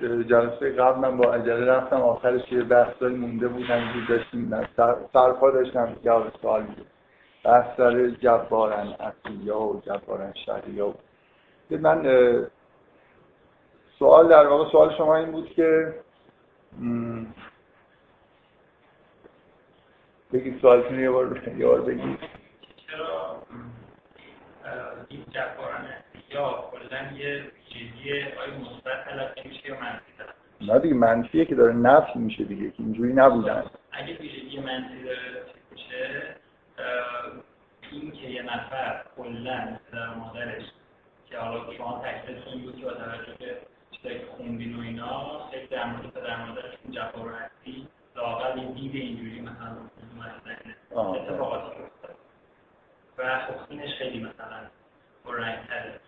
جلسه قبل من با عجله رفتم آخرش یه بحثایی مونده بود همینجور داشتیم سرپا داشتم جواب سوال میده بحث سر جبارن اصلیا و جبارن شهریا من سوال در واقع سوال شما این بود که بگید سوالتون یه بار یه بار بگید. چرا این جبارن یا کلا یه آیا مثبت تلقی میشه یا منفی نه دیگه منفیه که داره نفی میشه دیگه که اینجوری نبودن. اگه ویژگی منفی داره میشه این که یه نفر کلا در مادرش که حالا شما تکلیفتون بود که با توجه به چیزایی خوندین و اینا خیلی در مورد پدر مادرش این جفا رو هستی لاقل این دید اینجوری مثلا اتفاقاتی افتاد. و خب خیلی مثلا پررنگتره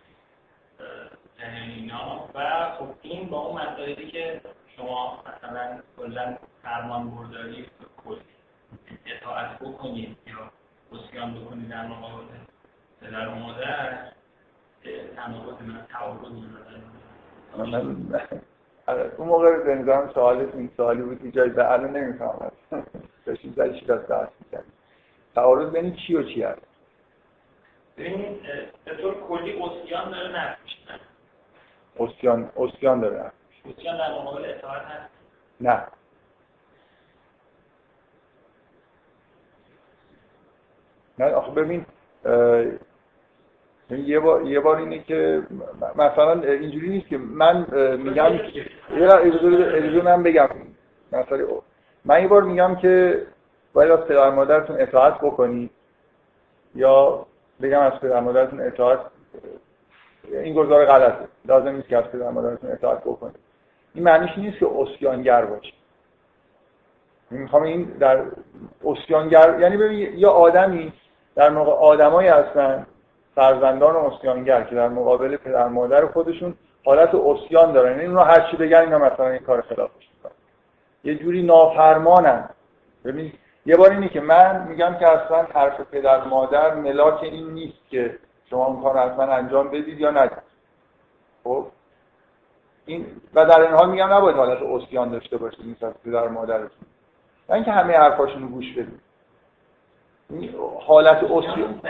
اینا. و خب این با اون مسائلی که شما مثلا کلا فرمان برداری کلی اطاعت بکنید یا بسیان بکنید در مقابل پدر و مادر تناقض من تعارض آره، اون موقع به نظرم سوالت این سوالی بود که جایی به الان نمی‌فهمم. داشتیم زدی چی دست بحث می‌کردیم؟ تعارض بین چی و چی هست؟ ببینید به طور کلی اسیان داره نفت میشه اسیان اسیان داره. اسیان در مقابل اطاعت هست؟ نه. نه آخه ببین یه بار یه بار اینه که مثلا اینجوری نیست که من میگم یه من بگم. مثلا من یه بار میگم که باید از پدر مادرتون اطاعت بکنید یا بگم از پدر مادرتون اطاعت این گزار غلطه. لازم نیست که از پدر مادرتون اطاعت بکنید این معنیش نیست که اسیانگر باشید می‌خوام این در اسیانگر یعنی ببین یا آدمی در موقع آدمایی هستن فرزندان اسیانگر که در مقابل پدر مادر خودشون حالت اسیان دارن. یعنی رو هر چی بگن اینا مثلا این کار خلافش می‌کنن. یه جوری نافرمانن. ببین یه بار اینه که من میگم که اصلا حرف پدر مادر ملاک این نیست که شما اون کار اصلا انجام بدید یا ندید. خب؟ این و در این حال میگم نباید حالت اسیان داشته باشید مثلا پدر مادرتون. نه اینکه همه حرفاشون رو گوش بدید. حالت اسیان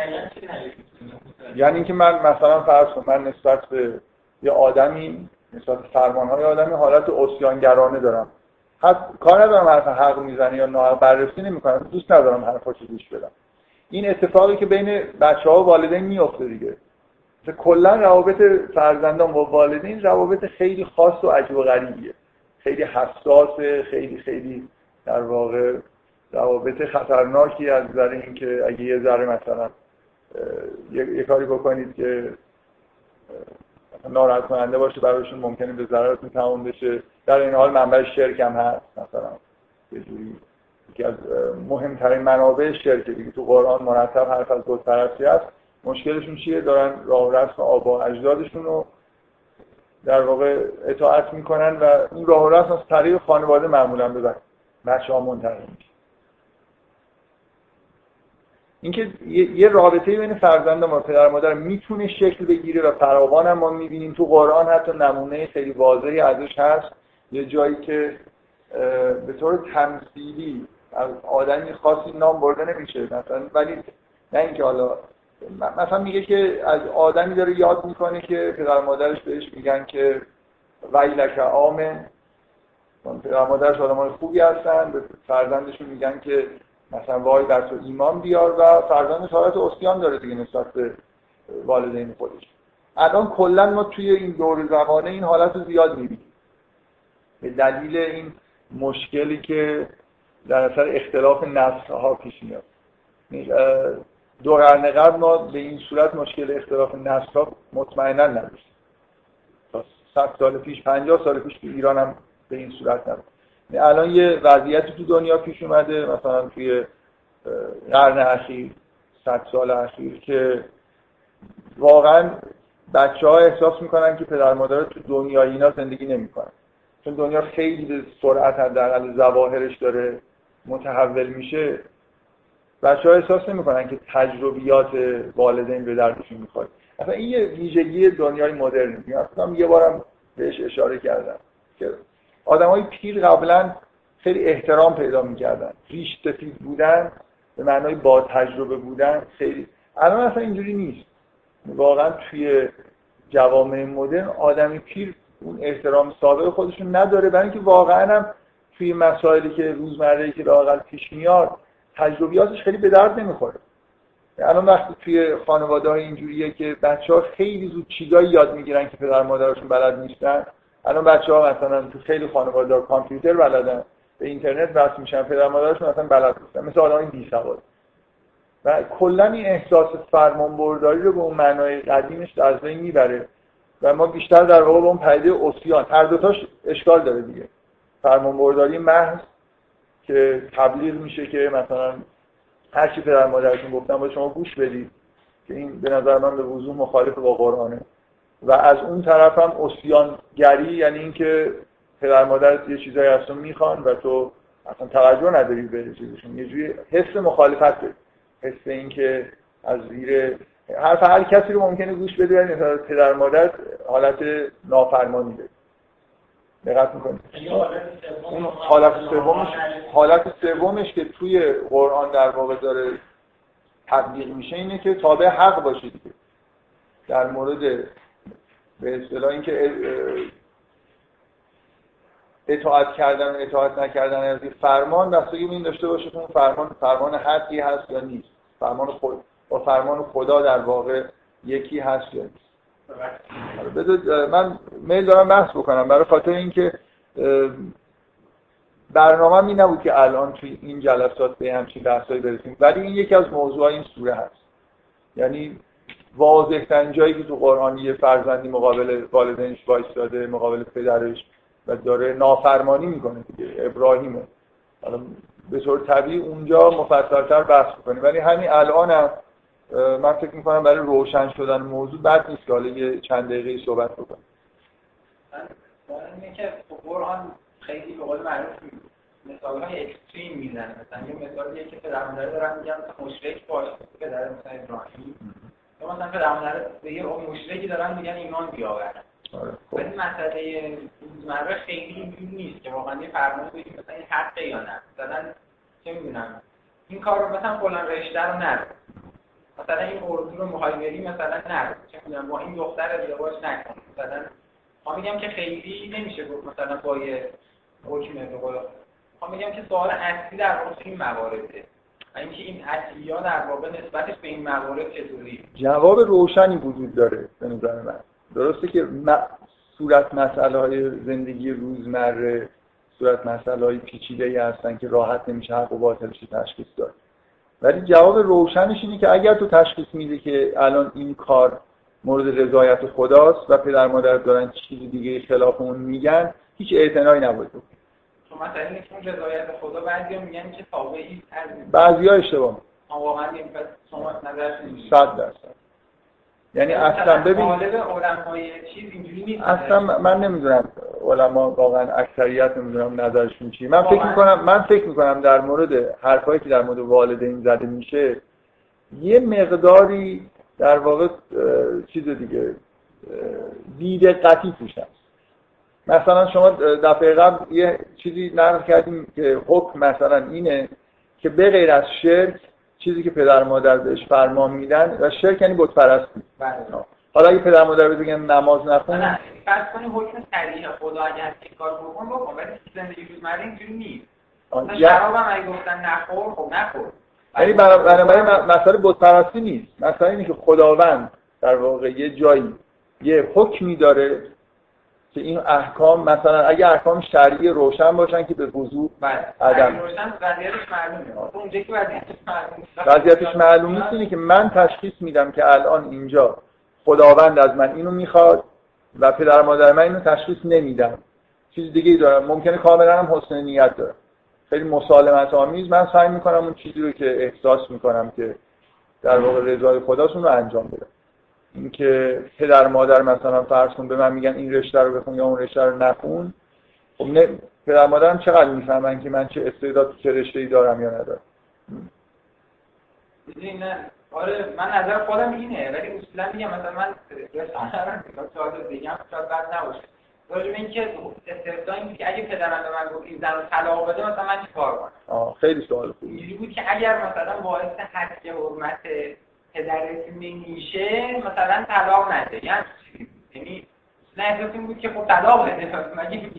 یعنی اینکه من مثلا فرض کنم من نسبت به یه آدمی نسبت به فرمانهای آدمی حالت اسیانگرانه دارم. حد کار ندارم حرف حق می‌زنه یا ناحق بررسی نمی‌کنم. دوست ندارم حرفاشو گوش بدم. این اتفاقی که بین بچه ها و والدین میفته دیگه. کلا روابط فرزندان با والدین روابط خیلی خاص و عجیب و غریبیه. خیلی حساسه خیلی خیلی در واقع روابط خطرناکی از نظر اینکه اگه یه ذره مثلا یه کاری بکنید که ناراحت کننده باشه برایشون ممکنه به ضررتون تمام بشه. در این حال منبع شرک هم هست مثلا. یه جوری. یکی از مهمترین منابع شرک دیگه تو قرآن مرتب حرف از بت پرستی هست مشکلشون چیه؟ دارن راه رسم آبا اجدادشون رو در واقع اطاعت می‌کنن و این راه رسم از طریق خانواده معمولا به بچه ها منتقل میشه اینکه یه رابطه بین فرزند و پدر مادر می‌تونه شکل بگیره و فراوان هم ما می‌بینیم. تو قرآن حتی نمونه خیلی واضحی ازش هست. یه جایی که به طور تمثیلی از آدمی خاصی نام برده نمیشه. مثلا ولی نه اینکه حالا مثلا میگه که از آدمی داره یاد می‌کنه که پدر مادرش بهش میگن که ویلک آمن پدر مادرش آدمان خوبی هستن. به فرزندشون میگن که مثلا وای بر تو ایمان بیار و فرزندش حالت اسیان داره دیگه نسبت به والدین خودش. الان کلا ما توی این دور زمانه این حالت رو زیاد می‌بینیم. به دلیل این مشکلی که در اثر اختلاف نسل ها پیش میاد. دو قرن قبل ما به این صورت مشکل اختلاف نسل ها مطمئنا نداشتیم 100 سال پیش 50 سال پیش تو ایران هم به این صورت نبود. الان یه وضعیتی تو دنیا پیش اومده مثلا توی قرن اخیر صد سال اخیر که واقعا بچه ها احساس می‌کنن که پدر مادر تو دنیای اینا زندگی نمی‌کنن. چون دنیا خیلی به سرعت حداقل زواهرش داره. متحول میشه بچه ها احساس نمی‌کنن که تجربیات والدین به دردشون می‌خواد اصلا این یه ویژگی دنیای مدرن. اصلا یه بارم بهش اشاره کردم که آدمای پیر قبلا خیلی احترام پیدا می‌کردن. ریش سفید بودن به معنای با تجربه بودن خیلی. الان اصلا اینجوری نیست. واقعا توی جوامع مدرن آدمی پیر اون احترام سابق خودشون نداره برای اینکه واقعا هم توی مسائلی که روزمره که لاقل پیش میاد تجربیاتش خیلی به درد نمی‌خوره. الان وقتی توی خانواده های اینجوریه که بچه ها خیلی زود چیزایی یاد می‌گیرن که پدر مادرشون بلد نیستن الان بچه ها مثلا تو خیلی خانواده کامپیوتر بلدن به اینترنت وصل میشن پدر مادرشون مثلا بلد نیستن مثل آدم بی سواد و کلا این احساس فرمانبرداری رو به اون معنای قدیمش از بین می‌بره و ما بیشتر در واقع به اون پدیده اوسیان. هر دوتاش اشکال داره دیگه. فرمانبرداری محض که تبلیغ میشه که مثلا هر چی پدر مادرتون گفتن با شما گوش بدید که این به نظر من به وضوح مخالف با قرآنه. و از اون طرف هم گری یعنی اینکه پدر مادرت یه چیزایی از تو می‌خوان و تو اصلا توجه نداری به چیزشون. یه جوری حس مخالفت داری. حس اینکه از زیر حرف هر کسی رو ممکنه گوش بده یعنی پدر مادر حالت نافرمانی داره. دقت می‌کنید اون حالت سومش حالت سومش که توی قرآن در واقع داره تبلیغ میشه اینه که تابع حق باشه دیگه. در مورد به اصطلاح اینکه اطاعت کردن و اطاعت نکردن از فرمان بستگی این داشته باشه که اون فرمان فرمان حقی هست یا نیست. فرمان خود با فرمان خدا در واقع یکی هست یا نیست. من میل دارم بحث بکنم. برای خاطر اینکه برنامه می نبود که الان توی این جلسات به همچین بحثایی برسیم. ولی این یکی از موضوع این سوره هست. یعنی واضح جایی که تو قرآن یه فرزندی مقابل والدینش وایستاده مقابل پدرش و داره نافرمانی می‌کنه دیگه ابراهیمه. به طور طبیعی اونجا مفصلتر بحث کنیم ولی همین الان هم من فکر می‌کنم برای روشن شدن موضوع بد نیست که حالا یه چند دقیقه صحبت بکنیم من اینه که قرآن خیلی به قول معروف مثال های اکستریم می‌زنه. مثلا یه مثالیه که پدر مادر دارن میگن مشرک باش پدر مثلا ابراهیم. یا مثلا پدر مادر به یه مشرکی دارن میگن ایمان بیاور آره، خب. ولی مسئله روزمره خیلی اینجوری نیست که واقعا یه فرمان بگیم مثلا این حقه یا نه. مثلا چه می‌دونم این کار رو مثلا فلان رشته رو نرو مثلا این اردو رو می‌خوای بری مثلا نرو چه با این دختر ازدواج نکن. مثلا ما میگم که خیلی نمیشه گفت مثلا با یه حکم به قول ما میگم که سوال اصلی در واقع این موارده اینکه این اصلی ها در واقع نسبتش به این موارد چطوری؟ جواب روشنی وجود داره به نظر من. درسته که صورت مسئله های زندگی روزمره صورت مسئله های پیچیده ای هستن که راحت نمیشه حق و باطلش تشخیص داد. ولی جواب روشنش اینه که اگر تو تشخیص میده که الان این کار مورد رضایت خداست و پدر مادر دارن چیزی دیگه خلاف اون میگن هیچ اعتنایی نباید بکنی. تو مثلا اینکه رضایت خدا بعضیا میگن که تابعی بعضیا اشتباه واقعا نظرتون 100 درصد. یعنی اصلا ببین اصلا من نمی‌دونم علما واقعا اکثریت نمی‌دونم نظرشون چی. من فکر می‌کنم من فکر می‌کنم در مورد حرفایی که در مورد والدین زده میشه یه مقداری در واقع چیز دیگه بیدقتی توش هست. مثلا شما دفعه قبل یه چیزی نقل کردیم که حکم مثلا اینه که به غیر از شرک چیزی که پدر مادر بهش فرمان میدن و شرک یعنی بت پرستی. حالا اگه پدر مادر بگن نماز نخون. فرض کنیم حکم صریح خدا اگر این کار بکن بکن ولی زندگی روزمره اینجوری نیست. شراب هم اگه گفتن نخور خب نخور. یعنی برای مسئله بت پرستی نیست. مثلا اینه که خداوند در واقع یه جایی یه حکمی داره که این احکام مثلا اگه احکام شرعی روشن باشن که به عدم وضعیتش معلومه. اونجا که وضعیتش معلوم نیست اینه که من تشخیص میدم که الان اینجا خداوند از من اینو می‌خواد و پدر مادر من اینو تشخیص نمیدم چیز دیگه ای دارم. ممکنه کاملا هم حسن نیت دارم. خیلی مسالمت آمیز. من سعی می‌کنم اون چیزی رو که احساس می‌کنم که در واقع رضای خداست رو انجام بدم. اینکه پدر مادر مثلا فرض کن به من میگن این رشته رو بخون یا اون رشته رو نخون خب نه پدر مادرم چقدر می‌فهمن که من چه استعداد چه رشته ای دارم یا ندارم؟ نه آره من نظر خودم اینه ولی اصولا میگم مثلا من رسانه رو بگم شاید بد نباشه. راجع به اینکه این که اگه پدرم به من گفت این زن رو طلاق بده مثلا من چیکار کنم؟ خیلی سوال خوبی اینجوری بود که اگر مثلا باعث حق حرمت پدرت نمیشه مثلا طلاق نده. یعنی یعنی نه این بود که خب طلاق بده. مگه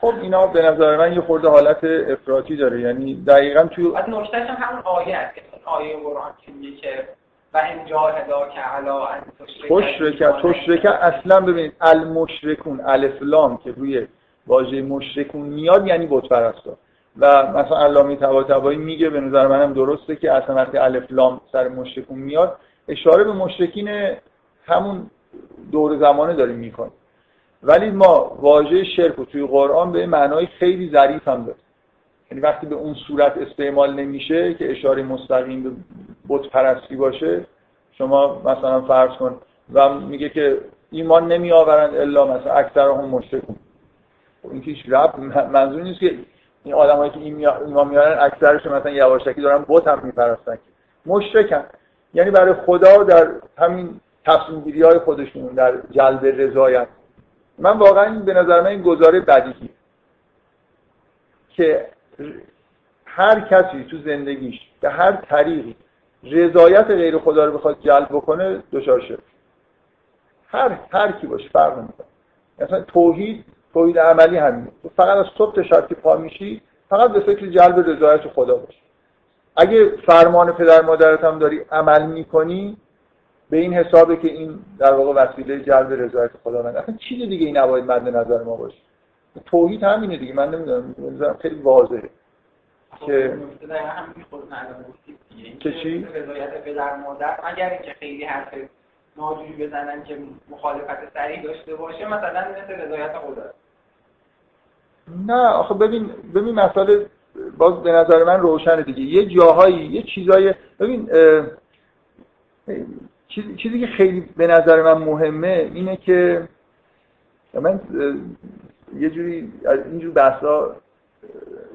خب اینا به نظر من یه خورده حالت افراطی داره. یعنی دقیقا توی از نکتهش هم همون آیه است که آیه قرآن که میگه که و این جاهدا که علا ان تشرک تشرک اصلا ببینید المشرکون الف لام که روی واژه مشرکون میاد یعنی بت پرستا و مثلا علامه طباطبایی میگه به نظر منم درسته که اصلا وقتی الف لام سر مشرکون میاد اشاره به مشرکین همون دور زمانه داریم می‌کنیم. ولی ما واژه شرک توی قرآن به معنای خیلی ظریف هم داریم. یعنی وقتی به اون صورت استعمال نمیشه که اشاره مستقیم به بت پرستی باشه شما مثلا فرض کن و میگه که ایمان نمی آورند الا مثلا اکثر هم مشرکون. خب این که رب منظور نیست که این آدمایی که ایمان میارن اکثرش مثلا یواشکی دارن بت هم میپرستن مشرکن. یعنی برای خدا در همین تصمیم های خودشون در جلب رضایت. من واقعا به نظر من این گزاره بدیهی. که هر کسی تو زندگیش به هر طریقی رضایت غیر خدا رو بخواد جلب بکنه دچار شد هر هر کی باشه فرق نمی‌کنه. مثلا توحید توحید عملی همینه تو فقط از صبح تا شب که پا میشی فقط به فکر جلب رضایت خدا باش اگه فرمان پدر مادرت هم داری عمل می‌کنی به این حسابه که این در واقع وسیله جلب رضایت خدا من اصلا چیز دیگه این نباید مد نظر ما باشه. توحید همینه دیگه. من نمی‌دونم خیلی واضحه. که که چی؟ رضایت پدر مادر. اگر اینکه خیلی حرف ناجوری بزنن که مخالفت سریع داشته باشه مثلا مثل رضایت خدا. نه آخه ببین ببین مسئله باز به نظر من روشنه دیگه. یه جاهایی یه چیزای ببین چیزی که خیلی به نظر من مهمه اینه که من یه جوری از اینجور بحثا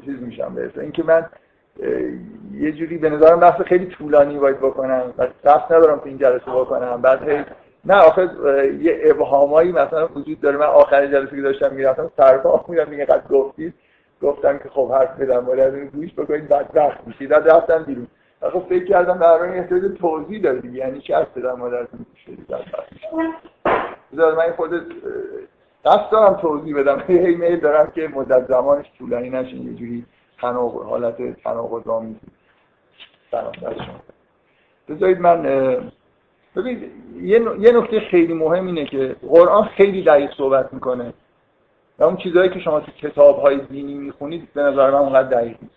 چیز میشم به اینکه من یه جوری به نظرم بحث خیلی طولانی باید بکنم و قصد ندارم تو این جلسه بکنم. بعد نه آخه یه ابهامایی مثلا وجود داره. من آخر جلسه که داشتم می‌رفتم سرپا میرم میگه قد گفتید. گفتم که خب حرف بدم باید این گوش بکنید بعد وقت میشید. بعد رفتم بیرون. خب فکر کردم در این احتیاج توضیح داره یعنی چی از پدر مادرتون گوش بدید من خود قصد دارم توضیح بدم. هی میل دارم که مدت زمانش طولانی نشه یه جوری تناقض حالت تناقض آمیزی سلام بذارید من ببینید یه نکته خیلی مهم اینه که قرآن خیلی دقیق صحبت می‌کنه. و اون چیزهایی که شما تو کتاب های دینی می‌خونید به نظر من اونقدر دقیق نیست.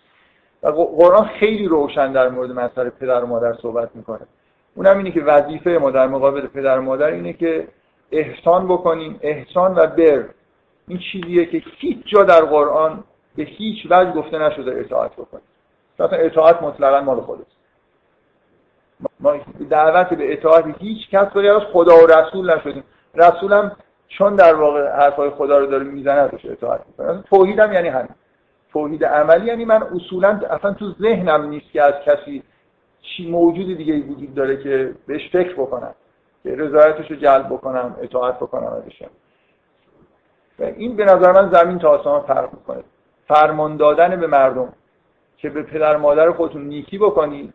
و قرآن خیلی روشن در مورد مسئله پدر و مادر صحبت می‌کنه. اونم اینه که وظیفه ما در مقابل پدر و مادر اینه که احسان بکنیم احسان و بر. این چیزیه که هیچ جا در قرآن به هیچ وجه گفته نشده اطاعت بکنیم مثلا اطاعت مطلقا مال خودست ما دعوت به اطاعت هیچ کس باری از خدا و رسول نشدیم. رسولم چون در واقع حرفای خدا رو داره می‌زنه ازش اطاعت می‌کنه. توحید هم یعنی همین. توحید عملی یعنی من اصولا اصلا تو ذهنم نیست که از کسی چی موجود دیگه وجود داره که بهش فکر بکنم که رضایتش رو جلب بکنم اطاعت بکنم ازش. این به نظر من زمین تا آسمان فرق می‌کنه. فرمان دادن به مردم که به پدر مادر خودتون نیکی بکنید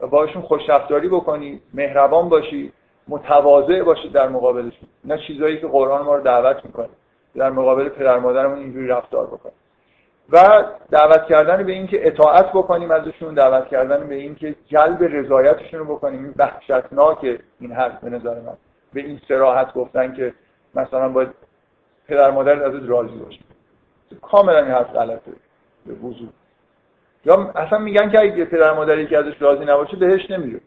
و باشون خوشرفتاری بکنید مهربان باشید متواضع باشید در مقابلشون. نه چیزایی که قرآن ما رو دعوت می‌کنه در مقابل پدر مادرمون اینجوری رفتار بکنیم و دعوت کردن به اینکه اطاعت بکنیم ازشون دعوت کردن به اینکه جلب رضایتشون رو بکنیم. این این حرف به نظر من. به این سراحت گفتن که مثلا باید پدر مادر ازت راضی باشه. کاملا این حرف غلطه. به وضوح. یا اصلا میگن که اگه پدر مادری که ازش راضی نباشه بهش نمیره.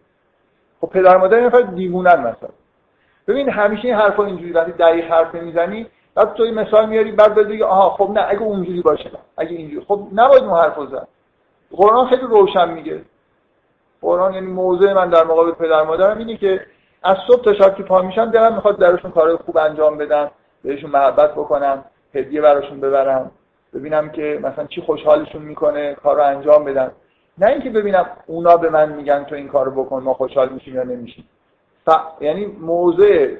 خب پدر مادر نفر دیوونن مثلا. ببین همیشه این حرفا اینجوری وقتی دقیق حرف می‌زنی بعد تو مثال میاری بعد بگی آها خب نه اگه اونجوری باشه اگه اینجوری خب نباید اون حرفو زد. قرآن خیلی روشن میگه. قرآن یعنی موضوع من در مقابل پدر مادرم اینه که از صبح تا شب که پا میشن دلم می‌خواد درشون کارهای خوب انجام بدم بهشون محبت بکنم. هدیه براشون ببرم ببینم که مثلا چی خوشحالشون می‌کنه کارو انجام بدم نه اینکه ببینم اونا به من میگن تو این کارو بکن ما خوشحال میشیم یا نمیشیم. ف... یعنی موضع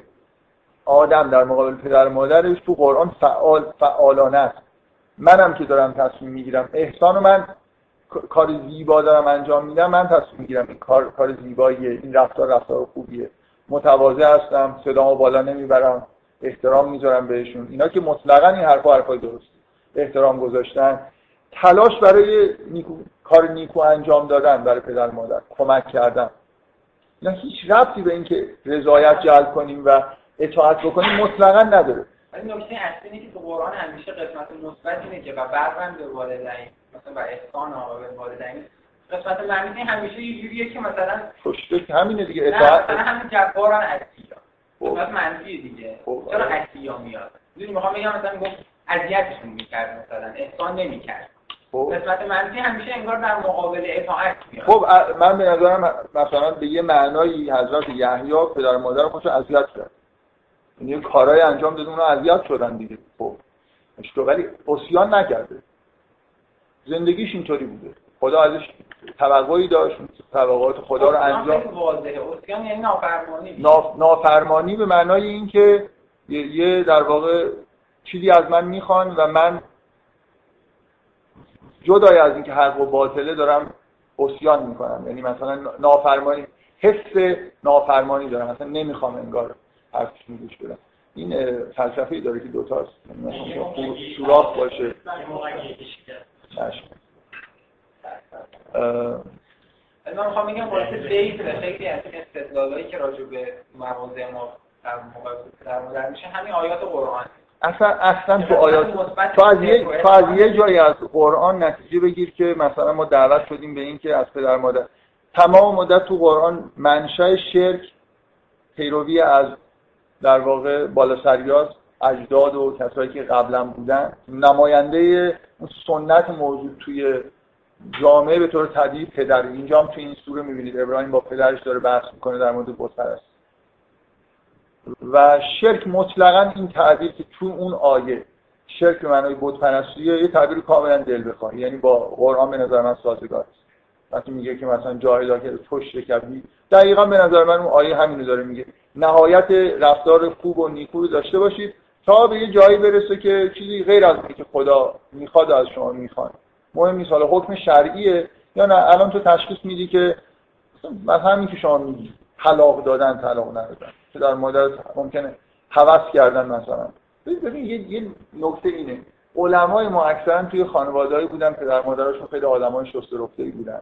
آدم در مقابل پدر مادرش تو قرآن فعال فعالانه است. منم که دارم تصمیم می‌گیرم. احسان و من کار زیبا دارم انجام میدم من تصمیم می‌گیرم این کار کار زیباییه این رفتار رفتار خوبیه. متواضع هستم صدامو بالا نمی‌برم. احترام می‌ذارم بهشون. اینا که مطلقا این حرفا حرفای درست احترام گذاشتن. تلاش برای نیکو، کار نیکو انجام دادن برای پدر مادر. کمک کردن. اینا هیچ ربطی به اینکه رضایت جلب کنیم و اطاعت بکنیم مطلقا نداره. ولی نکته اصلی اینه که تو قرآن همیشه قسمت مثبت اینه که و برم به والدین مثلا و احسان آقا به والدین. قسمت منفی همیشه یه جوریه که مثلا خوشبه همینه دیگه. اطاعت مثلا همین جباران اصلی قسمت منفی دیگه. خب. چرا اصلی میاد؟ می‌دونی می‌خوام بگم مثلا گفت اذیتشون می‌کرد مثلا احسان نمی‌کرد. خب. قسمت منفی همیشه انگار در مقابل اطاعت میاد. خب من به نظرم مثلا به یه معنایی حضرت یحیی پدر مادر خودش اذیت کرد. یعنی کارهای انجام داد اونها اذیت شدن دیگه. خب. ولی اسیان نکرده. زندگیش اینطوری بوده. خدا ازش توقعی داشت توقعات خدا رو انجام یعنی نافرمانی نافرمانی به معنای اینکه یه در واقع چیزی از من می‌خوان و من جدای از اینکه حق و باطله دارم اسیان می‌کنم یعنی مثلا نافرمانی حس نافرمانی دارم مثلا نمی‌خوام انگار حرفش گوش بدم این فلسفه ای داره که دوتاست یعنی سوراخ باشه من می‌خوام بگم واسه بیت خیلی از این استدلالایی که راجع به مواضع ما در مورد میشه همین آیات قرآن. اصلا اصلا تو آیات تو از یه تو از یه جایی از قرآن نتیجه بگیر که مثلا ما دعوت شدیم به این که از پدر مادر تمام مدت تو قرآن منشأ شرک پیروی از در واقع بالا سریاز اجداد و کسایی که قبلا بودن. نماینده اون سنت موجود توی جامعه به طور طبیعی پدر. اینجا هم توی این سوره می‌بینید ابراهیم با پدرش داره بحث می‌کنه در مورد بت و شرک مطلقا این تعبیر که تو اون آیه شرک به معنای بت یه تعبیر کاملا دل بخواهی یعنی با قرآن به نظر من سازگار است. وقتی میگه که مثلا جاهلا که تو شکبی دقیقا به نظر من اون آیه همینو داره میگه. نهایت رفتار خوب و نیکو رو داشته باشید تا به یه جایی برسه که چیزی غیر از که خدا می‌خواد از شما می‌خواد. مهم نیست. حالا حکم شرعیه. یا نه الان تو تشخیص میدی که مثلا همین که شما میگی طلاق دادن طلاق ندادن. که در مادر ممکنه حوض کردن مثلا. ببین یه, یه نکته اینه. علمای ما اکثرا توی خانوادهایی بودن پدر مادرشون خیلی آدمای شسته بودن.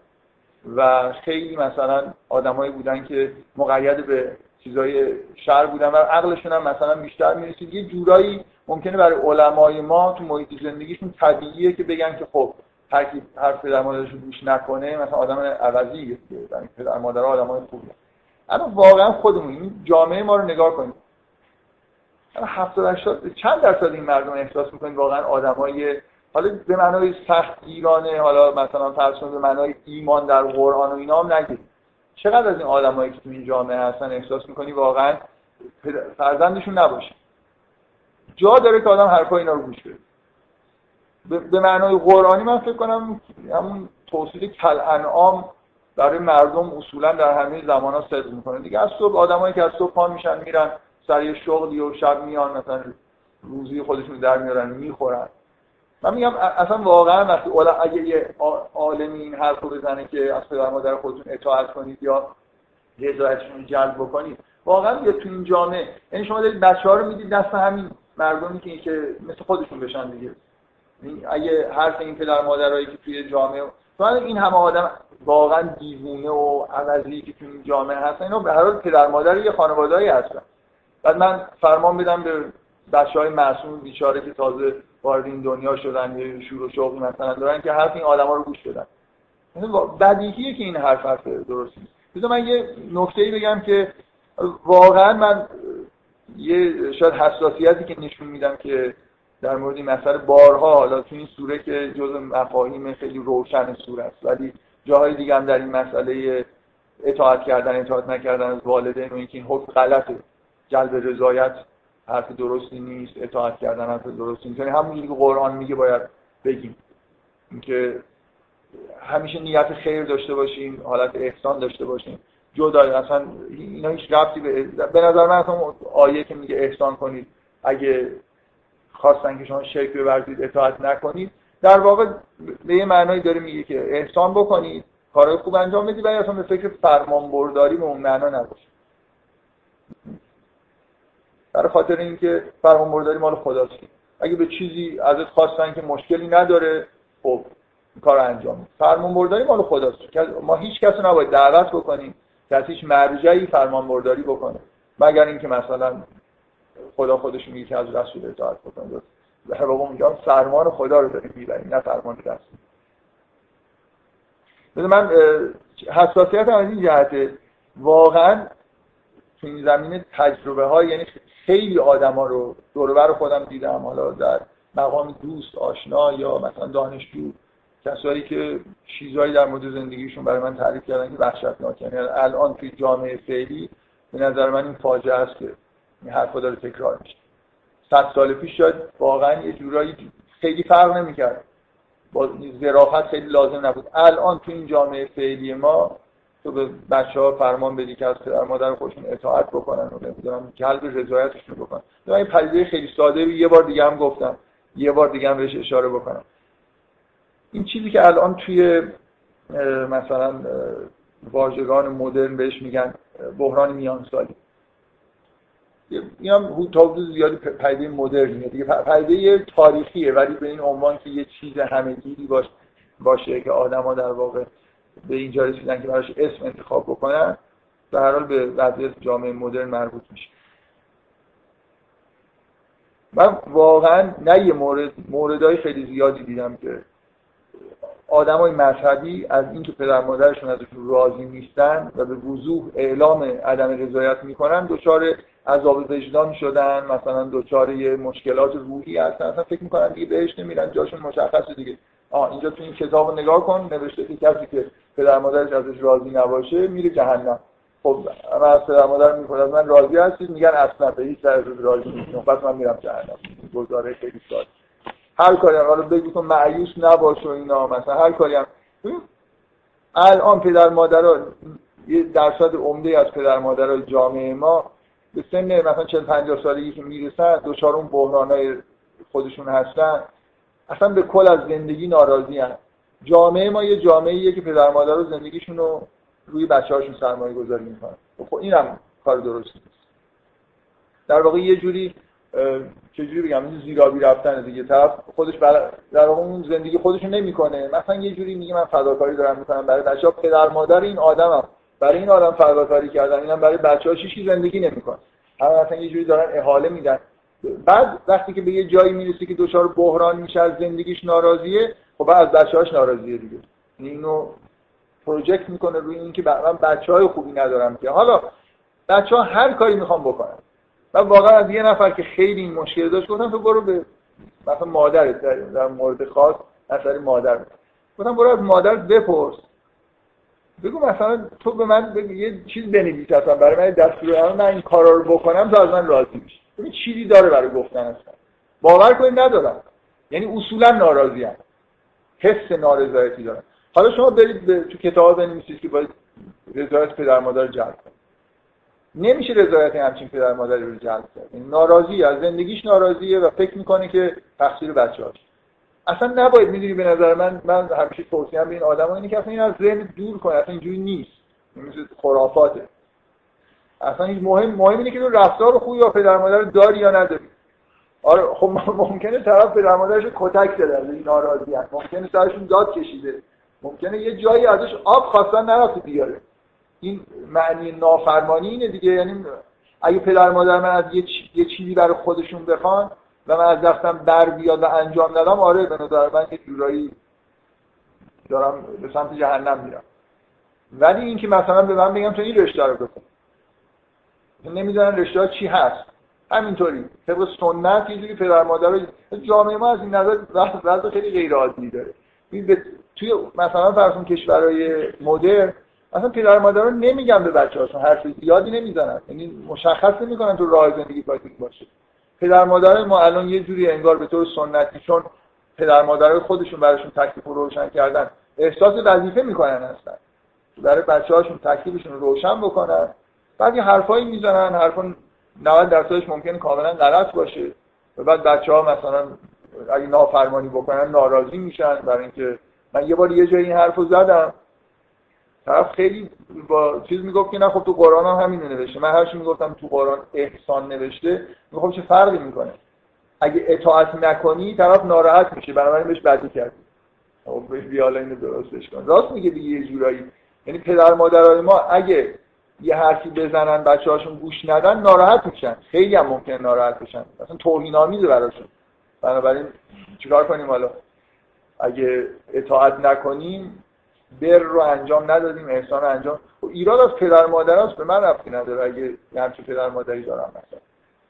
و خیلی مثلا آدمایی بودن که مقید به چیزای شر بودن و عقلشون هم مثلا بیشتر می‌رسید. یه جورایی ممکنه برای علمای ما تو محیط زندگیشون طبیعیه که بگن که خب هر کی حرف پدر مادرش رو گوش نکنه مثلا آدم عوضی یعنی پدر مادر آدمای خوبی اما واقعا خودمون این جامعه ما رو نگاه کنید 70 80 چند درصد این مردم احساس می‌کنید واقعا آدمای حالا به معنای سخت ایرانه حالا مثلا فرض به معنای ایمان در قرآن و اینا هم نگید چقدر از این آدمایی که تو این جامعه هستن احساس می‌کنی واقعا فرزندشون نباشه؟ جا داره که آدم حرفای اینا رو گوش بده. به معنای قرآنی من فکر کنم همون توصیل کل انعام برای مردم اصولا در همه زمان ها صدق می‌کنه. دیگه از صبح آدمایی که از صبح پا میشن میرن سر شغلی و شب میان مثلا روزی خودشون در میارن می‌خورن. من میگم اصلا واقعا وقتی اگه یه عالمی این حرف رو بزنه که از پدر مادر خودتون اطاعت کنید یا رضایتشون جلب بکنید واقعا یه تو این جامعه یعنی شما دارید بچه ها رو می‌دید دست همین مردمی که مثل خودشون بشن دیگه. اگه حرف این پدر مادرایی که توی جامعه چون این همه آدم واقعا دیوونه و عوضی که توی جامعه هستن اینا به هر حال پدر مادر یه خانواده‌ای هستن. بعد من فرمان بدم به بچه های معصوم بیچاره که تازه وارد این دنیا شدن یه شور و شوقی مثلا دارن که حرف این آدما رو گوش بدن. یعنی بدیهیه که این حرف حرف درست نیست. من یه نکته بگم که واقعا من یه شاید حساسیتی که نشون میدم که در مورد این مسئله بارها حالا تو این سوره که جز مفاهیم خیلی روشن سوره است ولی جاهای دیگه هم در این مسئله اطاعت کردن اطاعت نکردن از والدین و اینکه این حکم غلطه. جلب رضایت حرف درستی نیست اطاعت کردن حرف درستی نیست. یعنی همون که قرآن میگه باید بگیم. اینکه همیشه نیت خیر داشته باشیم حالت احسان داشته باشیم. جدا اصلا اینا هیچ ربطی به به نظر من اصلا آیه که میگه احسان کنید اگه خواستن که شما شرک بورزید اطاعت نکنید. در واقع به یه معنایی داره میگه که احسان بکنید کارهای خوب انجام بدید ولی اصلا به فکر فرمان برداری به اون معنا نباشید برای خاطر اینکه فرمان برداری مال خداست. اگه به چیزی ازت خواستن که مشکلی نداره خب کار انجام فرمان برداری مال خداست. ما هیچ کس نباید دعوت بکنیم که هیچ مرجعی فرمان برداری بکنه. مگر اینکه مثلا خدا خودش میگه که از رسول اطاعت بکنه در واقع میگم فرمان خدا رو داریم می‌بریم نه فرمان رسول. من حساسیت از این جهته واقعا تو این زمینه تجربه ها یعنی خیلی آدما رو دوربر خودم دیدم حالا در مقام دوست آشنا یا مثلا دانشجو کسایی که چیزهایی در مورد زندگیشون برای من تعریف کردن که وحشتناک. یعنی الان توی جامعه فعلی به نظر من این فاجعه است که این حرفا داره تکرار میشه. صد سال پیش شاید واقعا یه جورایی خیلی فرق نمی‌کرد. با ظرافت خیلی لازم نبود. الان تو این جامعه فعلی ما تو به بچه ها فرمان بدی که از پدر مادر خودشون اطاعت بکنن و نمی‌دونم قلب رضایتشون بکنن. این پدیده خیلی ساده یه بار دیگه هم گفتم. یه بار دیگه هم بهش اشاره بکنم. این چیزی که الان توی مثلا واژگان مدرن بهش میگن بحران میان سالی این هم تا حدود زیادی پدیده مدرنیه دیگه پدیده تاریخیه ولی به این عنوان که یه چیز همهگیری باشه باشه که آدما در واقع به اینجا رسیدن که براش اسم انتخاب بکنن به هر حال به وضعیت جامعه مدرن مربوط میشه. من واقعا نه یه مورد موردهای خیلی زیادی دیدم که آدمای مذهبی از اینکه پدر مادرشون ازشون راضی نیستن و به وضوح اعلام عدم رضایت می‌کنن دچار عذاب وجدان شدن مثلا دچار یه مشکلات روحی هستن. اصلا فکر می‌کنن دیگه بهش نمیرن جاشون مشخصه دیگه. آه اینجا تو این کتاب نگاه کن نوشته که کسی که پدر مادرش ازش راضی نباشه میره جهنم. خب من از پدر مادر می‌کنم من راضی هستید؟ میگن اصلا به هیچ راضی نیستم. پس من میرم جهنم. گزاره خیلی ساده. هر کاری هم حالا بگو که معیوس نباش و اینا. مثلا هر کاری هم. الان پدر مادرها یه درصد عمده از پدر مادرای جامعه ما به سن مثلا 40 50 سالگی که می‌رسن دچار اون بحرانای خودشون هستن. اصلا به کل از زندگی ناراضی هستن. جامعه ما یه جامعه که پدر مادر رو زندگیشون رو روی بچه هاشون سرمایه گذاری می‌کنن. خب این هم کار درستی نیست. در واقع یه جوری چجوری بگم این زیرابی رفتن دیگه. طرف خودش در واقع اون زندگی خودشون نمی‌کنه. مثلا یه جوری میگه من فداکاری دارم می‌کنم. برای بچه‌ها پدر مادر این آدمم. برای این آدم فداکاری کردن اینم برای بچه‌ها چیزی زندگی نمی‌کنه. همه مثلا یه جوری دارن احاله میدن. بعد وقتی که به یه جایی می‌رسه که دچار بحران میشه از زندگیش ناراضیه خب از بچه‌هاش ناراضیه دیگه. یعنی اینو پروژکت می‌کنه روی اینکه من بچه خوبی ندارم که. حالا بچه ها هر کاری می‌خوام بکنن. و واقعا از یه نفر که خیلی این مشکل داشت گفتم تو برو به مثلا مادرت در, مورد خاص اثر مادر گفتم برو از مادر بپرس. بگو مثلا تو به من بگو یه چیز بنویس اصلا برای من دستور من این کارا رو بکنم تو از من راضی میشی. ببین چیزی داره برای گفتن اصلا. باور کنید ندارم. یعنی اصولا ناراضی هم. حس نارضایتی دارن حالا شما برید به تو کتاب بنویسید که باید رضایت پدر مادر جلب کنید. نمیشه رضایت همچین پدر مادری رو جلب کرد. ناراضی از زندگیش ناراضیه و فکر می‌کنه که تقصیر بچه‌هاش اصلا نباید می‌دونی به نظر من من همیشه توصیه به این آدم اینه که اصلا این از ذهن دور کنه اصلا اینجوری نیست. مثل خرافاته. اصلا این مهم مهم اینه که تو رفتار خوبی یا پدر مادر داری یا نداری. آره خب ممکنه طرف پدر مادرش کتک زده از این ناراضی ممکنه سرشون داد کشیده. ممکنه یه جایی ازش آب خواستن نرفته بیاره. این معنی نافرمانی اینه دیگه. یعنی اگه پدر مادر من از یه چیزی برای خودشون بخوان و من از دستم بر بیاد و انجام ندم آره به نظر من یه جورایی دارم به سمت جهنم میرم. ولی اینکه مثلا به من بگم تو این رشته رو بکن. نمی‌دونن رشته چی هست. همینطوری. طبق سنت یه جوری پدر مادر جامعه ما از این نظر وضع خیلی غیر عادی داره توی مثلا فرض کشورهای مدرن اصلا پدر مادر رو نمیگن به بچه هاشون حرف زیادی نمی‌زنن. یعنی مشخص نمی‌کنن تو راه زندگی باید باشه. پدر مادر ما الان یه جوری انگار به طور سنتی چون پدر مادر خودشون براشون تکلیف رو روشن کردن احساس وظیفه می‌کنن هستن برای بچه هاشون تکلیفشون رو روشن بکنن. بعد یه حرفایی می‌زنن حرفا 90 درصدش ممکنه کاملا غلط باشه. و بعد بچه ها مثلا اگه نافرمانی بکنن ناراضی میشن. برای اینکه من یه بار یه جایی این حرفو زدم. طرف خیلی با چیز می‌گفت که نه خب تو قرآن هم همین نوشته. من هرچی می‌گفتم تو قرآن احسان نوشته می‌گفت چه فرقی می‌کنه؟ اگه اطاعت نکنی طرف ناراحت میشه. بنابراین بهش بدی کردی. خب بهش بیالا اینو درستش کن. راست میگه دیگه یه جورایی. یعنی پدر مادرای ما اگه یه حرفی بزنن بچه هاشون گوش ندن ناراحت میشن. خیلی هم ممکن ناراحت بشن. مثلا توهین آمیزه براشون. بنابراین چیکار کنیم حالا؟ اگه اطاعت نکنیم بر رو انجام ندادیم احسان رو انجام. ایراد از پدر مادر هست به من رفتی نداره اگه همچه پدر مادری دارم مثلا.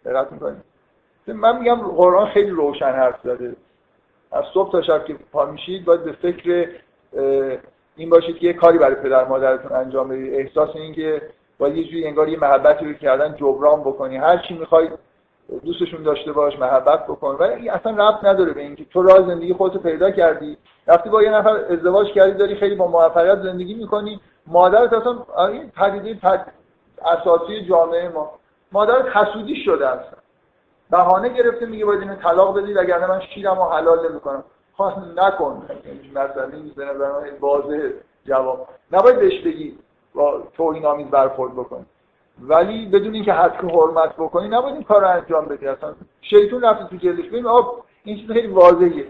دقت می‌کنیم من میگم قرآن خیلی روشن حرف زده. از صبح تا شب که پا میشید باید به فکر این باشید که یه کاری برای پدر مادرتون انجام بدید. احساس این که باید یه جوری انگار یه محبتی رو کردن جبران بکنی. هر چی می‌خوای دوستشون داشته باش محبت بکن. ولی اصلا ربط نداره به اینکه تو راه زندگی خودتو پیدا کردی. رفتی با یه نفر ازدواج کردی داری خیلی با موفقیت زندگی می‌کنی. مادرت اصلا این پدیده اساسی جامعه ما. مادرت حسودی شده اصلا. بهانه گرفته میگه باید اینو طلاق بدید اگر من شیرم و حلال نمی‌کنم. خواست نکن. مثلا به نظر من واضح جواب. نباید بهش بگی با توهین آمیز برخورد بکن ولی بدون اینکه حد حرمت بکنی نباید این کار انجام بدی. اصلا شیطون رفته تو جلدش ببین آب این چیز خیلی واضحه.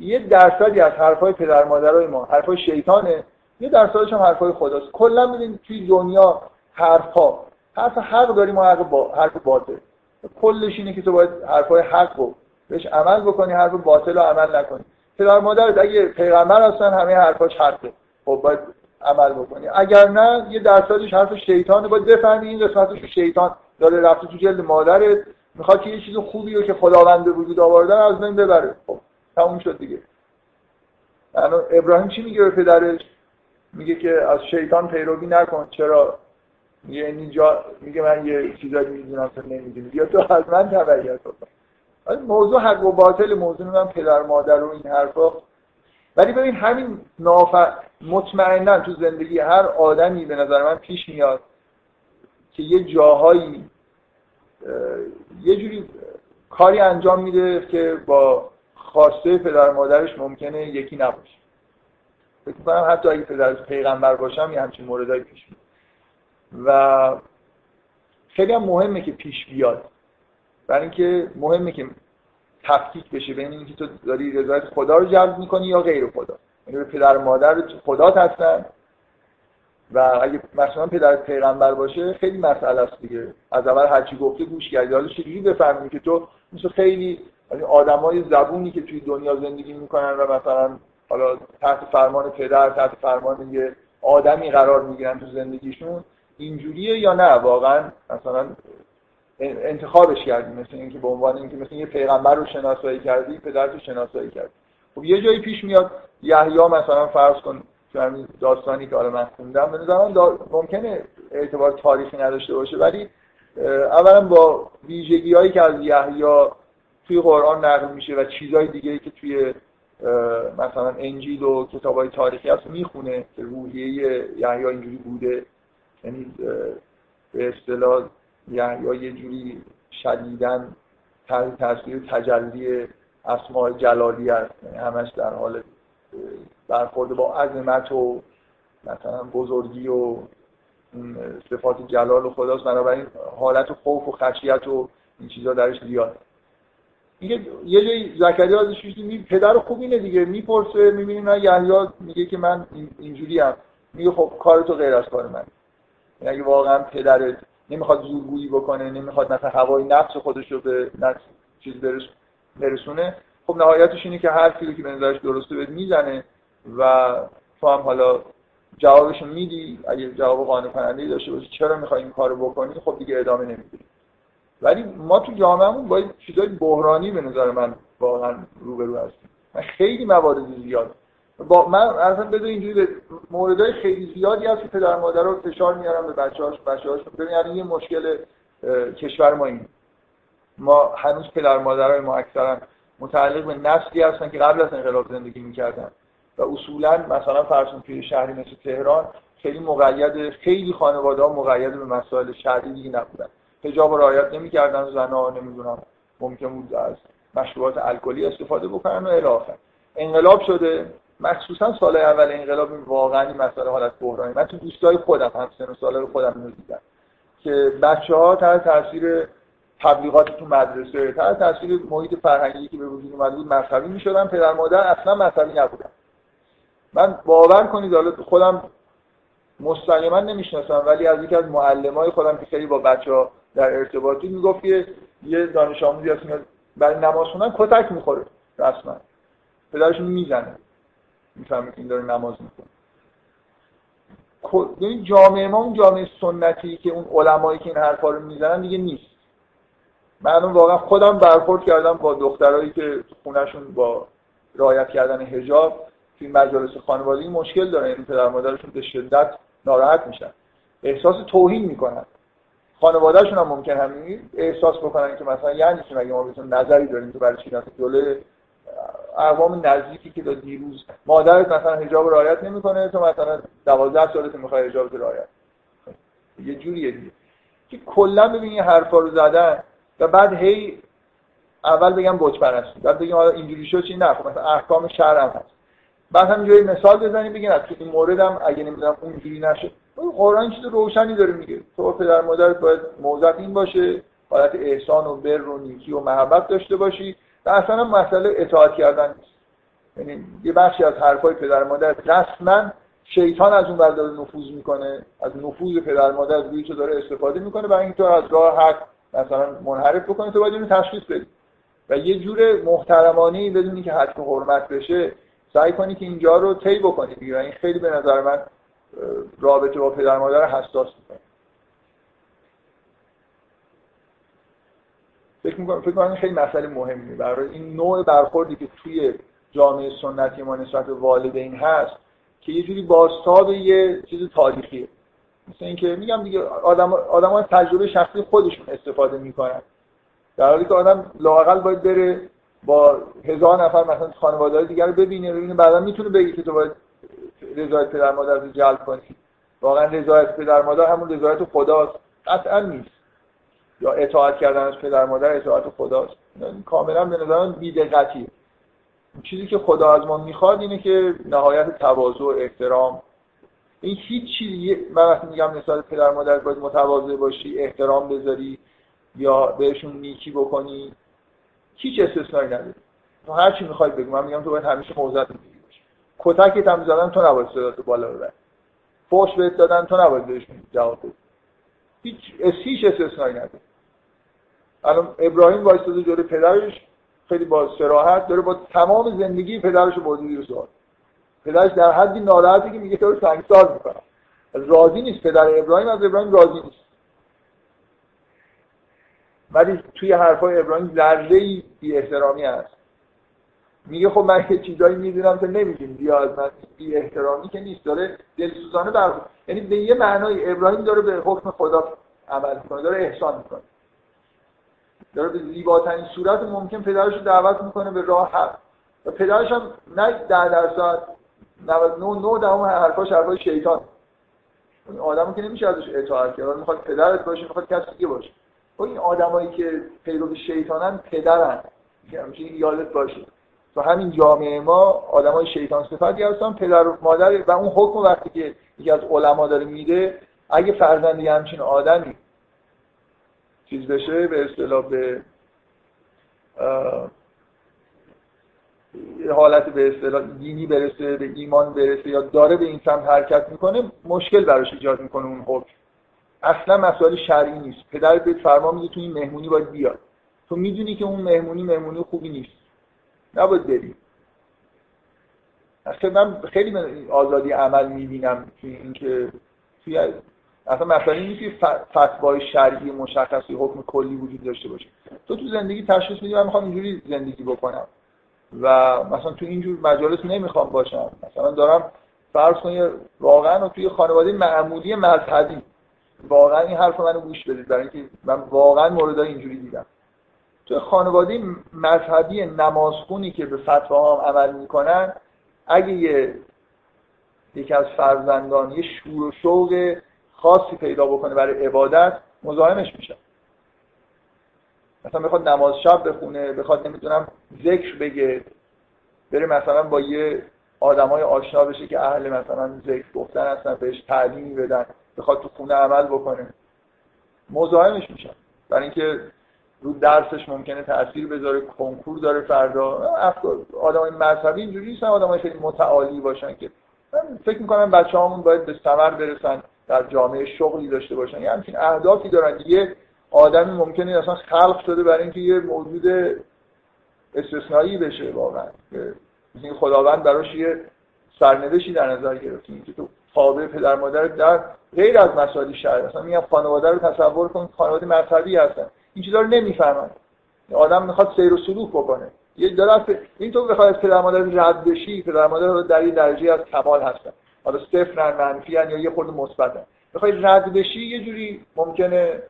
یه درصدی از حرفای پدر مادرای ما حرفای شیطانه. یه درصدش هم حرفای خداست. کلا ببین توی دنیا حرفها حرف حق داریم و حرف با حرف باطل. کلش اینه که تو باید حرفای حق رو بهش عمل بکنی حرف باطل رو عمل نکنی. پدر مادر اگه پیغمبر هستن همه حرفاش حقه. خب باید عمل بکنی. اگر نه یه درصدش حرف شیطانه. باید بفهمی این قسمتش شیطان داره رفته تو جلد مادرت می‌خواد که یه چیز خوبی رو که خداوند به وجود آوردن از بین ببره. خب تموم شد دیگه. ابراهیم چی میگه به پدرش؟ میگه که از شیطان پیروی نکن. چرا؟ میگه اینجا میگه من یه چیزایی می‌دونم تو نمی‌دونی بیا تو از من تبعیت کن. موضوع حق و باطل موضوع من پدر مادر و این حرفا. ولی ببین همین ناف مطمئنا تو زندگی هر آدمی به نظر من پیش میاد که یه جاهایی یه جوری کاری انجام میده که با خواسته پدر مادرش ممکنه یکی نباشه. فکر کنم حتی اگه پدرش پیغمبر باشم یه همچین موردایی پیش میاد. و خیلی هم مهمه که پیش بیاد. برای اینکه مهمه که تفکیک بشه بین اینکه تو داری رضایت خدا رو جلب می‌کنی یا غیر خدا. یعنی به پدر مادر خدا هستن. و اگه مثلا پدر پیغمبر باشه خیلی مسئله است دیگه. از اول هرچی گفته گوش کردی. حالا چجوری بفهمی که تو مثل خیلی یعنی آدمای زبونی که توی دنیا زندگی می‌کنن و مثلا حالا تحت فرمان پدر تحت فرمان یه آدمی قرار می‌گیرن تو زندگیشون اینجوریه یا نه؟ واقعا مثلا انتخابش کردی مثل اینکه به عنوان اینکه مثل یه پیغمبر رو شناسایی کردی پدرتو شناسایی کردی. خب یه جایی پیش میاد یحیی مثلا فرض کن همین داستانی که حالا من خوندم به نظرم ممکنه اعتبار تاریخی نداشته باشه ولی اولا با ویژگی هایی که از یحیی توی قرآن نقل میشه و چیزهای دیگه که توی مثلا انجیل و کتاب های تاریخی هست می‌خونه که روحیه یحیی اینجوری بوده یعنی به اصطلاح یحیی یه جوری شدیدن تحت تاثیر تجلی اسماء جلالی است. یعنی همش در حال برخورد با عظمت و مثلا بزرگی و صفات جلال و خداست. بنابراین حالت خوف و خشیت و این چیزا درش زیاد. یه جایی زکریا ازش می پدر خوب اینه دیگه. می‌پرسه می‌بینیم نه یحیی میگه که من اینجوری هم میگه خب کار تو غیر از کار من. یعنی اگه واقعا پدرت نمی‌خواد زورگویی بکنه نمی‌خواد مثلا هوای نفس خودش رو به نفس چیز برسونه. خب نهایتش اینه که هر رو که به نظرش درسته بهت می‌زنه و تو هم حالا جوابشو میدی. اگه جواب قانع کننده داشته باشی چرا می‌خوای این کارو بکنی؟ خب دیگه ادامه نمیدی. ولی ما تو جامعهمون با چیزای بحرانی به نظر من واقعا روبرو هستیم. خیلی موارد زیاد با من اصلا بذار اینجوری موردهای خیلی زیادی هست که پدر مادر رو فشار میارن به بچه‌هاش بچه‌هاش. ببین یعنی یه مشکل کشور ما این ما هنوز پدر مادرای ما اکثرا متعلق به نسلی هستن که قبل از انقلاب زندگی می‌کردن. و اصولا مثلا فرض توی شهری مثل تهران خیلی مقید خیلی خانواده ها مقید به مسائل شرعی دیگه نبودن. حجاب رعایت نمی‌کردن زنا نمی‌دونم ممکن بود از مشروبات الکلی استفاده بکنن و الی انقلاب شده مخصوصا سال اول انقلاب واقعا این مسئله حالت بحرانی. من تو دوستای خودم هم سن و سال خودم اینو که بچه ها تحت تاثیر تبلیغات تو مدرسه تحت تاثیر محیط فرهنگی که به وجود اومده بود مذهبی می‌شدن. پدر مادر اصلا مذهبی نبودن. من باور کنید حالا خودم مستقیما نمی‌شناسم ولی از یکی از معلمای خودم که خیلی با بچه ها در ارتباطی می‌گفت یه دانش آموزی هست برای نماز خوندن کتک می‌خوره. رسما. پدرشون می‌زنه. می‌فهمه که این داره نماز می‌کنه یعنی جامعه ما اون جامعه سنتی که اون علمایی که این حرفا رو می‌زنن دیگه نیست. من واقعا خودم برخورد کردم با دخترایی که خونهشون با رعایت کردن حجاب توی مجالس خانوادگی مشکل دارن یعنی پدر مادرشون به شدت ناراحت میشن. احساس توهین می‌کنن. خانوادهشون هم ممکن همین احساس بکنن که مثلا یعنی چی؟ مگه ما بهتون نظری داریم تو برای چی جلوی اقوام نزدیکی که تا دیروز مادرت مثلا حجاب رعایت نمی‌کنه تو مثلا 12 سالت می‌خوای حجاب رعایت یه جوریه دیگه. که کلا ببین این حرفا رو زدن و بعد هی اول بگم بت پرستی بعد بگیم حالا اینجوری شد چی؟ نه خب مثلا احکام شرع هست. بعد هم جایی مثال بزنیم بگین تو این مورد هم اگه نمی‌دونم اونجوری نشه. قرآن چیز روشنی داره میگه. تو پدر مادر باید موضوع این باشه حالت احسان و بر و نیکی و محبت داشته باشی. و اصلا مسئله اطاعت کردن نیست. یعنی یه بخشی از حرفای پدر مادر رسما شیطان از اون بر داره نفوذ می‌کنه از نفوذ پدر مادر روی تو داره استفاده می‌کنه برای اینکه تو از راه حق مثلا منحرف بکنه تو باید اینو تشخیص بدی. و یه جور محترمانه بدونی که حتم حرمت بشه سعی کنی که اینجا رو طی بکنی دیگه. این خیلی به نظر من رابطه با پدر مادر حساس می‌کنه. فکر می‌کنم فکر خیلی مسئله مهمی برای این نوع برخوردی که توی جامعه سنتی ما نسبت به والدین هست که یه جوری باستاب یه چیز تاریخیه. مثل اینکه میگم دیگه آدم آدم از تجربه شخصی خودشون استفاده می‌کنن. در حالی که آدم لاقل باید بره با هزار نفر مثلا خانواده دیگر رو ببینه ببینه بعدا می‌تونه بگه که تو باید رضایت پدر مادر رو جلب کنی. واقعا رضایت پدر مادر همون رضایت خداست. قطعا نیست. یا اطاعت کردن از پدر مادر اطاعت خداست کاملا به نظر بیدقتیه چیزی که خدا از ما می‌خواد اینه که نهایت تواضع و احترام. این هیچ چیزی من وقتی میگم مثال پدر مادر باید متواضع باشی احترام بذاری یا بهشون نیکی بکنی هیچ استثنایی نداره تو هر چی می‌خوای بگو. من میگم تو باید همیشه موضوعت میگی باشی کتکت هم زدن تو نباید صدات بالا ببری. فوش بهت دادن تو نباید بهشون جواب بدی. هیچ هیچ استثنایی نداره الان ابراهیم وایستاده جلوی پدرش خیلی با سراحت داره با تمام زندگی پدرش رو برده زیر سوال. پدرش در حدی ناراحتی که میگه تو رو سنگسار می‌کنم. راضی نیست پدر ابراهیم از ابراهیم راضی نیست. ولی توی حرفای ابراهیم ذره بی احترامی هست. میگه خب من یه چیزایی می‌دونم که نمیدیم بیا از من. بی احترامی که نیست. داره دلسوزانه بر یعنی به یه معنای ابراهیم داره به حکم خدا عمل می‌کنه داره احسان می‌کنه. داره به زیباترین صورت ممکن پدرش رو دعوت می‌کنه به راه حق و پدرش هم نه در درصد 99 دهم حرفاش حرفای شیطان. این آدمو که نمیشه ازش اطاعت کرد. می‌خواد پدرت باشه می‌خواد کسی دیگه باشه. و این آدمایی که پیرو شیطانن پدرن. همیشه یادت باشه. تو همین جامعه ما آدمای شیطان صفتی هستن پدر و مادر و اون حکم وقتی که یکی از علما داره میده اگه فرزندی همچین آدمی چیز بشه به اصطلاح به حالت به اصطلاح دینی برسه به ایمان برسه یا داره به این سمت حرکت می‌کنه مشکل براش ایجاد می‌کنه اون حکم. اصلا مسائل شرعی نیست. پدر بهت فرما میده تو این مهمونی باید بیاد. تو می‌دونی که اون مهمونی مهمونی خوبی نیست. نباید بری اصلا من خیلی آزادی عمل می‌بینم توی اینکه توی اصلا مثلا نیست که فتوای شرعی مشخصی حکم کلی وجود داشته باشه. تو تو زندگی تشخیص میدی من می‌خوام اینجوری زندگی بکنم. و مثلا تو اینجور مجالس نمی‌خوام باشم. مثلا دارم فرض کنید واقعا توی خانواده معمولی مذهبی. واقعا این حرف منو گوش بدید برای اینکه من واقعا موردای اینجوری دیدم. توی خانواده مذهبی نمازخونی که به فتواها هم عمل می‌کنن اگه یه یکی از فرزندان یه شور و شوق خاصی پیدا بکنه برای عبادت مزاحمش میشن مثلا بخواد نماز شب بخونه بخواد نمی‌دونم ذکر بگه بره مثلا با یه آدمای آشنا بشه که اهل مثلا ذکر گفتن هستن بهش تعلیمی بدن بخواد تو خونه عمل بکنه. مزاحمش میشن برای اینکه رو درسش ممکنه تاثیر بذاره کنکور داره فردا. آدمای مذهبی اینجوری نیستن آدمای خیلی متعالی باشن که. من فکر می‌کنم بچه همون باید به ثمر برسن. در جامعه شغلی داشته باشن. یه همچین اهدافی دارن. یه آدمی ممکنه اصلا خلق شده برای اینکه یه موجود استثنایی بشه واقعا. این خداوند براش یه سرنوشتی در نظر گرفته که تو تابع پدر مادر در غیر از مسائل شرعی مثلا میگم خانواده رو تصور کن خانواده مذهبی هستن. این چیزا رو نمی‌فهمن. آدم می‌خواد سیر و سلوک بکنه. یه داره این تو بخواد پدر مادر رد بشی پدر مادر در یه درجه از کمال هستن. حالا صفر منفی یا یه خورده مثبتن بخوای رد بشی یه جوری ممکنه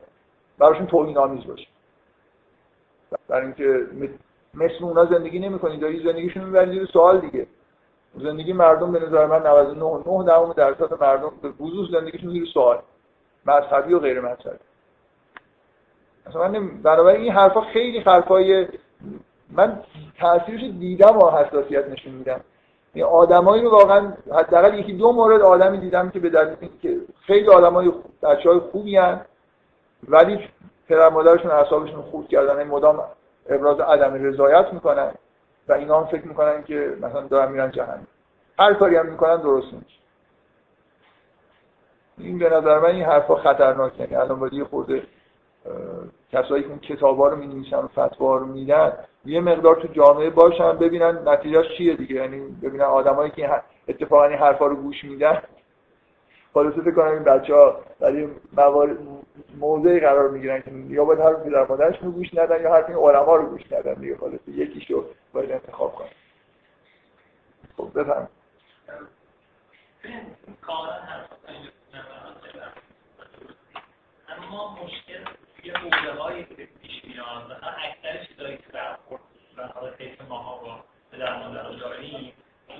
براشون توهین آمیز باشه برای اینکه مثل اونا زندگی نمی‌کنی داری زندگیشون می‌بری زیر سوال دیگه. زندگی مردم به نظر من 99 دهم درصد مردم به وضوح زندگیشون زیر سوال. مذهبی و غیر مذهبی. مثلا من بنابراین این حرفا خیلی حرفای من تاثیرش دیدم و حساسیت نشون میدم. این آدمایی رو واقعا حداقل یکی دو مورد آدمی دیدم که به دلیل که خیلی آدمای بچهای خوبی هن ولی پدر مادرشون اعصابشون خورد کردن. مدام ابراز عدم رضایت می‌کنن و اینا هم فکر می‌کنن که مثلا دارن میرن جهنم. هر کاری هم می‌کنن درست میشه این به نظر من این حرفا خطرناکه. یعنی الان باید یه خورده کسایی که کتابا رو می‌نویسن و فتوا رو میدن یه مقدار تو جامعه باشن ببینن نتیجهش چیه دیگه یعنی ببینن آدمایی که اتفاقا این حرفا رو گوش میدن خلاصه فکر کنم این بچه ها در این موضعی قرار می‌گیرن که یا باید حرف پدر مادرش رو گوش ندن یا حرف این علما رو گوش ندن دیگه خلاصه یکیشو باید انتخاب کنن خب بفهم اما مشکل یه حوزه هایی که پیش میاد. مثلا اکثر چیزایی که برخورد حالا طیف ماها با پدر مادر داریم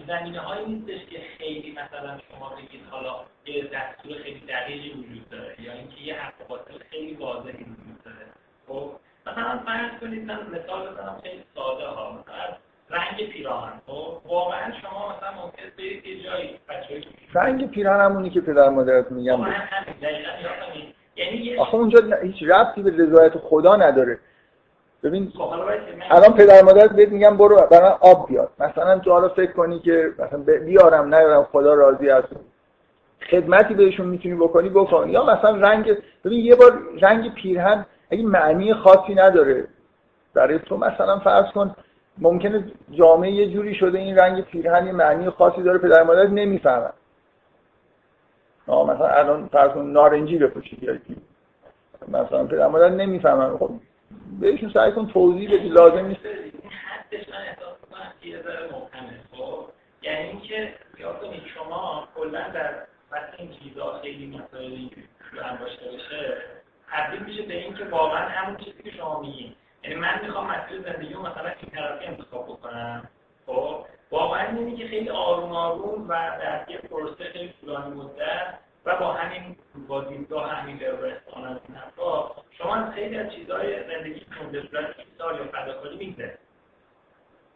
زمینه هایی نیستش که خیلی مثلا شما بگید حالا یه دستور خیلی دقیقی وجود داره یا اینکه یه حق باطل خیلی واضحی وجود داره. خب مثلا فرض کنید من مثال بزنم خیلی ساده ها. مثلا رنگ پیراهن. خب واقعا شما مثلا ممکن برید یه جایی رنگ پیراهن همونی که پدر مادرت میگم یعنی آخه اونجا هیچ ربطی به رضایت خدا نداره. ببین الان پدر مادر بهت میگم برو برای آب بیار. مثلا تو حالا فکر کنی که مثلا بیارم نیارم خدا راضی است. خدمتی بهشون می‌تونی بکنی بکن. یا مثلا رنگ ببین یه بار رنگ پیرهن اگه معنی خاصی نداره برای تو مثلا فرض کن ممکنه جامعه یه جوری شده این رنگ پیرهن یه معنی خاصی داره پدر مادر نمی‌فهمن. مثلا الان فرض کن نارنجی بپوشی یا مثلا پدر مادر نمی‌فهمن. خب بهشون سعی کن توضیح بدی لازم نیست. یعنی اینکه کنید شما کلا در وقتی این چیزا خیلی مسائلی هم داشته باشه تبدیل میشه به اینکه واقعا همون چیزی که شما میگین یعنی من می‌خوام مسیر زندگی مثلا این طرفی انتخاب بکنم خب واقعا اینه که خیلی آروم آروم و در یه پروسه خیلی طولانی مدت و با همین با دیدگاه همین رستان از این حرفا شما از خیلی از چیزهای زندگیتون به صورت ایثار یا فداکاری میگذره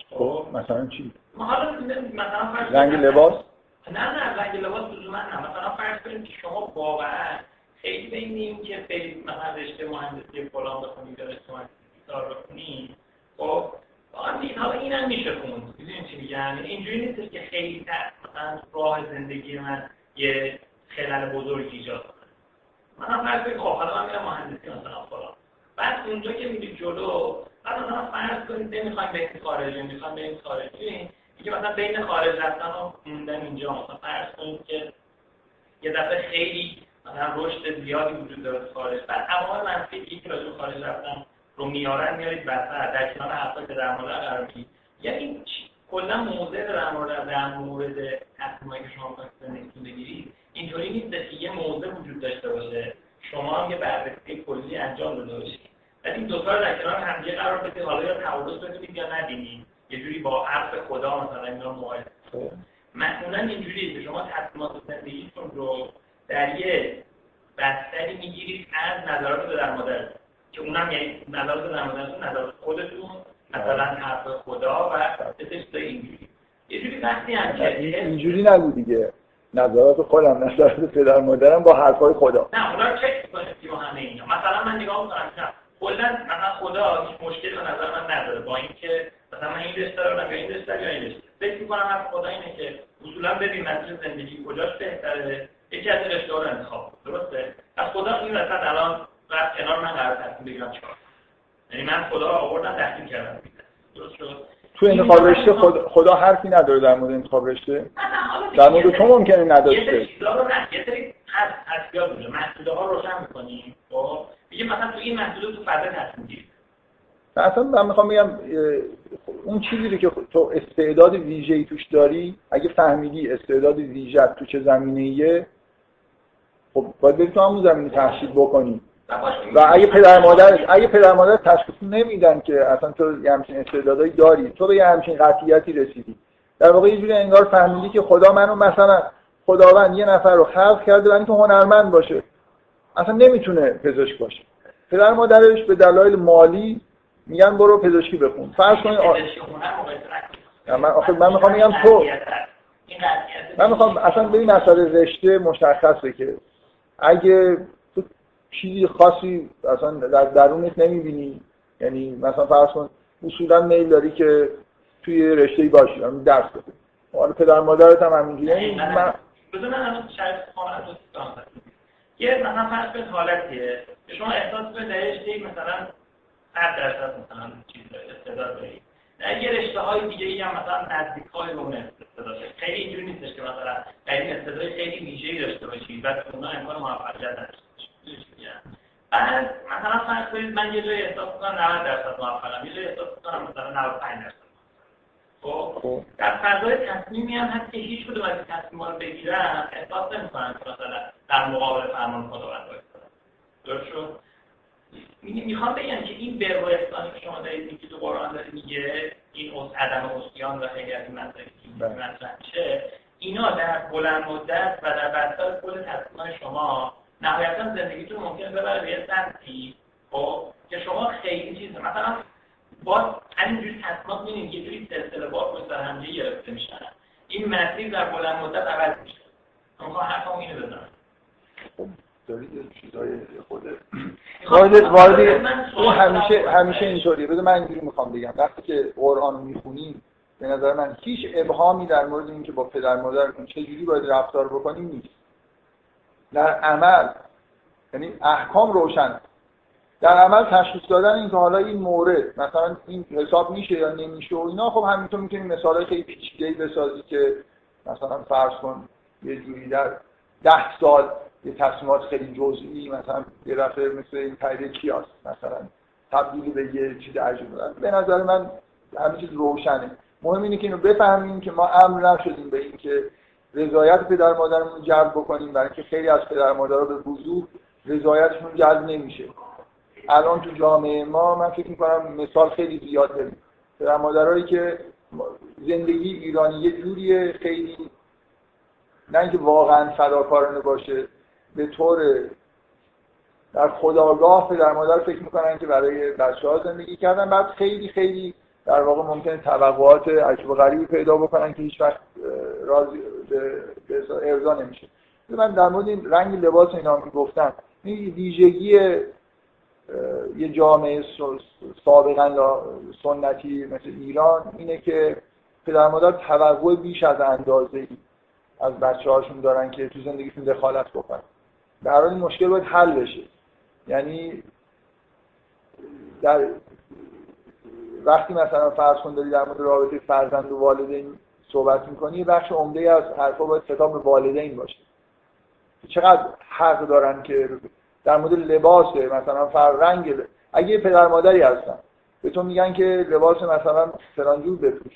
خب مثلا چی؟ حالا مثلا رنگ لباس؟ نه نه رنگ لباس لزوما نه. مثلا فرض کنید که شما واقعا خیلی به این که خیلی مثلا رشته مهندسی فلان بخونید یا رشته مهندسی بخونید خب حالا این هم میشه خوند می‌دونید چی میگن اینجوری نیست که خیلی مثلا راه زندگی من یه خلل بزرگ ایجاد کنه. من فرض کنید خب حالا من میرم مهندسی مثلا فلان. بعد اونجا که میری جلو بعد مثلا فرض کنید نمی‌خوایم بریم خارجی می‌خوایم بریم خارجی دیگه مثلا بین خارج رفتن و موندن اینجا. مثلا فرض کنید که یه دفعه خیلی مثلا رشد زیادی وجود داره خارج. بعد عوامل منفی که راجع خارج رفتن رو میارن میارید وسط در کنار حرفایی که در مورد قرار می‌گیرید. یعنی کلا موضع در مورد در مورد تصمیمایی که شما خواستید بگیرید. اینطوری نیست که یه موضع وجود داشته باشه. شما هم یه بررسی کلی انجام داده باشید. ولی این دو تا در کنار همدیگه قرار بدید. حالا یا تعارض ببینید یا نبینید. یه جوری با حرف خدا مثلا اینا مقایسه معمولا اینجوری که شما تصمیمات زندگیتون رو در یه بستری می‌گیرید از نظرات در مادر که اونم یعنی نظرات در مادرتون نظرات خودتون مثلا حرف خدا و چیزای اینجوری. یه جوری وقتی هم که اینجوری نگو دیگه. نظرات خودم نظرات پدر مادرم با حرفای خدا. نه اونا رو چک کنید با همه اینا. مثلا من نگاه می‌کنم کلا مثلا خدا هیچ مشکلی به نظر من نداره. با اینکه مثلا من این رشته رو یا این رشته یا این رشته فکر می‌کنم از خدا اینه که اصولا ببین مسیر زندگی کجاش بهتره. یکی از رشته رو انتخاب درسته؟ از خدا این وسط الان رفت کنار من قرار تصمیم بگیرم چیکار یعنی من خدا رو آوردم تحلیل کردم. درست شد؟ تو انتخاب رشته خدا, خدا حرفی نداره در مورد انتخاب رشته؟ در مورد تو ممکنه نداشته یه سری چیزا رو نه یه سری حد بوده محدوده ها روشن می‌کنیم خب؟ میگه مثلا تو این محدوده تو فضا تصمیم گیری اصلا من می‌خوام بگم اون چیزی که تو استعداد ویژه‌ای توش داری اگه فهمیدی استعداد ویژه تو چه زمینه‌ایه خب باید بری تو همون زمینه تحصیل بکنی. و اگه پدر مادر اگه پدر مادر تشخیص نمیدن که اصلا تو یه همچین استعدادایی داری تو به یه همچین قطعیتی رسیدی. در واقع یه جوری انگار فهمیدی که خدا منو مثلا خداوند یه نفر رو خلق کرده برای اینکه هنرمند باشه. اصلا نمی‌تونه پزشک باشه. پدر مادرش به دلایل مالی میگن برو پزشکی بخون. فرض کنید من آخه من می‌خوام بگم تو من می‌خوام اصلا به این مسئله رشته مشخصه که اگه چیزی خاصی اصلا در درونت نمی‌بینی. یعنی مثلا فرض کن اصولا میل داری که توی رشته ای باشی یعنی درس بده حالا پدر مادرت هم همینجوری. یعنی من بذار من شاید یه مثلا فرض کنید حالتیه. که شما احساس در رشته مثلا 100 درصد مثلا چیز استعداد دارید در یه رشته های دیگه ای هم مثلا نزدیک های به اون استعداد خیلی اینجوری نیستش که مثلا در این استعداد خیلی ویژه‌ای داشته باشید بعد اونا امکان موفقیت نداشته بعد مثلا فرض کنید من یه جایی احساس کنم 90 درصد موفقم یه جایی احساس کنم مثلا 95 درصد خب. در فضای تصمیمی هم هست که هیچ کدوم از تصمیم‌ها رو بگیرم احساس نمی‌کنم که مثلا در مقابل فرمان خداوند وایسادم درست شد می‌خوام بگم که این بر و که شما دارید میگید تو قرآن داره میگه این از عدم اسیان و خیلی از این مسائلی که بله. مطرح میشه اینا در بلند مدت و در بستر کل تصمیم شما نهایتا زندگیتون ممکن ببره به یه سطحی خب؟ که شما خیلی چیز مثلا با همینجوری تصمیمات می‌بینید یه جوری سلسله بار پشت سر هم گرفته میشن. این مسیر در بلند مدت عوض میشه. من می‌خوام حرفمو اینو بزنم. خب، دارید یه چیزای خود وارد وارد این همیشه همیشه اینطوریه. بده من اینجوری می‌خوام بگم. وقتی که قرآن رو می‌خونیم به نظر من هیچ ابهامی در مورد اینکه با پدر مادر چجوری باید رفتار بکنیم نیست. در عمل یعنی احکام روشن. در عمل تشخیص دادن اینکه حالا این مورد مثلا این حساب میشه یا نمیشه و اینا خب همینطور می‌تونیم مثال خیلی پیچیده‌ای بسازی که مثلا فرض کن یه جوری در ده سال یه تصمیمات خیلی جزئی مثلا یه دفعه مثل این تایید کیاس مثلا تبدیلی به یه چیز عجیب. به نظر من همه چیز روشنه. مهم اینه که اینو بفهمیم که ما امر نشدیم به اینکه رضایت پدر مادرمون جلب بکنیم برای اینکه خیلی از پدر مادرها به وضوح رضایتشون جلب نمیشه. الان تو جامعه ما من فکر می‌کنم مثال خیلی زیاد داریم. پدر مادرهایی که زندگی ایرانی یه جوریه خیلی نه اینکه واقعا فداکارانه باشه به طور در خداگاه پدر مادر فکر می‌کنن که برای بچه ها زندگی کردن. بعد خیلی خیلی در واقع ممکنه توقعات عجب غریبی پیدا بکنن که هیچ وقت راضی ارضا نمیشه. من در مورد این رنگ لباس اینا که گفتم این ویژگی یه جامعه سابقا سنتی مثل ایران اینه که پدر مادر توقع بیش از اندازه ای از بچه هاشون دارن که تو زندگیشون دخالت بکنن. در این مشکل باید حل بشه. یعنی در وقتی مثلا فرض کن داری در مورد رابطه فرزند و والدین صحبت می‌کنی یه بخش عمده از حرفا باید خطاب والدین باشه. چقدر حق دارن که در مورد لباس مثلا فر رنگ اگه پدر مادری هستن به تو میگن که لباس مثلا فلان جور بپوش.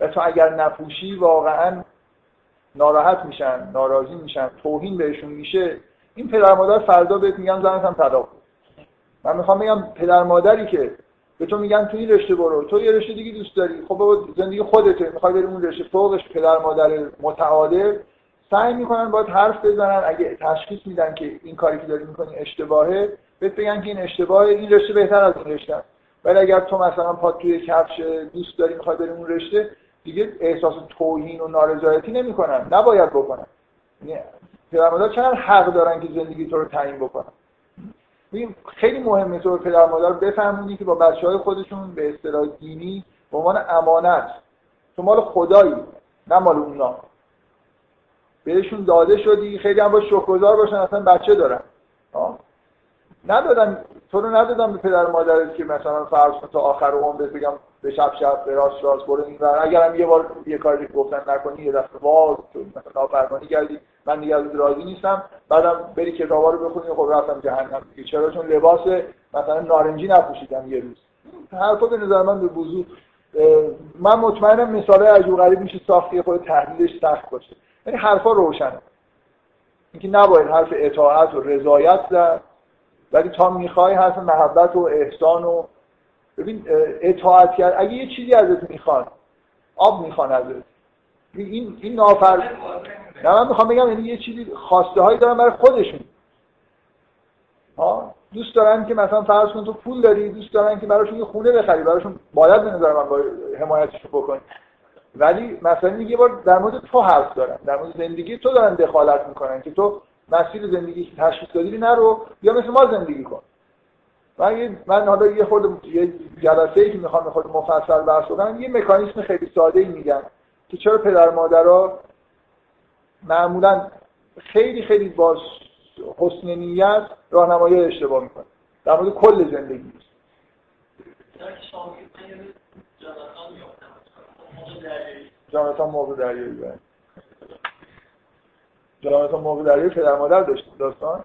و تو اگر نپوشی واقعا ناراحت میشن ناراضی میشن توهین بهشون میشه. این پدر مادر فردا بهت میگن زنت هم طلاق. من می‌خوام بگم پدر مادری که به تو میگن تو این رشته برو تو یه رشته دیگه دوست داری. خب بابا زندگی خودته می‌خوای بری اون رشته. فوقش پدر مادر متعادل. سعی می‌کنن باید حرف بزنن. اگه تشخیص میدن که این کاری که داری می‌کنی اشتباهه بهت بگن که این اشتباهه. این رشته بهتر از این رشته. ولی اگر تو مثلا پا توی کفش دوست داری می‌خوای بری اون رشته دیگه احساس توهین و نارضایتی نمی‌کنن. نباید بکنن. یعنی پدر مادر چقدر حق دارن که زندگی تو رو تعیین بکنن؟ خیلی مهمه تو پدر مادر بفهمونی که با بچه های خودشون به اصطلاح دینی به عنوان امانت تو مال خدایی نه مال اونا. بهشون داده شدی خیلی هم با شکرگزار باشن اصلا بچه دارن. ندادن تو رو ندادم به پدر مادرت که مثلا فرض تا آخر عمر بگم به شب شب به راست راست برو این اگرم یه بار یه کاری گفتن نکنی یه دفعه تو مثلا نافرمانی کردی. من دیگه از راضی نیستم. بعدم بری کتابا رو بخونی خب رفتم جهنم. چرا؟ چون لباس مثلا نارنجی نپوشیدم یه روز. حرفا به نظر من به وضوح من مطمئنم مثال عجیب غریب میشه ساختی خود تحلیلش سخت باشه. یعنی حرفا روشنه. اینکه نباید حرف اطاعت و رضایت زد ولی تا می‌خوای حرف محبت و احسان و ببین اطاعت کرد. اگه یه چیزی ازت می‌خوان آب می‌خوان ازت. این این نافر نه من می‌خوام بگم یعنی یه چیزی خواسته هایی دارن برای خودشون. ها دوست دارن که مثلا فرض کن تو پول داری دوست دارن که براشون یه خونه بخری براشون باید به نظر من با حمایتش بکنی. ولی مثلا یه بار در مورد تو حرف دارن در مورد زندگی تو دارن دخالت می‌کنن که تو مسیر زندگی تشخیص دادی نرو یا مثل ما زندگی کن. من من حالا یه خود یه جلسه ای که می‌خوام خود مفصل بحث کنم یه مکانیسم خیلی ساده ای میگم. که چرا پدر مادرها معمولا خیلی خیلی با حسن نیت راهنمایی اشتباه می‌کنه. در مورد کل زندگی. جانتان موقع دریایی بله. جانتان موقع دریایی پدر مادر داشت داستان؟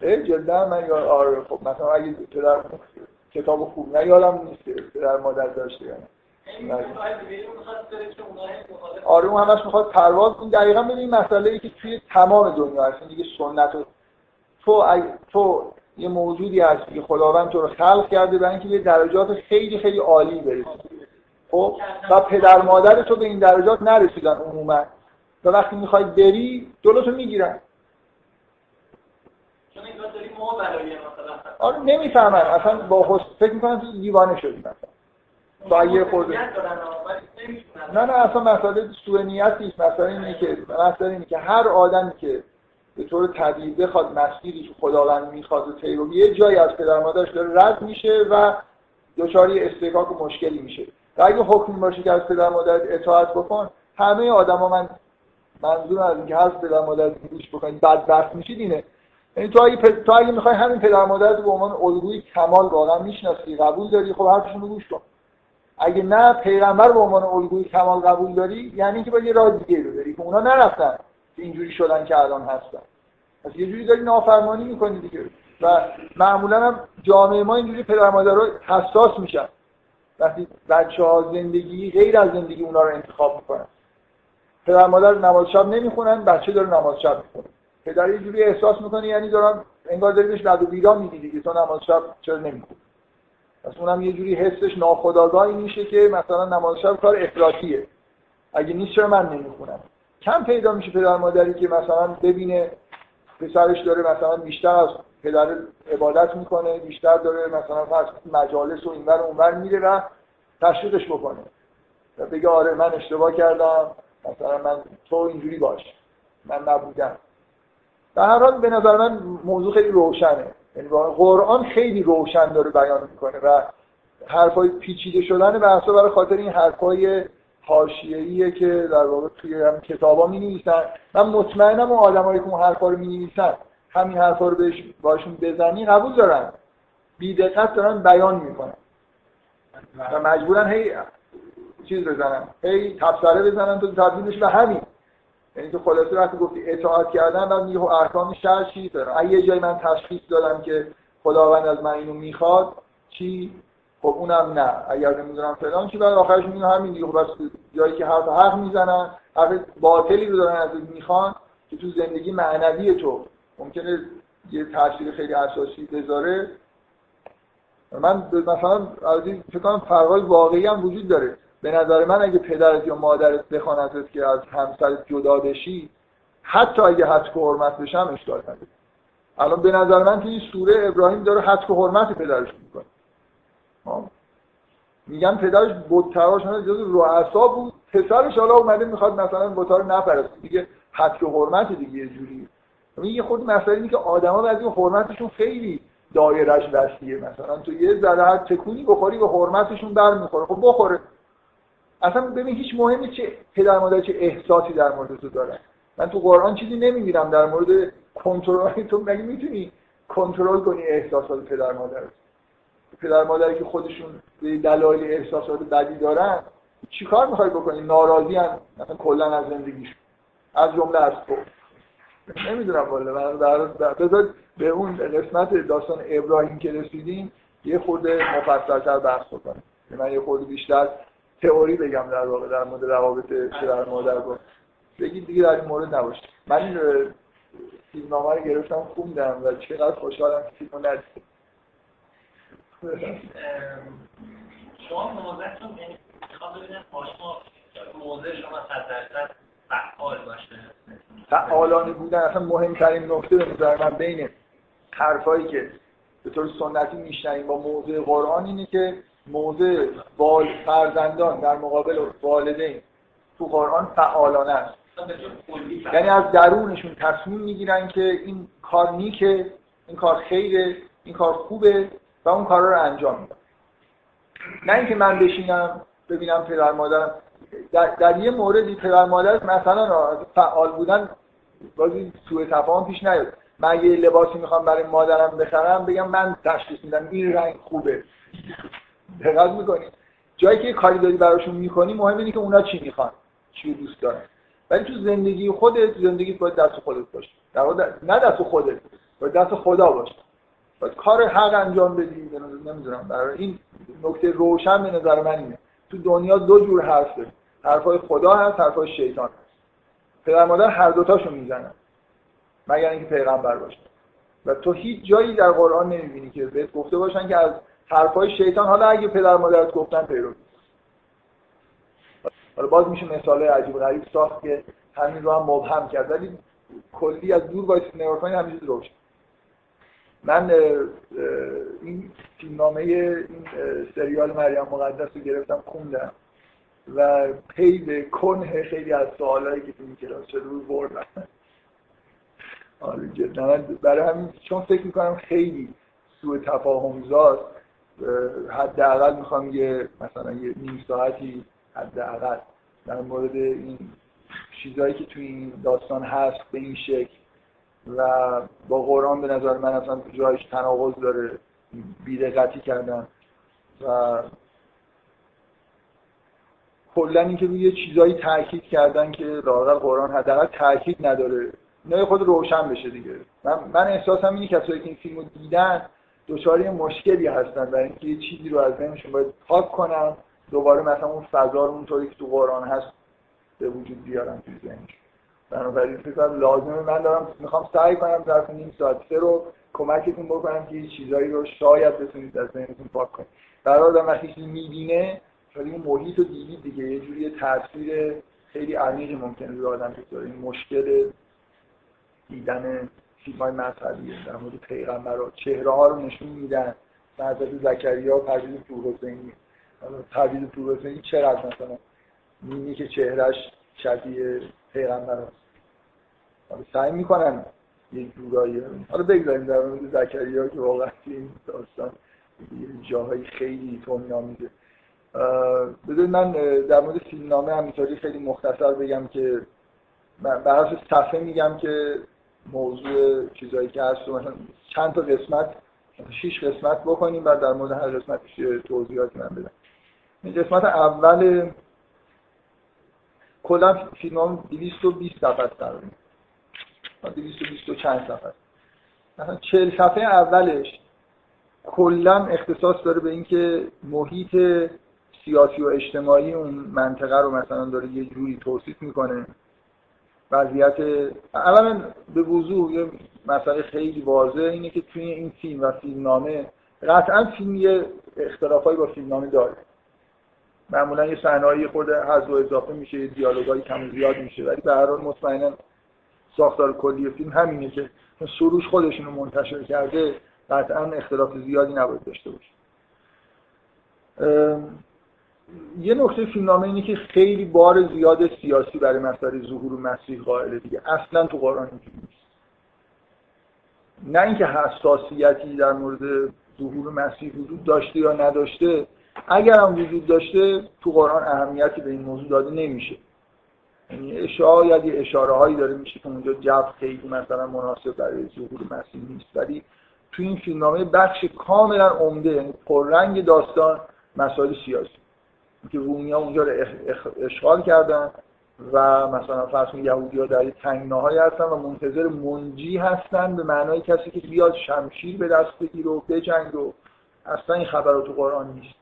ای جدا من یا آره خب مثلا اگه پدر کتاب خوب نه یادم نیست پدر مادر داشته یعنی آره اون همش می‌خواد پرواز کن دقیقا ببین این مسئله ای که توی تمام دنیا هست. دیگه سنت و تو تو یه موجودی هستی که خداوند تو رو خلق کرده برای اینکه یه درجات خیلی خیلی عالی برسی خب؟ و پدر مادر تو به این درجات نرسیدن عموما. و وقتی می‌خوای بری جلوتو می‌گیرن. آره نمی‌فهمن. اصلا با حس... فکر می‌کنن تو دیوانه شدی مثلا با یه خود نه نه اصلا مسئله سوء نیت نیست. مسئله اینه که مسئله اینه که هر آدمی که به طور طبیعی بخواد مسیری که خداوند می‌خواد و پیرو یه جایی از پدر مادرش داره رد میشه و دچار استکاک و مشکلی میشه. و اگه حکمی باشه که از پدر مادر اطاعت بکن همه آدما من منظور از اینکه هر پدر مادر گوش بکنید بدبخت میشید اینه. یعنی تو اگه تو اگه می‌خوای همین پدر مادر رو به عنوان الگوی کمال واقعا می‌شناسی قبول داری خب حرفشون رو گوش کن. اگه نه پیغمبر به عنوان الگوی کمال قبول داری یعنی که باید یه راه دیگه رو داری که اونا نرفتن که اینجوری شدن که الان هستن. پس یه جوری داری نافرمانی می‌کنی دیگه. و معمولا هم جامعه ما اینجوری پدر رو حساس میشن. وقتی بچه ها زندگی غیر از زندگی اونا رو انتخاب می‌کنن. پدر مادر نماز شب نمی‌خونن بچه داره نماز شب می‌خونه. پدر یه جوری احساس می‌کنه یعنی دارن انگار داری بهش بد و بیرا میگی دیگه تو نماز شب چرا نمی‌خونی؟ پس اونم یه جوری حسش ناخودآگاهی میشه که مثلا نماز شب کار افراطیه. اگه نیست چرا من نمی‌خونم؟ کم پیدا میشه پدر مادری که مثلا ببینه پسرش داره مثلا بیشتر از پدر عبادت می‌کنه بیشتر داره مثلا مجالس و اینور اونور میره و تشویقش بکنه. و بگه آره من اشتباه کردم مثلا من تو اینجوری باش من نبودم. در هر حال به نظر من موضوع خیلی روشنه. یعنی قرآن خیلی روشن داره بیان می‌کنه و حرفای پیچیده شدن بحثا برای خاطر این حرفای حاشیه‌ایه که در واقع توی هم کتابا می من مطمئنم اون آدمایی که اون حرفا رو می همین حرفا رو بهش باشون بزنی قبول دارن. بی دقت دارن بیان می‌کنن. و مجبورن هی چیز بزنن هی تبصره بزنن تو تبدیل بشه به همین. یعنی تو خلاصه وقتی گفتی اطاعت کردن بعد میگه خب احکام شرع چی اگه یه جای من تشخیص دادم که خداوند از من اینو می‌خواد چی؟ خب اونم نه. اگر نمی‌دونم فلان چی بعد آخرش میگه همین دیگه. خب بس جایی که حرف حق می‌زنن حرف باطلی رو دارن از می‌خوان که تو زندگی معنوی تو. ممکنه یه تاثیر خیلی اساسی بذاره. من مثلا فکر کنم فرقای واقعی هم وجود داره. به نظر من اگه پدرت یا مادرت بخوانتت که از همسرت جدا بشی حتی اگه حد و حرمت بشم اشکال نداره. الان به نظر من توی سوره ابراهیم داره حد و حرمت پدرش می‌کنه. میگن پدرش بودتراش جز رؤسا بود. پسرش حالا اومده می‌خواد مثلا بوتا رو نپرسته. دیگه حد و حرمت دیگه یه جوری یه خود مسئله اینه که آدما بعضی حرمتشون خیلی دایرش وسیعه. مثلا تو یه ذره تکونی بخوری به حرمتشون برمیخوره. خب بخوره. اصلا ببین هیچ مهمی چه پدر مادر چه احساسی در مورد تو دارن من تو قرآن چیزی نمی‌گیرم در مورد کنترل تو مگه می‌تونی کنترل کنی احساسات پدر مادر پدر مادری که خودشون دلایل احساسات بدی دارن چیکار می‌خوای بکنی؟ ناراضی هم مثلا کلا از زندگیش. از جمله از تو. نمی‌دونم والا. بذار به اون قسمت داستان ابراهیم که رسیدیم یه خورده مفصلتر بحث بکنم من یه خورده بیشتر تئوری بگم در واقع در مورد روابط پدر مادر با بگید دیگه در این مورد نباشه. من فیلمنامه رو گرفتم خوندم و چقدر خوشحالم که فیلمو ندیدم. شما موضعتون یعنی می‌خوام ببینم شما موضع شما صد درصد فعال باشه. فعالانه بودن اصلا مهمترین نکته به نظر من بین حرفایی که به طور سنتی میشنیم با موضع قرآن اینه که موضع فرزندان در مقابل والدین تو قرآن فعالانه است. یعنی از درونشون تصمیم می‌گیرن که این کار نیکه این کار خیره این کار خوبه و اون کارا رو انجام میدن. نه اینکه من بشینم ببینم پدر مادرم. در, در یه موردی پدر مادر مثلا فعال بودن بازی سوء تفاهم پیش نیاد. من یه لباسی می‌خوام برای مادرم بخرم بگم من تشخیص میدم این رنگ خوبه. دقت می‌کنید جایی که کاری داری براشون می‌کنی مهم اینه که اونا چی می‌خوان چی دوست دارن. ولی تو زندگی خودت زندگی باید دست خودت باشه. در نه دست خودت باید دست خدا باشه. باید کار حق انجام بدی نمی‌دونم. برای این نکته روشن به نظر من اینه. تو دنیا دو جور حرف داریم. حرفای خدا هست حرفای شیطان هست. پدر مادر هر دوتاشو می‌زنن. مگر اینکه پیغمبر باشه. و تو هیچ جایی در قرآن نمی‌بینی که بهت گفته باشن که از حرفای شیطان. حالا اگه پدر مادرت گفتن پیرو حالا باز میشه مثال عجیب و غریب ساخت که همین رو هم مبهم کرد. ولی کلی از دور وایس نگاه کنید همینجوری روشن من این فیلمنامه این سریال مریم مقدس رو گرفتم خوندم. و پی به کنه خیلی از سوالایی که تو این کلاس شده رو بردم. آره برای همین چون فکر می‌کنم خیلی سوء تفاهم زاست حداقل می‌خوام یه مثلا یه نیم ساعتی حداقل در مورد این چیزهایی که توی این داستان هست به این شکل و با قرآن به نظر من اصلا جایش تناقض داره بیدقتی کردن و کلا اینکه روی چیزایی تاکید کردن که لاقل قرآن حداقل تاکید نداره. نه خود روشن بشه دیگه. من من احساسم اینه کسایی که این فیلمو دیدن دچار مشکلی هستن برای اینکه یه چیزی رو از ذهنشون باید پاک کنن دوباره مثلا اون فضا رو اونطوری که تو قرآن هست به وجود بیارن تو ذهنشون. بنابراین فکر لازمه من دارم می‌خوام سعی کنم در نیم ساعت سه رو کمکتون بکنم که یه چیزایی رو شاید بتونید از ذهنتون پاک کنید. قرار دارم وقتی می‌بینه شاید این محیط رو دیدید دیگه یه جوری تاثیر خیلی عمیقی ممکنه روی آدم بذاره. این مشکل دیدن فیلم های مذهبیه در مورد پیغمبر چهره ها رو نشون میدن. حضرت زکریا و پرویز پورحسینی پرویز پورحسینی چقدر مثلا می‌بینی که چهرش شبیه پیغمبر هست؟ سعی می‌کنن یک جورایی حالا بگذاریم در مورد زکریا که واقعا این داستان جاهای خیلی توهین بذارید من در مورد فیلمنامه همینطوری خیلی مختصر بگم که بر صفحه میگم که موضوع چیزایی که هست مثلا چند تا قسمت شش قسمت بکنیم و در مورد هر قسمت توضیحات من بدم. این قسمت اول کلا فیلم هم 220 صفحه تقریبا 220 و چند صفحه مثلا 40 صفحه اولش کلا اختصاص داره به اینکه محیط سیاسی و اجتماعی اون منطقه رو مثلا داره یه جوری توصیف می‌کنه. وضعیت اولا به وضوح یه مسئله خیلی واضحه اینه که توی این فیلم و فیلمنامه قطعا فیلم یه اختلافایی با فیلمنامه داره. معمولا یه صحنه‌ای خورده حذف و اضافه میشه یه دیالوگایی کم زیاد میشه. ولی به هر حال مطمئنا ساختار کلی فیلم همینه که سروش خودشون رو منتشر کرده قطعا اختلاف زیادی نباید داشته باشه. یه نکته فیلمنامه اینه که خیلی بار زیاد سیاسی برای مسئله ظهور مسیح قائله دیگه. اصلا تو قرآن اینجوری نیست. نه اینکه حساسیتی در مورد ظهور مسیح وجود داشته یا نداشته اگر هم وجود داشته تو قرآن اهمیتی به این موضوع داده نمیشه. یعنی شاید یه اشاره هایی داره میشه که اونجا جو خیلی مثلا مناسب برای ظهور مسیح نیست. ولی تو این فیلمنامه بخش کاملا عمده یعنی پررنگ داستان مسائل سیاسی. که رومی ها اونجا رو اشغال کردن و مثلا فرض یهودی ها در یه تنگناهایی هستن و منتظر منجی هستن به معنای کسی که بیاد شمشیر به دست بگیر و بجنگ و اصلا این خبر تو قرآن نیست.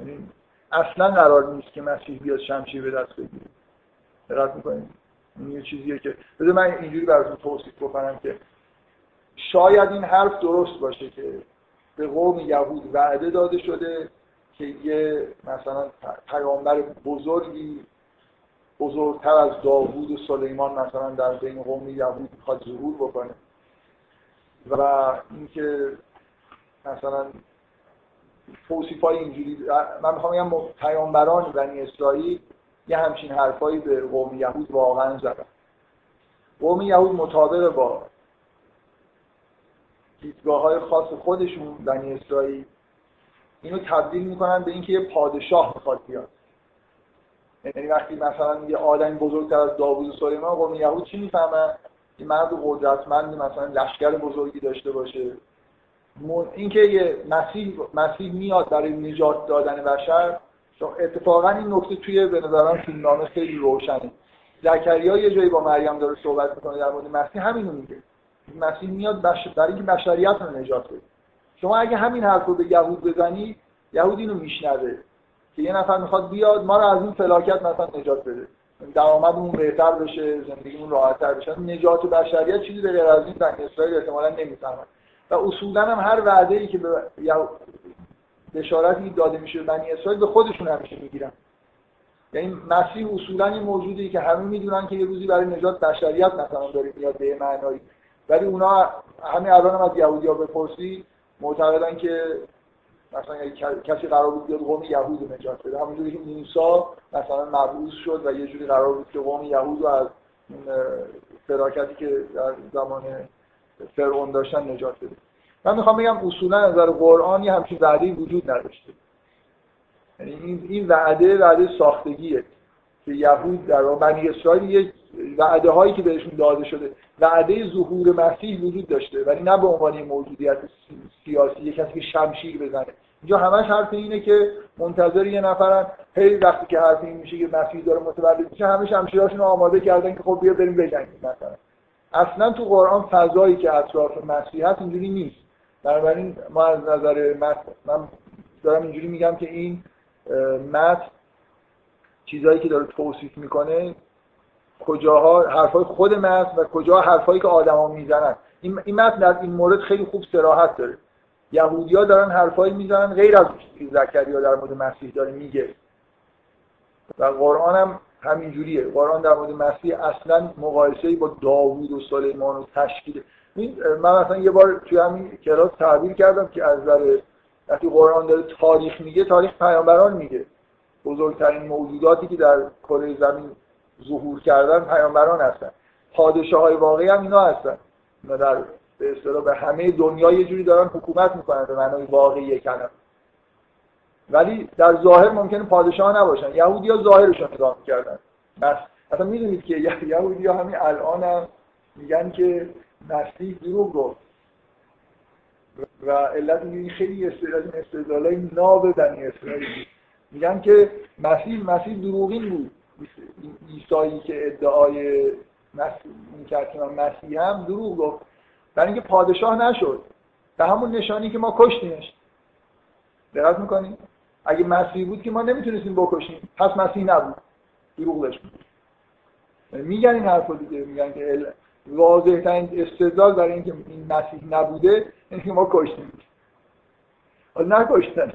یعنی اصلا قرار نیست که مسیح بیاد شمشیر به دست بگیره. دقت می‌کنید؟ این یه چیزیه که بده من اینجوری براتون توصیف بکنم که شاید این حرف درست باشه که به قوم یهود وعده داده شده که یه مثلا پیامبر بزرگی بزرگتر از داوود و سلیمان مثلا در بین قوم یهود می‌خواد ظهور بکنه. و اینکه مثلا توصیف های اینجوری من می‌خوام بگم پیامبران بنی اسرائیل یه همچین حرفایی به قوم یهود واقعا زدن. قوم یهود مطابق با دیدگاه های خاص خودشون بنی اسرائیل اینو تبدیل می‌کنن به اینکه یه پادشاه می‌خواد بیاد. یعنی وقتی مثلا یه آدم بزرگتر از داوود و سلیمان قوم یهود چی می‌فهمن؟ این مرد قدرتمند مثلا لشکر بزرگی داشته باشه. اینکه یه مسیح مسیح میاد برای نجات دادن بشر اتفاقا این نکته توی به نظرم فیلمنامه خیلی روشنه. زکریا یه جایی با مریم داره صحبت می‌کنه در مورد مسیح همینو میگه. مسیح میاد. برای اینکه بشریت رو نجات بده. شما اگه همین حرف رو به یهود بزنی یهود اینو میشنوه که یه نفر می‌خواد بیاد ما رو از این فلاکت مثلا نجات بده. درآمدمون بهتر بشه زندگیمون راحتتر بشه. نجات بشریت چیزی به غیر از این بنی اسرائیل احتمالاً نمی‌فهمن و اصولا هم هر وعده ای که به بشارتی داده میشه بنی اسرائیل به خودشون همیشه می‌گیرن. یعنی مسیح اصولا این موجودی که همه می‌دونن که یه روزی برای نجات بشریت مثلا داره میاد به معنایی. ولی اونا همین الان هم از یهودیا بپرسی معتقدن که مثلا کسی قرار بود بیاد قوم یهود رو نجات بده. همونجوری که موسی مثلا مبعوث شد و یه جوری قرار بود که قوم یهود رو از فراکتی که در زمان فرعون داشتن نجات بده. من می‌خوام بگم اصولا از نظر قرآن یه همچین وعده وجود نداشته. یعنی این این وعده وعده ساختگیه که یهود در بنی اسرائیل یه وعده هایی که بهشون داده شده وعده ظهور مسیح وجود داشته ولی نه به عنوان موجودیت سیاسی یه کسی که شمشیر بزنه. اینجا همش حرف اینه که منتظر یه نفرن. هی وقتی که حرف این میشه که مسیح داره متولد میشه همه شمشیراشون آماده کردن که خب بیا بریم بجنگیم مثلا. اصلا تو قرآن فضایی که اطراف مسیح هست اینجوری نیست. بنابراین ما از نظر مت من دارم اینجوری میگم که این مت چیزهایی که داره توصیف می‌کنه کجاها حرفای خود متن و کجا حرفایی که آدما می‌زنن. این این متن در این مورد خیلی خوب سراحت داره. یهودیا دارن حرفایی می‌زنن غیر از زکریا در مورد مسیح داره میگه. و قرآن هم همینجوریه. قرآن در مورد مسیح اصلا مقایسه با داوود و سلیمان و تشکیل. من مثلا یه بار توی همین کلاس تعبیر کردم که از نظر وقتی قرآن داره تاریخ میگه تاریخ پیامبران میگه. بزرگترین موجوداتی که در کره زمین ظهور کردن پیامبران هستن. پادشاه های واقعی هم اینا هستن. اینا در به اصطلاح به همه دنیا یه جوری دارن حکومت می‌کنن به معنای واقعی کلمه. ولی در ظاهر ممکنه پادشاه نباشن. یهودی ها ظاهرشون نگاه می‌کردن. بس. اصلا می‌دونید که یهودی ها همین الان هم میگن که مسیح دروغ گفت. و علت این خیلی استدلال ناب بنی اسرائیل. میگن که مسیح مسیح دروغین بود. ایسایی که ادعای می‌کرد که من مسیح هم دروغ گفت. برای اینکه پادشاه نشد. به همون نشانی که ما کشتیمش. دقت می‌کنیم اگه مسیح بود که ما نمی‌تونستیم بکشیم. پس مسیح نبود. دروغ داشت میگن. این حرفو دیگه. میگن که واضح ترین استدلال برای اینکه این مسیح نبوده اینکه ما کشتیم حالا نکشتنش.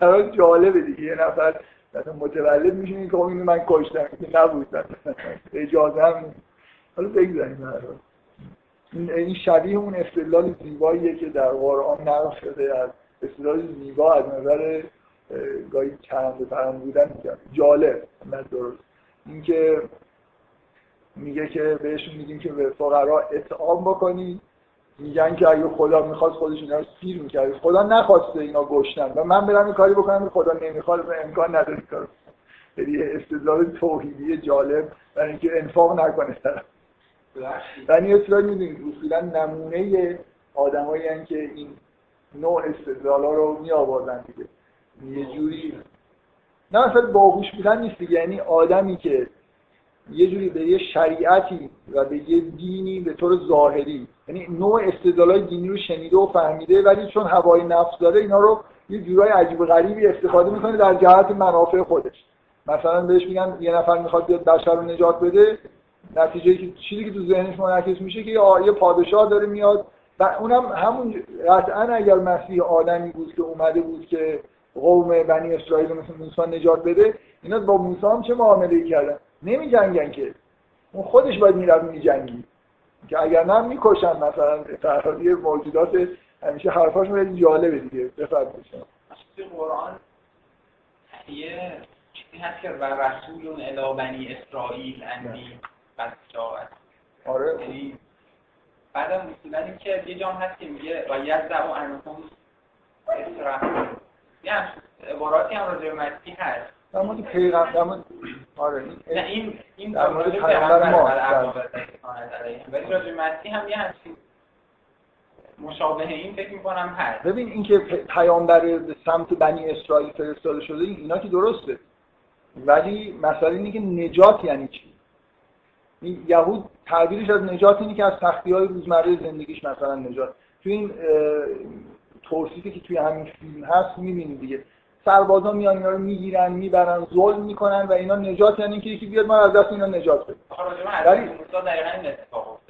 ولی جالبه دیگه. یه نفر مثلا متولد میشه این که خب من کشتم که نبود. اجازه هم حالا بگذاریم این شبیه اون استدلال زیباییه که در قرآن نقل شده از استدلال زیبا از نظر گاهی چند پرند بودن جالب نه درست. اینکه میگه که بهشون میگیم که به فقرا اطعام بکنی میگن که اگه خدا می‌خواست خودش اینا رو سیر می‌کرد. خدا نخواسته اینا گشتن و من برم این کاری بکنم خدا نمی‌خواد و امکان نداره کارو یعنی استدلال توحیدی جالب برای اینکه انفاق نکنه. طرف بنی اسرائیل می‌دونید اصولا نمونه آدمایی که این نوع استدلال ها رو می آوردن دیگه. یه جوری نه اصلا باهوش بودن نیست دیگه. یعنی آدمی که یه جوری به یه شریعتی و به یه دینی به طور ظاهری. یعنی نوع استدلال دینی رو شنیده و فهمیده ولی چون هوای نفس داره اینا رو یه جورای عجیب غریبی استفاده می‌کنه در جهت منافع خودش. مثلا بهش میگن یه نفر می‌خواد بیاد بشر رو نجات بده نتیجه که چیزی که تو ذهنش منعکس میشه که یه پادشاه داره میاد. و اونم همون قطعا اگر مسیح آدمی بود که اومده بود که قوم بنی اسرائیل مثل موسی نجات بده اینا با موسی هم چه معامله کردن؟ نمی جنگن که. اون خودش باید می‌رفت می جنگی که اگر نه می‌کشن مثلا فرهادی موجودات. همیشه حرفاشون خیلی جالبه دیگه. بفرمایید. تو قرآن یه چیزی هست که و رسول الی بنی اسرائیل انی بسجاعت آره. یعنی بعدم اصولا این که یه جام هست که میگه و و انکم اسرائیل یه عباراتی هم راجع به هست. در مورد پیغمبر آره نه این این در مورد پیغمبر ما ولی راجع مسیح هم یه همچین مشابه این فکر می‌کنم هست. ببین اینکه پیامبر به سمت بنی اسرائیل فرستاده شده اینا که درسته. ولی مسئله اینه که نجات یعنی چی؟ این یهود تعبیرش از نجات اینه که از سختی های روزمره زندگیش مثلا نجات. تو این توصیفی که توی همین فیلم هست می‌بینید دیگه. سربازا میان اینا رو می‌گیرن می‌برن ظلم می‌کنن و اینا نجات یعنی اینکه یکی بیاد ما از دست اینا نجات بده ولی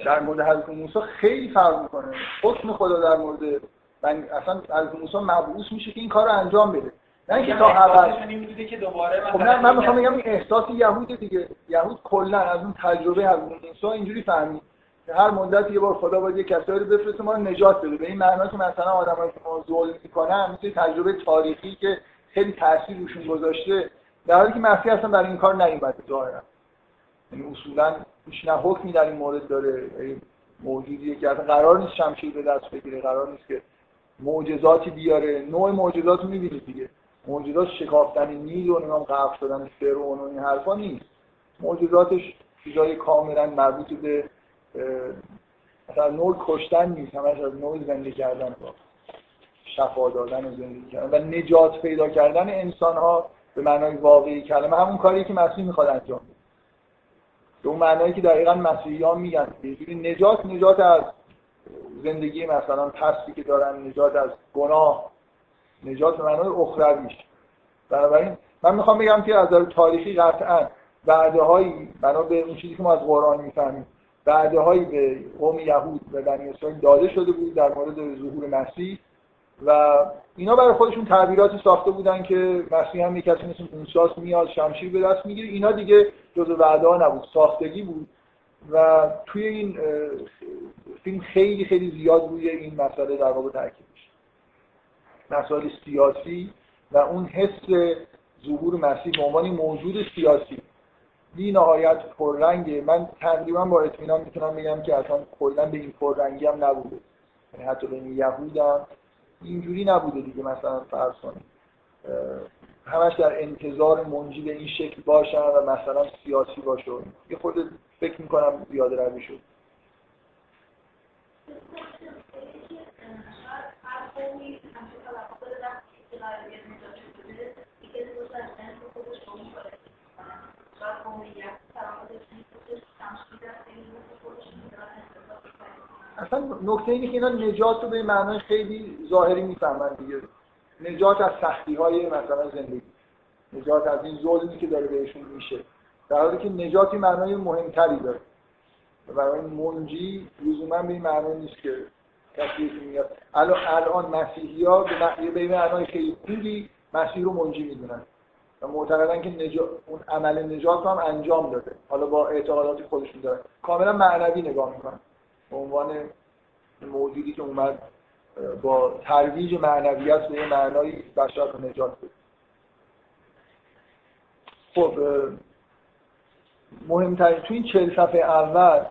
در مورد حضرت موسی خیلی فرق می‌کنه. حکم خدا در مورد من اصلا حضرت موسی مبعوث میشه که این کار رو انجام بده. نه اینکه تا اول که دوباره خب نه من می‌خوام بگم این احساس یهود دیگه. یهود کلا از اون تجربه از موسی اینجوری فهمید. که هر مدت یه بار خدا باید یه کسایی رو بفرسته ما رو نجات بده. به این معنی که مثلا آدمایی که ما ظلم می‌کنن مثل تجربه تاریخی که خیلی تاثیر روشون گذاشته. در حالی که مسیح اصلا برای این کار نیومده ظاهرا. یعنی اصولا هیچ نه حکمی در این مورد داره. موجودیه که اصلا قرار نیست شمشیر به دست بگیره. قرار نیست که معجزاتی بیاره. نوع معجزات رو می‌بینید دیگه. معجزات شکافتن نیل و نمی‌دونم غرق شدن فرعون و این حرفا نیست. معجزاتش چیزای کاملا مربوط به مثلا نوع کشتن نیست. همش از نوع زنده کردن. با شفا دادن و زندگی کردن و نجات پیدا کردن انسان ها به معنای واقعی کلمه. همون کاری که مسیح می‌خواد انجام بده. به اون معنایی که دقیقا مسیحی ها میگن نجات نجات از زندگی مثلا پستی که دارن نجات از گناه نجات به معنای اخرویش بنابراین من می‌خوام بگم که از تاریخی قطعا وعده هایی بنا به اون چیزی که ما از قرآن می‌فهمیم وعده هایی به قوم یهود و بنی اسرائیل داده شده بود در مورد ظهور مسیح. و اینا برای خودشون تعبیراتی ساخته بودن که مسیح هم یک کسی مثل اونساس میاد شمشیر به دست می‌گیره. اینا دیگه جز وعده ها نبود ساختگی بود. و توی این فیلم خیلی خیلی زیاد روی این مسئله در واقع تاکید میشه. مسائل سیاسی و اون حس ظهور مسیح به عنوان موجود سیاسی. بی نهایت پررنگه. من تقریبا با اطمینان می‌تونم بگم که اصلا کلا به این پررنگی هم نبوده. یعنی حتی بین یهود هم اینجوری نبوده دیگه مثلا فرض کنید. همش در انتظار منجی به این شکل باشن و مثلا سیاسی باشه. یه خود فکر می‌کنم زیاده روی شد. اصلا نکته اینه که اینا نجات رو به معنای خیلی ظاهری می‌فهمن دیگه. نجات از سختی های مثلا زندگی. نجات از این ظلمی که داره بهشون میشه. در حالی که نجاتی معنای مهمتری داره. برای منجی لزوما به این معنی نیست که کسی میاد. الان الان مسیحی ها به معنای خیلی خوبی مسیح رو منجی می‌دونن. و معتقدن که نجا... اون عمل نجات رو هم انجام داده. حالا با اعتقادات خودشون داره کاملا معنوی نگاه می‌کنن. به عنوان موجودی که اومد با ترویج معنویت به یه معنای بشر رو نجات بده. خب مهمترین تو این چهل صفحه اول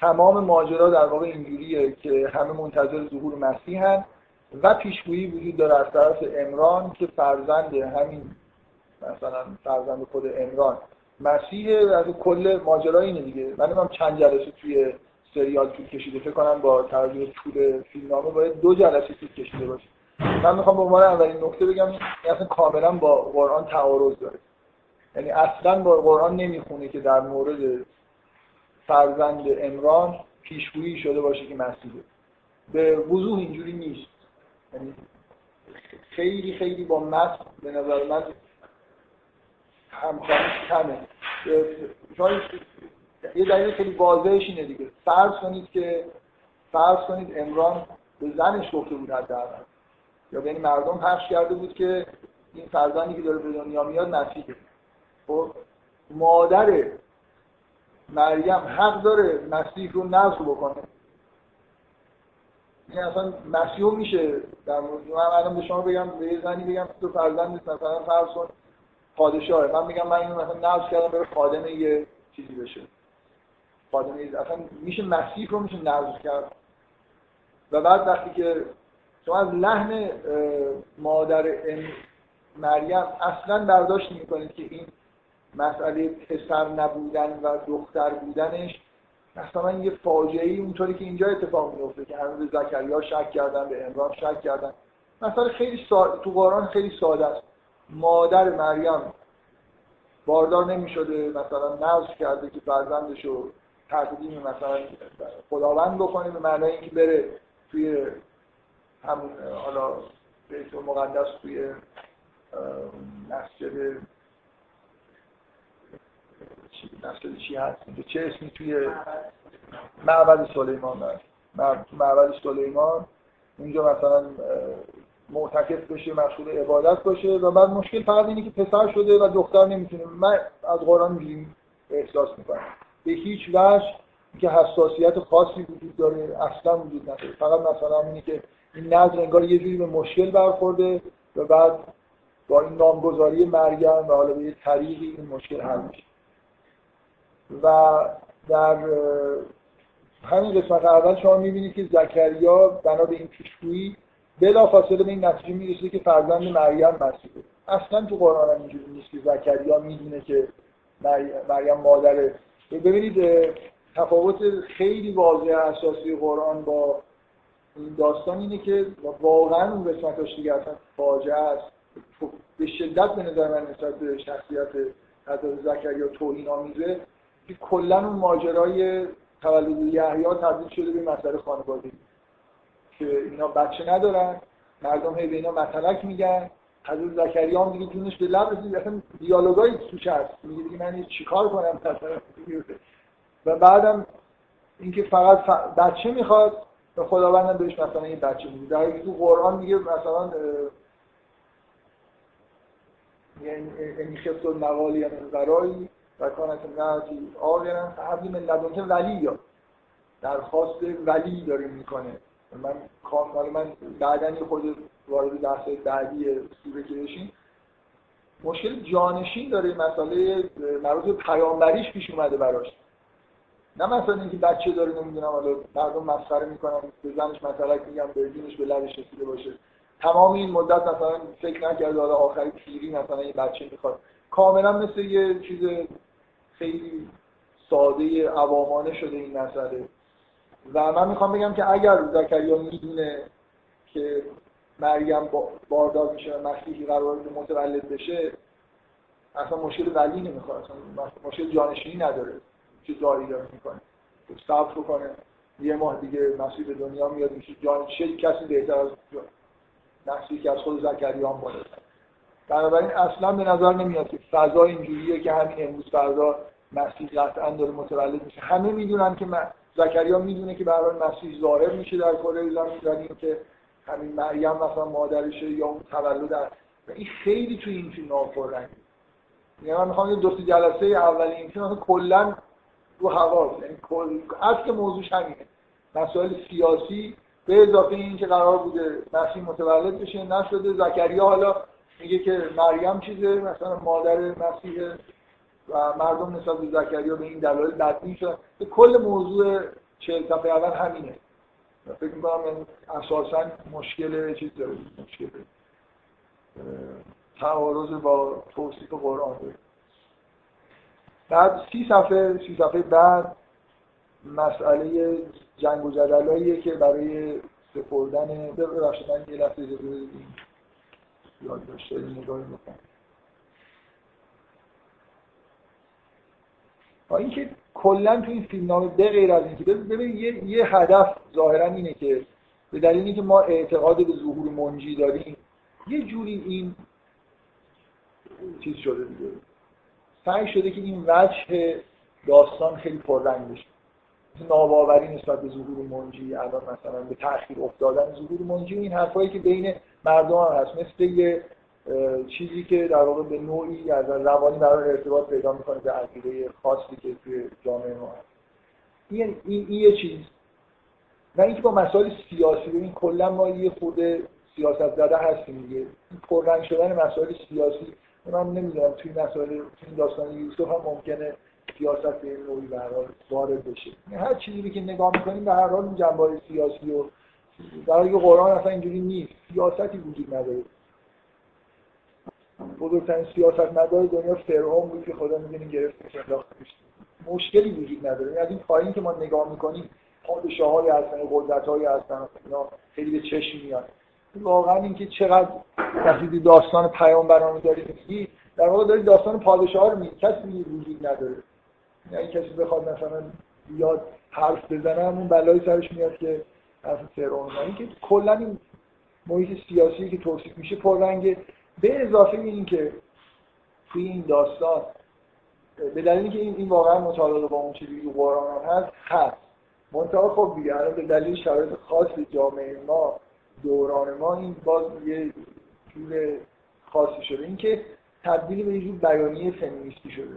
تمام ماجرا در واقع اینجوریه که همه منتظر ظهور مسیح هن و پیشگویی وجود داره از طرف امران که فرزند همین مثلا فرزند خود امران مسیح از کل ماجرا اینه دیگه. من نمی‌دونم چند جلسه توی سریال طول کشیده. فکر کنم با توجه طول فیلمنامه باید دو جلسه طول کشیده باشه. من می‌خوام به عنوان اولین نکته بگم این اصلا کاملا با قرآن تعارض داره. یعنی اصلا با قرآن نمی‌خونه که در مورد فرزند امران پیشگویی شده باشه که مسیحه. به وضوح اینجوری نیست. یعنی خیلی خیلی با متن به نظر من همخوانی کمه. شاید یه دلیل خیلی واضحش اینه دیگه. فرض کنید که فرض کنید امران به زنش گفته بود حداقل. یا یعنی مردم پخش کرده بود که این فرزندی که داره به دنیا میاد مسیحه خب مادر مریم حق داره مسیح رو نزد بکنه. این اصلا مسیح میشه در مورد من الان به شما بگم به یه زنی بگم تو فرزند مثلا فرض کن پادشاهه. من میگم من اینو مثلا نزد کردم بره خادم یه چیزی بشه. خادم اصلا میشه مسیح رو میشه نزد کرد. و بعد وقتی که شما از لحن مادر مریم اصلا برداشت می‌کنید که این مسئله پسر نبودن و دختر بودنش مثلا یه فاجعه ای اونطوری که اینجا اتفاق میفته که همه به زکریا شک کردن به امران شک کردن. مثلا خیلی ساده تو قرآن خیلی ساده است. مادر مریم باردار نمی شده مثلا نزد کرده که فرزندش رو تقدیم مثلا خداوند بکنه به معنای اینکه بره توی همون حالا بیت مقدس توی مسجد مسجد چی هست؟ چه اسمی توی معبد سلیمان معبد سلیمان اونجا مثلا معتکف بشه مشغول عبادت باشه و بعد مشکل فقط اینه که پسر شده و دختر نمی‌تونه. من از قرآن اینجوری احساس می‌کنم. به هیچ وجه که حساسیت خاصی وجود داره اصلا وجود نداره. فقط مثلا اینه که این نظر انگار یه جوری به مشکل برخورده و بعد با این نامگذاری مریم و حالا به یه طریقی این مشکل حل میشه. و در همین قسمت اول شما می‌بینید که زکریا بنا به این پیشگویی بلا فاصله به این نتیجه می‌رسه که فرزند مریم مسیحه اصلا تو قرآن هم اینجوری نیست که زکریا می‌دونه که مریم مادره ببینید تفاوت خیلی واضح اساسی قرآن با این داستان اینه که واقعا اون قسمتاش دیگه اصلا فاجعه است. به شدت به نظر من نسبت به شخصیت حضرت زکریا توهین آمیزه که کلا اون ماجرای تولد یحیی تبدیل شده به مسئله خانوادگی. که اینا بچه ندارن مردم هی به اینا مطلق میگن. حضرت زکریا هم دیگه جونش به لب رسید. اصلا دیالوگایی توش هست میگه دیگه من چیکار کنم؟ و بعدم اینکه فقط بچه می‌خواد و خداوند بهش مثلا این بچه میده در تو قرآن میگه مثلا یعنی خفت المقالی من برایی و کانت نعتی آقیرن حبلی من لدنکه ولی یا. درخواست ولی داره می‌کنه. من کامل من بعدا خود وارد بحث بعدی سوره که مشکل جانشین داره مسئله مربوط پیامبریش پیش اومده براش. نه مثلا اینکه بچه داره نمی‌دونم حالا مردم مسخره می‌کنن به زنش مثلا میگم به دینش به لبش رسیده باشه. تمام این مدت مثلا فکر نکرده حالا آخری پیری مثلا یه بچه می‌خواد. کاملا مثل یه چیز خیلی ساده عوامانه شده این مسئله. و من می‌خوام بگم که اگر زکریا می‌دونه که مریم باردار میشه و مسیحی قرار متولد بشه اصلا مشکل ولی نمی‌خواد اصلا مشکل جانشینی نداره چه داری داره می‌کنه. صبر کنه یه ماه دیگه مسیح به دنیا میاد میشه جان چه کسی بهتر از مسیحی که از خود زکریا هم بنابراین اصلا به نظر نمیاد که فضا اینجوریه که همین امروز فردا مسیح قطعا داره متولد میشه. همه می‌دونن که زکریا می‌دونه که برای مسیح ظاهر میشه در کره زمین اینکه همین مریم مثلا مادرشه یا اون تولد این خیلی توی این فیلم ها پررنگه یعنی من می‌خوام دو جلسه اول این فیلم کلا رو هوا یعنی کل اصل موضوعش همینه. مسائل سیاسی به اضافه این که قرار بوده مسیح متولد بشه نشده. زکریا حالا میگه که مریم چیزه مثلا مادر مسیح و مردم نسبت به زکریا به این دلایل بدبین شدن. کل موضوع چهل اول همینه. فکر می‌کنم اساسا مشکل چیز داره مشکل تعارض با توصیف قرآن داره. بعد سی صفحه سی صفحه بعد مسئله جنگ و جدلاییه که برای سپردن ببخشید من یه لحظه اجازه بدید یاد داشته نگاهی بکنم. اینکه کلا تو این فیلم نامه به غیر از اینکه ببین یه،, یه هدف ظاهرا اینه که به دلیل اینکه ما اعتقاد به ظهور منجی داریم یه جوری این چیز شده دیگه. سعی شده که این وجه داستان خیلی پررنگ بشه. ناباوری نسبت به ظهور منجی الان مثلا به تاخیر افتادن ظهور منجی این حرفایی که بین مردم هم هست. مثل یه چیزی که در واقع به نوعی از روانی برای ارتباط پیدا می‌کنه به عقیده خاصی که توی جامعه ما هست. این, این, یه چیز. و اینکه با مسائل سیاسی ببین کلا ما یه خود سیاست زده هستیم دیگه. این شدن مسائل سیاسی من نمی‌دونم توی مسائل توی داستان یوسف هم ممکنه سیاست به این نوعی به وارد بشه. هر چیزی که نگاه می‌کنیم به هر حال این جنبه سیاسی و در قرآن اصلا اینجوری نیست. سیاستی وجود نداره. بزرگترین سیاست مدار دنیا فرعون بود که خدا می‌دونی گرفت مشکلی وجود نداره. یعنی از این پایین که ما نگاه می‌کنیم پادشاه های هستن قدرت های هستن اینا خیلی به چشم میاد. واقعا اینکه چقدر وقتی داستان پیامبران داری میگی در واقع داری داستان پادشاه رو میگی. کسی میگی وجود نداره. یعنی کسی بخواد مثلا بیاد حرف بزنه اون بلایی سرش میاد که حرف فرعون. یعنی که کلا این محیط سیاسی که توصیف میشه پررنگه. به اضافه این که توی این داستان به دلیلی که این, این واقعا مطابق با اون چیزی که قرآن هم هست هست. منتها خب دیگه به دلیل شرایط خاص جامعه ما دوران ما این باز یه جور خاصی شده. اینکه تبدیل به یه جور بیانیه فمینیستی شده.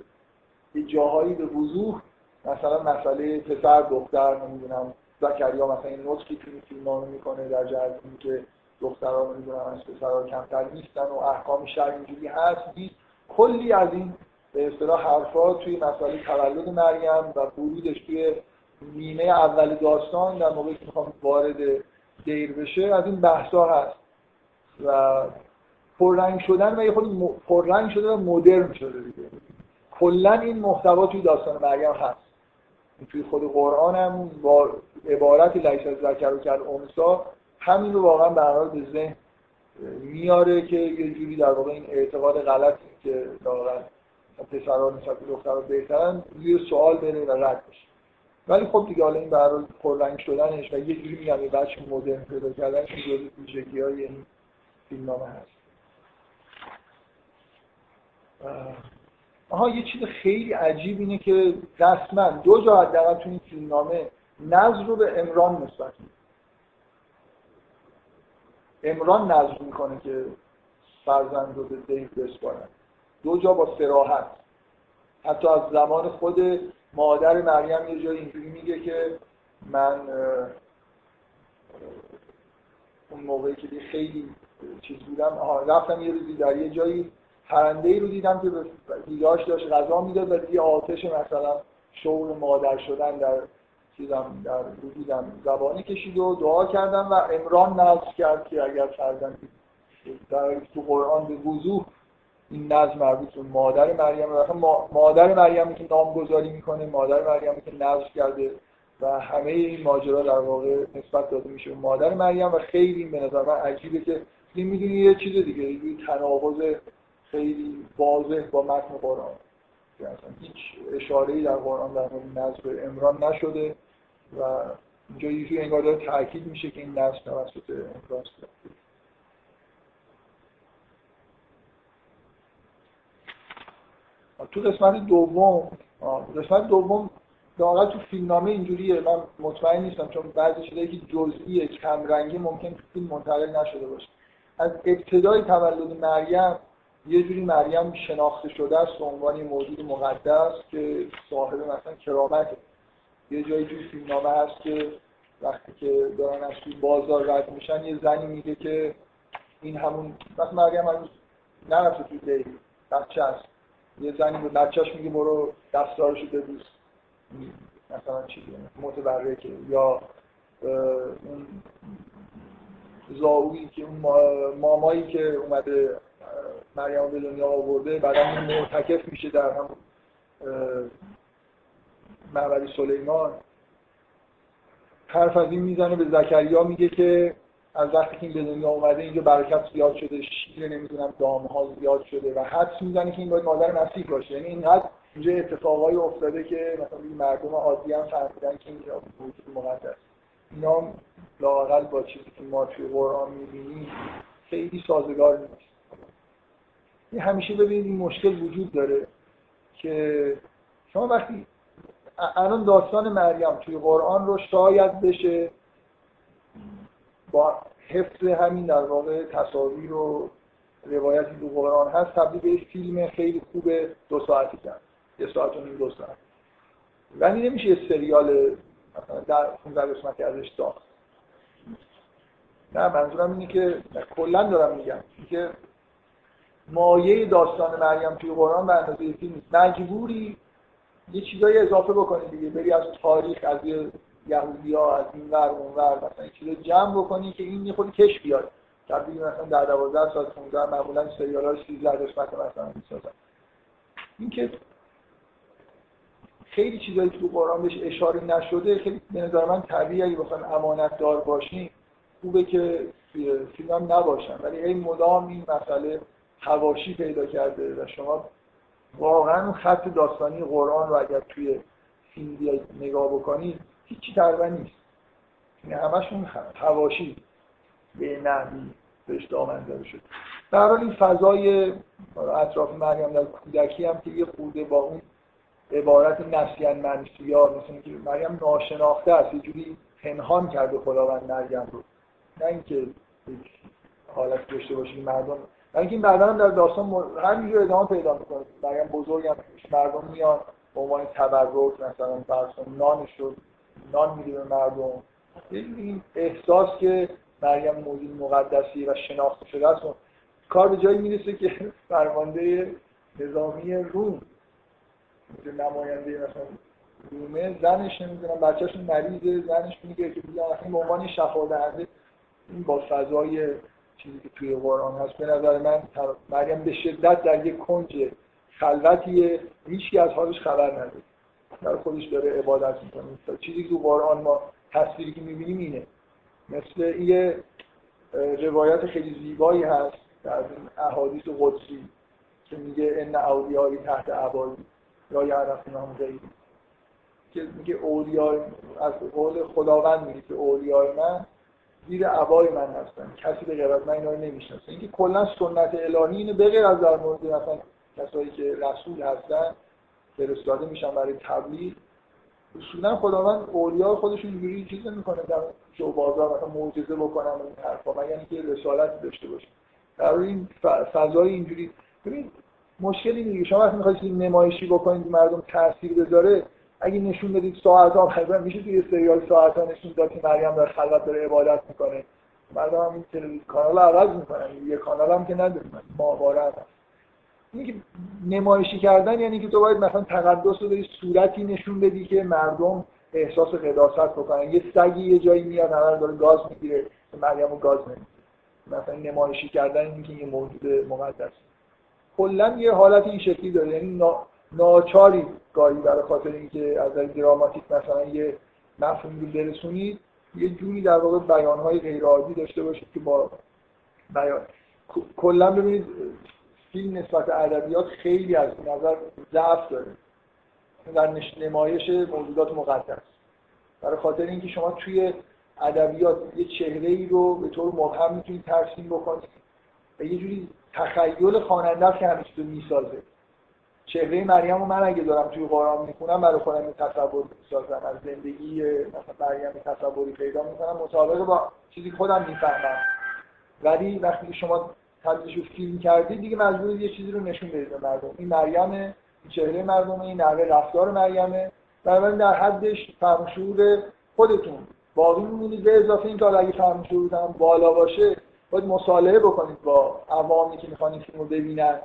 یه جاهایی به وضوح مثلا مسئله پسر دختر نمی‌دونم زکریا مثلا این نطقی که فیلم می‌کنه در جهت که دخترها می‌دونم از پسرها کمتر نیستن و احکام شرع اینجوری هست. نیست کلی از این به اصطلاح حرفا توی مسئله تولد مریم و ورودش توی نیمه اول داستان در موقعی که می‌خوام وارد دیر بشه از این بحثا هست. و پررنگ شدن و یه خود پررنگ شده و مدرن شده دیگه. کلا این محتوا توی داستان مریم هست. توی خود قرآن هم با عبارت لیس از ذکر و کرد همین رو واقعا به حال به ذهن میاره که یه جوری در واقع این اعتقاد غلطی که واقعا پسرها نسبت به دخترها بهترن یه سوال بره و رد بشه. ولی خب دیگه حالا این به پررنگ شدنش و یه جوری میگم یه بچه مدرن پیدا کردن که جزء ویژگی های این فیلمنامه هست. آها یه چیز خیلی عجیب اینه که رسما دو جا حداقل تو این فیلمنامه نظر رو به امران نسبت میده امران نظر می‌کنه که فرزند رو به دیو بسپارن. دو جا با سراحت. حتی از زمان خود مادر مریم یه جایی اینجوری میگه که من اون موقعی که خیلی چیز بودم رفتم یه روزی در یه جایی پرنده ای رو دیدم که به دیداش داشت غذا می‌داد و یه آتش مثلا شعور مادر شدن در چیزم در وجودم زبانی کشید و دعا کردم و امران نزد کرد که اگر فرزند در تو قرآن به وضوح این نظم مربوط به مادر مریم مادر مریم که نامگذاری می‌کنه مادر مریم که نظر کرده و همه این ماجرا در واقع نسبت داده میشه مادر مریم و خیلی به نظر من عجیبه که این می‌دونی یه چیز دیگه یه تناقض خیلی واضح با متن قرآن. هیچ اشاره در قرآن در مورد نظر امران نشده. و اینجا یه انگار داره تاکید میشه که این نسل توسط امران تو قسمت دوم قسمت دوم واقعا تو فیلمنامه اینجوریه. من مطمئن نیستم چون بعضی چیزایی که جزئیه کم ممکن تو فیلم منتقل نشده باشه. از ابتدای تولد مریم یه جوری مریم شناخته شده است به عنوان موجود مقدس که صاحب مثلا کرامته یه جایی توی فیلمنامه هست که وقتی که دارن از توی بازار رد میشن یه زنی میگه که این همون وقتی مریم هنوز نرفته توی دیگه بچه هست یه زنی به بچهش میگه برو دستارشو ببوس. مثلا چی متبرکه یا اون زاویی که اون مامایی که اومده مریم به دنیا آورده بعدا مرتکف میشه در هم معبد سلیمان. حرف از این می‌زنه به زکریا میگه که از وقتی که این به دنیا اومده اینجا برکت زیاد شده شیر نمی‌دونم دام ها زیاد شده و حدس می‌زنه که این باید مادر مسیح باشه. یعنی این حد اینجا اتفاقایی افتاده که مثلا مردم عادی هم فهمیدن که اینجا وجود مقدس. اینا لاقل با چیزی که ما توی قرآن می‌بینیم خیلی سازگار نیست. این همیشه ببینید این مشکل وجود داره که شما وقتی الان داستان مریم توی قرآن رو شاید بشه با حفظ همین در واقع تصاویر و روایتی دو قرآن هست تبدیل به فیلم خیلی خوب دو ساعتی کرد. یه ساعت و نیم دو ساعت. ولی نمیشه یه سریال در 15 قسمتی ازش ساخت نه منظورم اینه که کلا دارم میگم که مایه داستان مریم توی قرآن به اندازه فیلم مجبوری یه چیزایی اضافه بکنی دیگه. بری از تاریخ از یهودی ها از این ور اون ور. مثلا چیزا جمع بکنی که این خود کش بیاد. تبدیل مثلا در 12 ساعت 15 معمولا سریال ها 13 قسمت مثلا می‌سازن. این که خیلی چیزایی تو قرآن بهش اشاره نشده خیلی به نظر من طبیعی اگه بخوایم امانت دار باشیم خوبه که فیلم هم نباشن. ولی این مدام این مسئله هواشی پیدا کرده و شما واقعا خط داستانی قرآن رو اگر توی فیلم بیاید نگاه بکنید هیچی تقریبا نیست. این یعنی همشون هواشی به نحوی بهش دامن داره شد. در این فضای اطراف مریم در کودکی هم که یه خورده با اون عبارت نسیان منفیات مثل که مریم ناشناخته است یه جوری پنهان کرده خداوند مریم رو. نه اینکه حالت داشته باشید مردم اینکه این بعدا هم در داستان همینجور ادامه پیدا می‌کنه. مریم بزرگ هم مردم میان به عنوان تبرک مثلا فرض نان شد نان میده به مردم. این احساس که مریم موجود مقدسی و شناخته شده است کار به جایی می‌رسه که فرمانده نظامی روم نماینده مثلا رومه زنش نمی‌دونم بچهشون مریضه زنش میگه که بیان به عنوان شفا دهنده این با فضای چیزی که توی قرآن هست به نظر من مریم به شدت در یک کنج خلوتیه. هیچی از حالش خبر نداره. در خودش داره عبادت می‌کنه. چیزی که تو قرآن ما تصویری که می‌بینیم اینه. مثل یه روایت خیلی زیبایی هست در احادیث قدسی که میگه ان اولیایی تحت عبایی یا یعرف غیری. که میگه اولیای از قول خداوند میگه که اولیای من زیر عبای من هستن. کسی به غیر از من اینا رو نمی‌شناسه. اینکه کلا سنت الهی اینه بغیر از در مورد مثلا کسایی که رسول هستن فرستاده میشن برای تبلیغ اصولا خداوند اولیا خودشون اینجوری چیز نمی‌کنه. در شو بازار مثلا معجزه بکنن این حرفا من یعنی که رسالت داشته باشه در این فضای اینجوری. ببین مشکلی نیست شما وقتی می‌خواید نمایشی بکنید مردم تاثیر بذاره اگه نشون بدید ساعت ها میشه توی سریال ساعت ها نشون داد که مریم در خلوت داره عبادت می‌کنه. مردم هم این کانال عوض می‌کنن. یه کانال هم که نداریم. ماهواره هم. اینکه نمایشی کردن یعنی که تو باید مثلا تقدس رو داری صورتی نشون بدی که مردم احساس قداست بکنن. یه سگی یه جایی میاد همه داره گاز می‌گیره. مریم رو گاز نمی‌گیره مثلا نمایشی کردن اینکه یه موجود مقدس. کلا یه حالت این شکلی داره. یعنی ناچاری گاهی برای خاطر اینکه از دراماتیک مثلا یه مفهومی رو برسونید یه جوری در واقع بیانهای غیر عادی داشته باشید که با بیان. کلا ببینید فیلم نسبت ادبیات خیلی از نظر ضعف داره. در نمایش موجودات مقدس. برای خاطر اینکه شما توی ادبیات یه چهره ای رو به طور مبهم می‌تونید ترسیم بکنید. و یه جوری تخیل خواننده که همیشه می‌سازه. چهره مریم رو من اگه دارم توی قرآن می‌خونم برای خودم تصور می‌سازم از زندگی مثلا مریم تصوری پیدا می‌کنم مطابق با چیزی که خودم می‌فهمم. ولی وقتی شما تبدیلش رو فیلم کردید دیگه مجبورید یه چیزی رو نشون بدید به مردم. این مریم این چهره مردمه این نحوه رفتار مریمه. بنابراین در حدش فهم خودتون. باقی میمونید به اضافه این که اگه بالا باشه باید مصالحه بکنید با عوامی که می‌خوان این فیلم رو ببینن.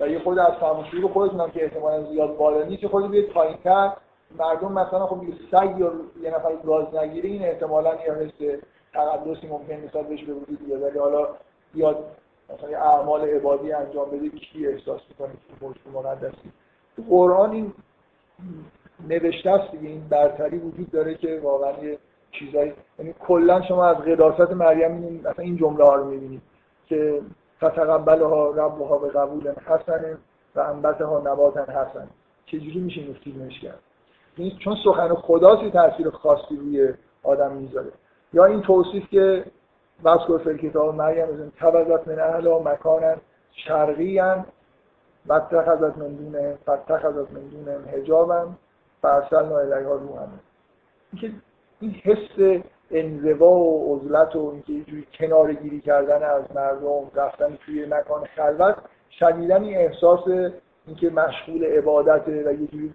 و یه خود از فهم شعور خودتون هم که احتمالا زیاد بالا نیست خود بیاید پایینتر مردم مثلا خب یه سگ یا یه نفر گاز نگیره این احتمالا یه حس تقدسی ممکن مثلا بهش به وجود بیاد ولی حالا بیاد مثلا اعمال عبادی انجام بده کی احساس می‌کنه که موجود مقدسی تو قرآن این نوشته است دیگه این برتری وجود داره که واقعا یه چیزایی یعنی کلا شما از قداست مریم این مثلا این جمله ها رو می‌بینید که فتقبلها ربها به قبول حسن و انبتها نباتا حسن چجوری میشه این فیلمش کرد چون سخن خداسی تاثیر خاصی روی آدم می‌ذاره. یا این توصیف که واسکر فر کتاب مریم از تبذت من اهلا مکانا شرقیان و اتخذت من دون فتخذت من دون حجابا فرسلنا الیها روحا. اینکه این حس انزوا و عزلت و اینکه یه جوری کنار گیری کردن از مردم رفتن توی مکان خلوت شدیدا این احساس اینکه مشغول عبادته و یه جوری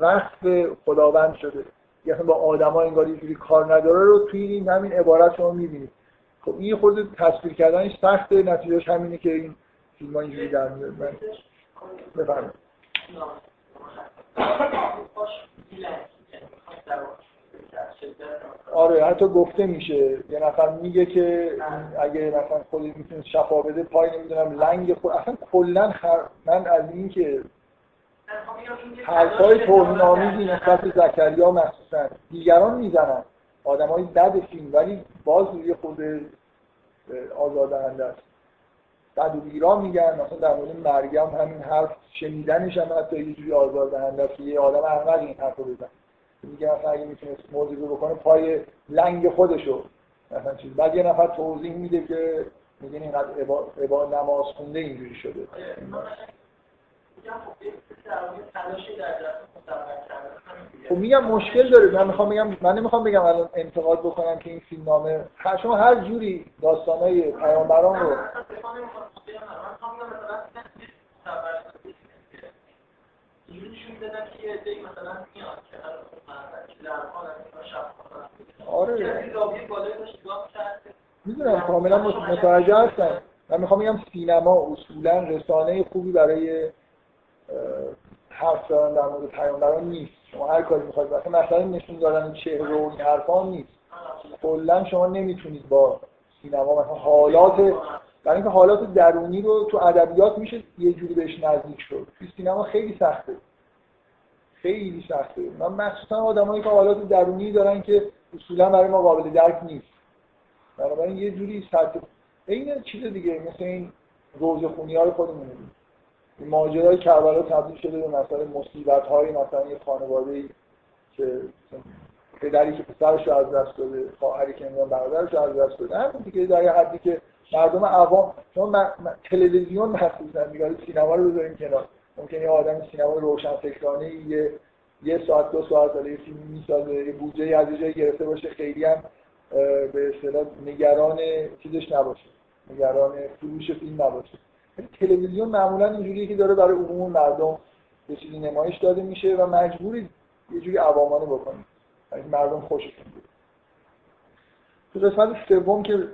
رفت خداوند شده. یعنی با آدما انگار یه جوری کار نداره رو توی این همین عبارت شما می‌بینید خب این خود تصویر کردنش سخته نتیجهش همینه که این فیلم ها اینجوری در میاد. من آره حتی گفته میشه. یه نفر میگه که اگه مثلا خودی می‌تونه شفا بده پای نمی‌دونم لنگ خود اصلا کلا خر... من از این که حرفای توهین آمیزی نسبت زکریا مخصوصا. دیگران می‌زنن. آدم های بد فیلم ولی باز یه خود آزادهنده است. بد و بیرا میگن مثلا در مورد مریم همین حرف شنیدنش هم حتی یه جوری آزادهنده است یه آدم احمق این حرف رو بزن. مثلا اگه می‌تونست موضوع بکنه پای لنگ خودشو. مثلا چیز. بعد یه نفر توضیح میده که میگه اینقدر عبا, نماز خونده اینجوری شده. خب میگم مشکل داره. من می‌خوام بگم من نمی‌خوام بگم الان انتقاد بکنم که این فیلم نامه شما هر جوری داستانای پیامبران رو آره. می‌دونم کاملا متوجه هستم. من می‌خوام بگم سینما اصولا رسانه خوبی برای حرف دارن در مورد پیامبران نیست. شما هر کاری می‌خواید مثلا مثلا نشون دادن چهره و این حرفا نیست. کلا شما نمی‌تونید با سینما مثلا حالات برای اینکه حالات درونی رو تو ادبیات میشه یه جوری بهش نزدیک شد. تو سینما خیلی سخته. خیلی سخته. من مخصوصا آدمایی که حالات درونی دارن که اصولا برای ما قابل درک نیست. بنابراین یه جوری سطح این چیز دیگه مثل این روز خونی های خودمون ماجرای کربلا تبدیل شده به مثلا مصیبت های مثلا یه خانواده ای که پدری که پسرش رو از دست داده خواهری که برادرش رو از دست داده. همون دیگه در حدی که مردم عوام شما تلویزیون مخصوصا میگه سینما رو بذاریم کنار. ممکنه یه آدم سینما روشن فکرانه یه یه ساعت دو ساعت داره یه فیلم می‌سازه یه بودجه از جایی گرفته باشه خیلی هم به اصطلاح نگران چیزش نباشه. نگران فروش فیلم نباشه. تلویزیون معمولا اینجوریه که داره برای عموم مردم به چیزی نمایش داده میشه و مجبوری یه جوری عوامانه بکنید یعنی مردم خوششون بیاد تو قسمت سوم که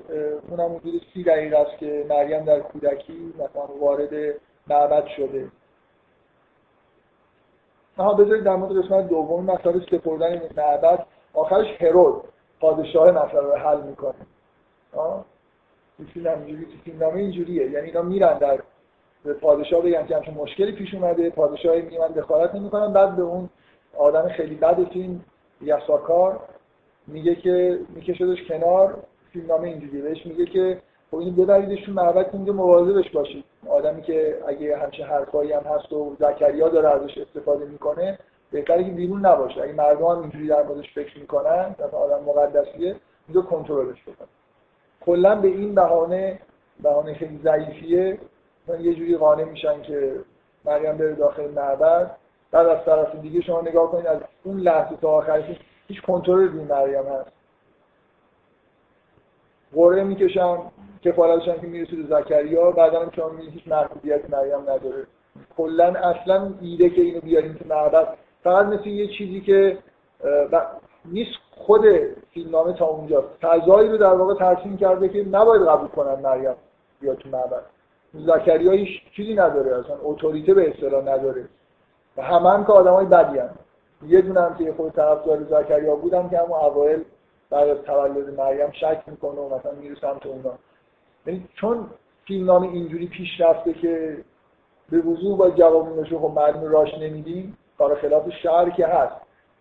اونم حدود سی دقیقه است که مریم در کودکی مثلا وارد معبد شده. ها بذارید در مورد قسمت دوم مسئله سپردن معبد. آخرش هرود پادشاه مسئله رو حل می‌کنه. فیلم اینجوری فیلم نامه اینجوریه. یعنی اینا میرن در به پادشاه بگن که همچون مشکلی پیش اومده. پادشاه میگه دخالت نمی‌کنم. بعد به اون آدم خیلی بد فیلم یساکار میگه که میکشدش کنار فیلم نامه اینجوریه. بهش میگه که خب اینو ببریدشون معبد اینجا مواظبش باشید آدمی که اگه همچین حرفایی هم هست و زکریا داره ازش استفاده می‌کنه بهتره که بیرون نباشه. اگه مردم هم اینجوری در موردش فکر می‌کنن مثلا آدم مقدسیه اینجا کنترلش بکنه. کلا به این بهانه بهانه خیلی ضعیفیه. یه جوری قانع میشن که مریم بره داخل معبد بعد از طرف دیگه شما نگاه کنید از اون لحظه تا آخرش هیچ کنترل روی مریم هست. قرعه می‌کشم کفالتشم که می‌رسه به زکریا بعدا هم شما هیچ محدودیت مریم نداره. کلا اصلا ایده که اینو بیاریم تو معبد فقط مثل یه چیزی که نیست خود فیلمنامه تا اونجا. فضایی رو در واقع ترسیم کرده که نباید قبول کنن مریم بیاد تو معبد. زکریا هیچ چیزی نداره اصلا اتوریته به اصطلاح نداره. و همه هم که آدمای بدی هم. یه دونه هم که خود طرفدار زکریا بودم که همون اوایل بعد از تولد مریم شک می‌کنه و مثلا میره سمت اونا. یعنی چون فیلمنامه اینجوری پیش رفته که به وضوح با جواب نشون خب معلوم راش نمیدیم کار خلاف شعر که هست.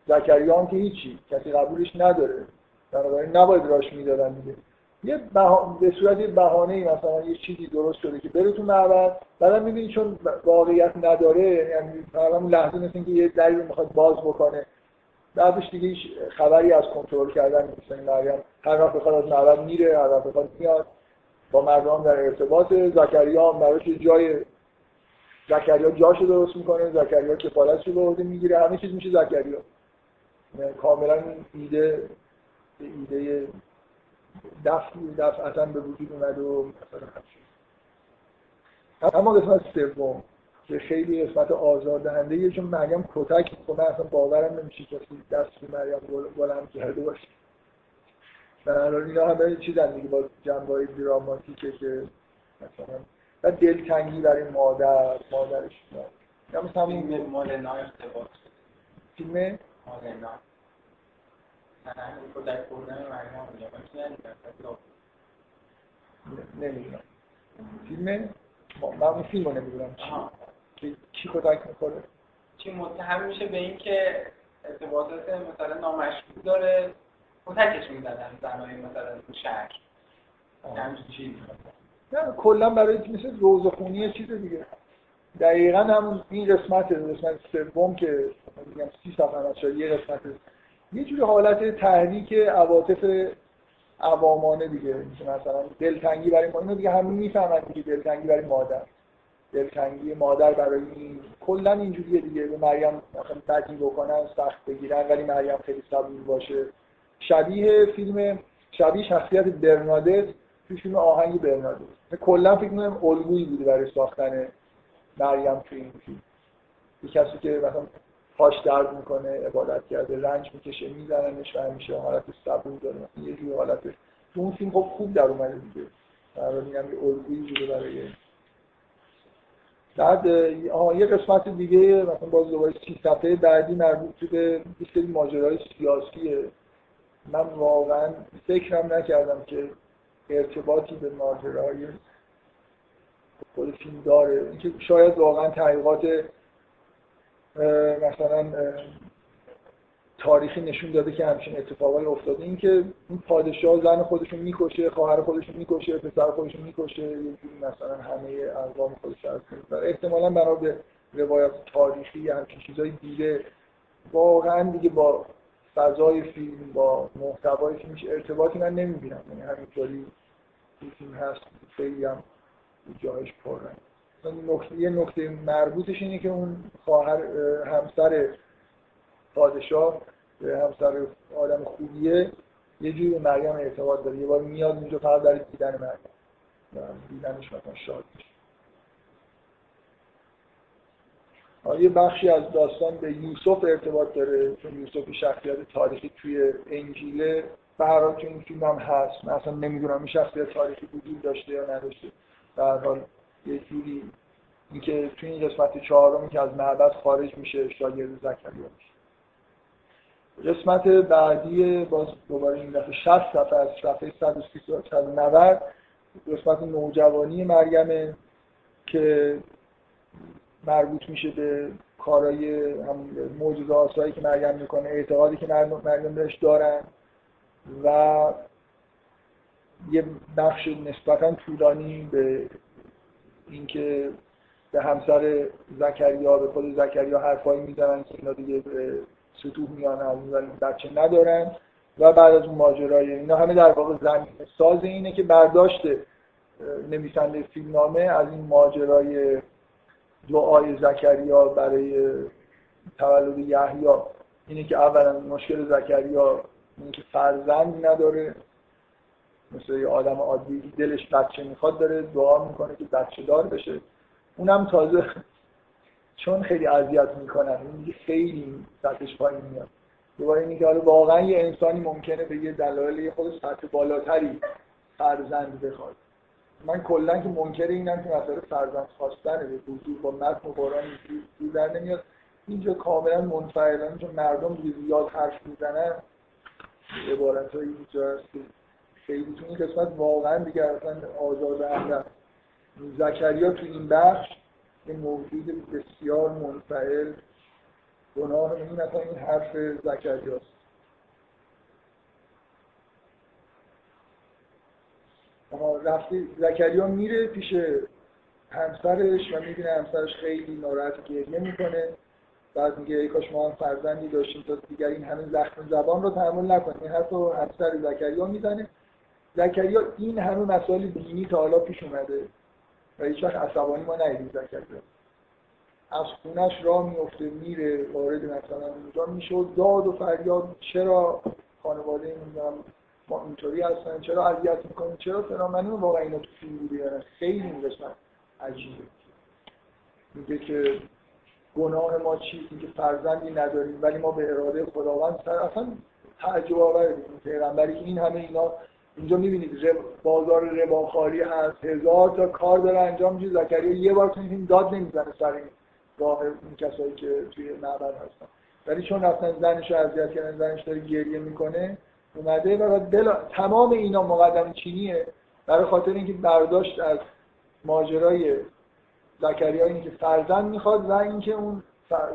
زکریا هم که هیچی کسی قبولش نداره. بنابراین نباید راش می‌دادن دیگه. یه بها... به صورت یه بهانه مثلا یه چیزی درست شده که بره تو معبد بعدا می‌بینی چون واقعیت نداره یعنی مثلا لحظه مثل اینکه یه دری رو می‌خواد باز بکنه. بعدش دیگه هیچ خبری از کنترل کردن نیست. یعنی مریم هر وقت بخواد از معبد میره هر وقت بخواد میاد با مردم در ارتباط. زکریا هم براش جای زکریا جاشو درست می‌کنه زکریا کفالتشو به عهده می‌گیره همه چیز میشه زکریا. یعنی کاملا ایده ایده دفعی دفعتا به وجود اومد و مثلا اما قسمت سوم که خیلی قسمت آزاردهنده یه چون مریم کتک کنه اصلا باورم نمیشه کسی دست به مریم بلند کرده باشه. در اینا همه چیزن دیگه با جنبه دراماتیکه که مثلا و دلتنگی برای مادر مادرش یا مثلا همین فیلم مال نا نمی‌دونم. فیلم من فیلم رو نمی‌دونم چی. کی کتک می‌کنه چی متهم میشه به این که ارتباطات مثلا نامشروع داره. کتکش می‌زدن زنهای مثلا تو شهر. چیزی نه کلا برای مثل روزخونی چیز دیگه. دقیقا همون این قسمت قسمت سوم که میگم سی صفحه یه قسمت یه جوری حالت تحریک عواطف عوامانه دیگه. مثلا دلتنگی برای ما اینو دیگه همین می‌فهمن دیگه دلتنگی برای مادر. دلتنگی مادر برای این. کلا اینجوریه دیگه. به مریم مثلا بدی بکنن سخت بگیرن ولی مریم خیلی صبور باشه. شبیه فیلم شبیه شخصیت برنادت تو فیلم آهنگ برنادت کلا فکر می‌کنم الگویی بوده برای ساختن مریم تو این فیلم. کسی که مثلا پاش درد می‌کنه عبادت کرده رنج می‌کشه میزننش و همیشه حالت صبور داره. یه جور حالت. تو اون فیلم خب خوب در اومده دیگه. در میگم یه الگویی بوده برای بعد یه قسمت دیگه مثلا باز دوباره سی صفحه بعدی مربوط به یه سری ماجرای سیاسیه. من واقعا فکرم نکردم که ارتباطی به ماجرای خود فیلم داره. اینکه شاید واقعا تحقیقات مثلا تاریخی نشون داده که همچین اتفاقایی افتاده. این که این پادشاه زن خودشون می‌کشه خواهر خودشون می‌کشه پسر خودشون می‌کشه مثلا همه اقوام خودش از احتمالا بنا به روایات تاریخی همچین چیزایی دیده واقعا دیگه با فضای فیلم با محتوای فیلمش ارتباطی من نمی‌بینم. یعنی همینطوری فیلم هست خیلی هم جایش پررنگ. نکته یه نکته مربوطش اینه که اون خواهر همسر پادشاه همسر آدم خوبیه یه جوری به مریم اعتقاد داره. یه بار میاد اونجا فقط برای دیدن مریم. دیدنش مثلا شاد یه بخشی از داستان به یوسف ارتباط داره چون یوسف شخصیت تاریخی توی انجیله به هر حال این فیلم هم هست. من اصلا نمی‌دونم این شخصیت تاریخی وجود داشته یا نداشته. در حال یه جوری اینکه توی این قسمت چهارمی که از معبد خارج میشه شاگرد زکریا میشه. قسمت بعدی باز دوباره این دفعه 60 صفحه از صفحه 130 قسمت نوجوانی مریم که مربوط میشه به کارهای هم آسایی که مریم می‌کنه اعتقادی که مریم بهش دارن و یه بخش نسبتا طولانی به اینکه به همسر زکریا به خود زکریا حرفایی می‌زنن که اینا دیگه به سطوح میان از بچه ندارن. و بعد از اون ماجرای اینا همه در واقع زمین ساز اینه که برداشت نویسنده فیلمنامه از این ماجرای دعای زکریا برای تولد یحیی. اینه که اولا مشکل زکریا اینه که فرزند نداره. مثل یه آدم عادی دلش بچه می‌خواد داره دعا می‌کنه که بچه دار بشه. اونم تازه چون خیلی اذیت می‌کنن این خیلی سطحش پایین میاد. دوباره اینه که واقعا یه انسانی ممکنه به یه دلایل خود سطح بالاتری فرزند بخواد. من کلا که منکر اینم که مثلا فرزند خواستن به حضور با متن قرآن اینجوری در نمیاد. اینجا کاملا منفعلانه چون مردم زیاد حرف می‌زنن عبارت های اینجا هست خیلی تو این قسمت واقعا دیگه اصلا آزاده زکریا تو این بخش یه موجود بسیار منفعل. گناه این اصلا این حرف زکریاست. رفتی زکریا میره پیش همسرش و می‌بینه همسرش خیلی ناراحت گریه می‌کنه. بعد میگه ای کاش ما هم فرزندی داشتیم تا دیگر این همه زخم زبان رو تحمل نکنیم. این حرف همسر زکریا می‌زنه. زکریا این همه مسائل دینی تا حالا پیش اومده و هیچ وقت عصبانی ما ندیدیم زکریا. از خونش راه میفته میره وارد مثلا اونجا میشه داد و فریاد چرا خانواده نمی‌دونم ما اینطوری هستن چرا اذیت می‌کنیم چرا فلان من واقعا اینا تو فیلم بوده یعنی خیلی می‌رسن عجیبه. میگه که گناه ما چیزی که فرزندی نداریم ولی ما به اراده خداوند سر اصلا تعجب آوره. پیغمبری این همه اینا اینجا می‌بینید بازار رباخاری هست. هزار تا کار داره انجام میشه زکریا یه بار تو این داد نمی‌زنه سر این راه این کسایی که توی معبد هستن. ولی چون رفتن زنش رو اذیت کردن زنش داره گریه می‌کنه اومده و دل... تمام اینا مقدم چینیه. برای خاطر اینکه برداشت از ماجرای زکریا اینکه فرزند می‌خواد و اینکه اون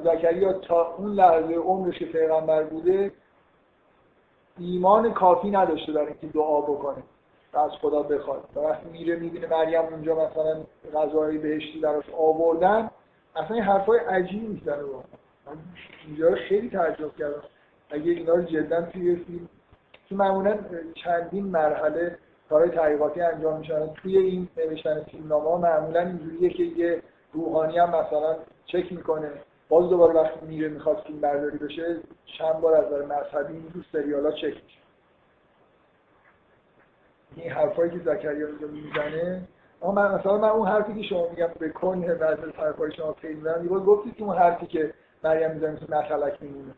زکریا تا اون لحظه عمرش که پیغمبر بوده ایمان کافی نداشته برای اینکه دعا بکنه. و از خدا بخواد. و وقتی میره می‌بینه مریم اونجا مثلا غذای بهشتی براش آوردن اصلا این حرفای عجیبی می‌زنه من اینجا خیلی تعجب کردم. اگه اینا رو جدا توی فیلم تو معمولا چندین مرحله کارهای تحقیقاتی انجام میشن. توی این نوشتن فیلمنامه معمولا اینجوریه که یه روحانی هم مثلا چک می‌کنه. باز دوباره وقتی میره می‌خواد فیلم برداری بشه چند بار از نظر مذهبی این دو سریالا چک میشه. این حرفایی که زکریا اینجا می‌زنه اما من مثلا من اون حرفی که شما میگم به کنه بعد از حرفای شما خیلی می‌زنم یه گفتید که اون حرفی که مریم می‌زنه مثل نخلک میمونه.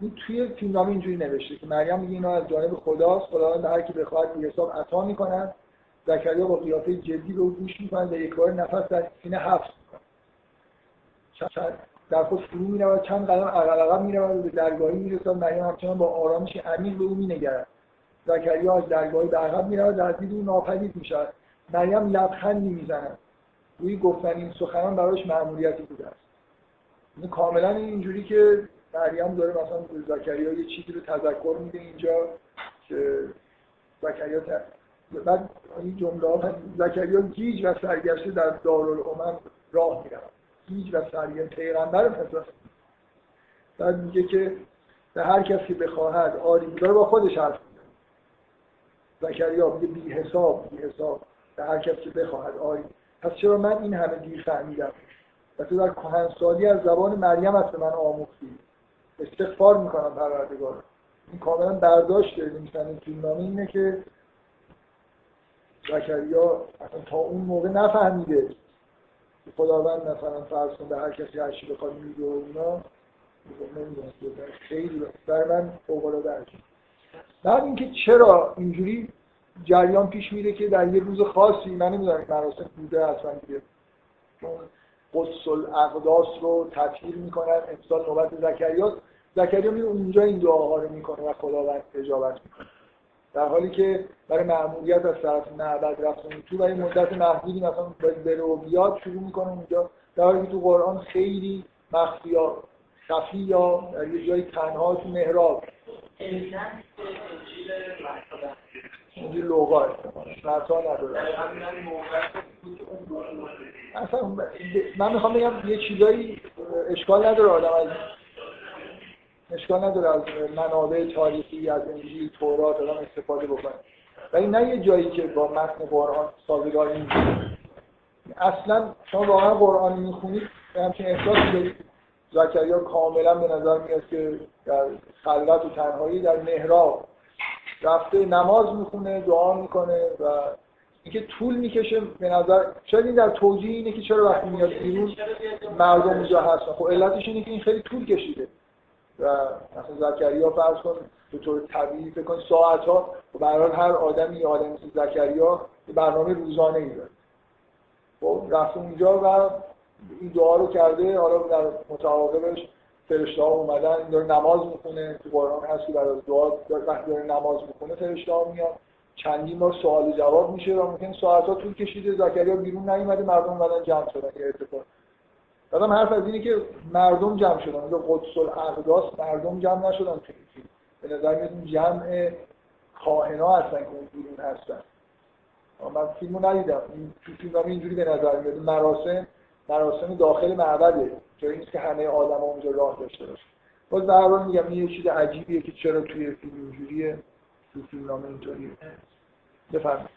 این توی فیلمنامه اینجوری نوشته که مریم میگه اینا از جانب خداست خداوند هر کی بخواد به حساب عطا می‌کنن زکریا با قیافه جدی به گوش می‌کنن و یک بار نفس در سینه حبس می‌کنن در خود فرو می‌رود چند قدم عقب عقب می‌رود به درگاهی می‌رسد مریم همچنان با آرامش عمیق به او مینگرد. زکریا از درگاهی به عقب می‌رود در دید او ناپدید می‌شود. مریم لبخندی می‌زند. روی گفتن این سخنان برایش معمولیتی بوده است. این کاملا اینجوری که مریم داره مثلا زکریا یه چیزی رو تذکر میده اینجا که زکریا بعد این جمله ها زکریا گیج و سرگشته در دارالامم راه می‌رود. گیج و سرگشته پیغمبر پس بعد میگه که به هر کسی بخواهد آری داره با خودش حرف می‌زنه. زکریا میگه بی حساب بی حساب. به هر کسی بخواهد آری. پس چرا من این همه دیر فهمیدم؟ و تو در کهنسالی از زبان مریم است من آموختی. استغفار می‌کنم پروردگار. این کاملا برداشت داره این فیلمنامه اینه که زکریا اصلا تا اون موقع نفهمیده. خداوند مثلا فرض کن به هر کسی هر چی بخواد میگه و اینا خیلی برای من فوق العاده بعد اینکه چرا اینجوری جریان پیش میره که در یه روز خاصی من نمی‌دونم مراسم بوده اصلا دیگه قدس الاقداس رو تطهیر می‌کنن امسال نوبت زکریا زکریا میره اونجا این دعاها رو می‌کنه و خداوند اجابت می‌کنه. در حالی که برای معمولیت از طرف معبد رفتن تو برای مدت محدودی مثلا بره و بیاد شروع می‌کنه اونجا. در حالی که تو قرآن خیلی مخفی یا خفی یا در یه جای تنها تو محراب. انجیل لوقا متا نداره. اصلا من می‌خوام بگم یه چیزایی اشکال نداره آدم از اشکال نداره از منابع تاریخی از انجیل تورات آدم استفاده بکنه. ولی نه یه جایی که با متن قرآن سازگار نیست اصلا شما واقعا قرآن می‌خونید همچین احساسی دارید. زکریا کاملا به نظر میاد که در خلوت و تنهایی در محراب رفته نماز می‌خونه دعا می‌کنه و اینکه طول می‌کشه به نظر شاید این در توجیه اینه که چرا وقتی میاد بیرون مردم اونجا هستن خب علتش اینه که این خیلی طول کشیده. و مثلا زکریا فرض کن به طور طبیعی فکر کن ساعت ها و هر آدمی آدمی مثل زکریا برنامه روزانه ای داره. خب رفته اونجا و این دعا رو کرده حالا در متعاقبش فرشته ها اومدن این داره نماز می‌خونه تو قرآن هست که برای دعا وقتی داره نماز می‌خونه فرشته ها میاد چندین بار سوال جواب میشه و ممکن ساعت ها طول کشیده زکریا بیرون نیومده مردم اومدن جمع شدن یه اتفاق. بعدم حرف از اینه که مردم جمع شدن. به قدس الاقداس مردم جمع نشدن. به نظر میاد جمع کاهنا هستن که اون بیرون هستن. من فیلمو ندیدم. این تو فیلم اینجوری به نظر میاد. مراسم مراسم داخل معبده. جایی نیست که همه آدم اونجا راه داشته باشه باز در حال میگم یه چیز عجیبیه که چرا توی فیلم اینجوریه. تو فیلم نامه اینطوریه. بفرمایید.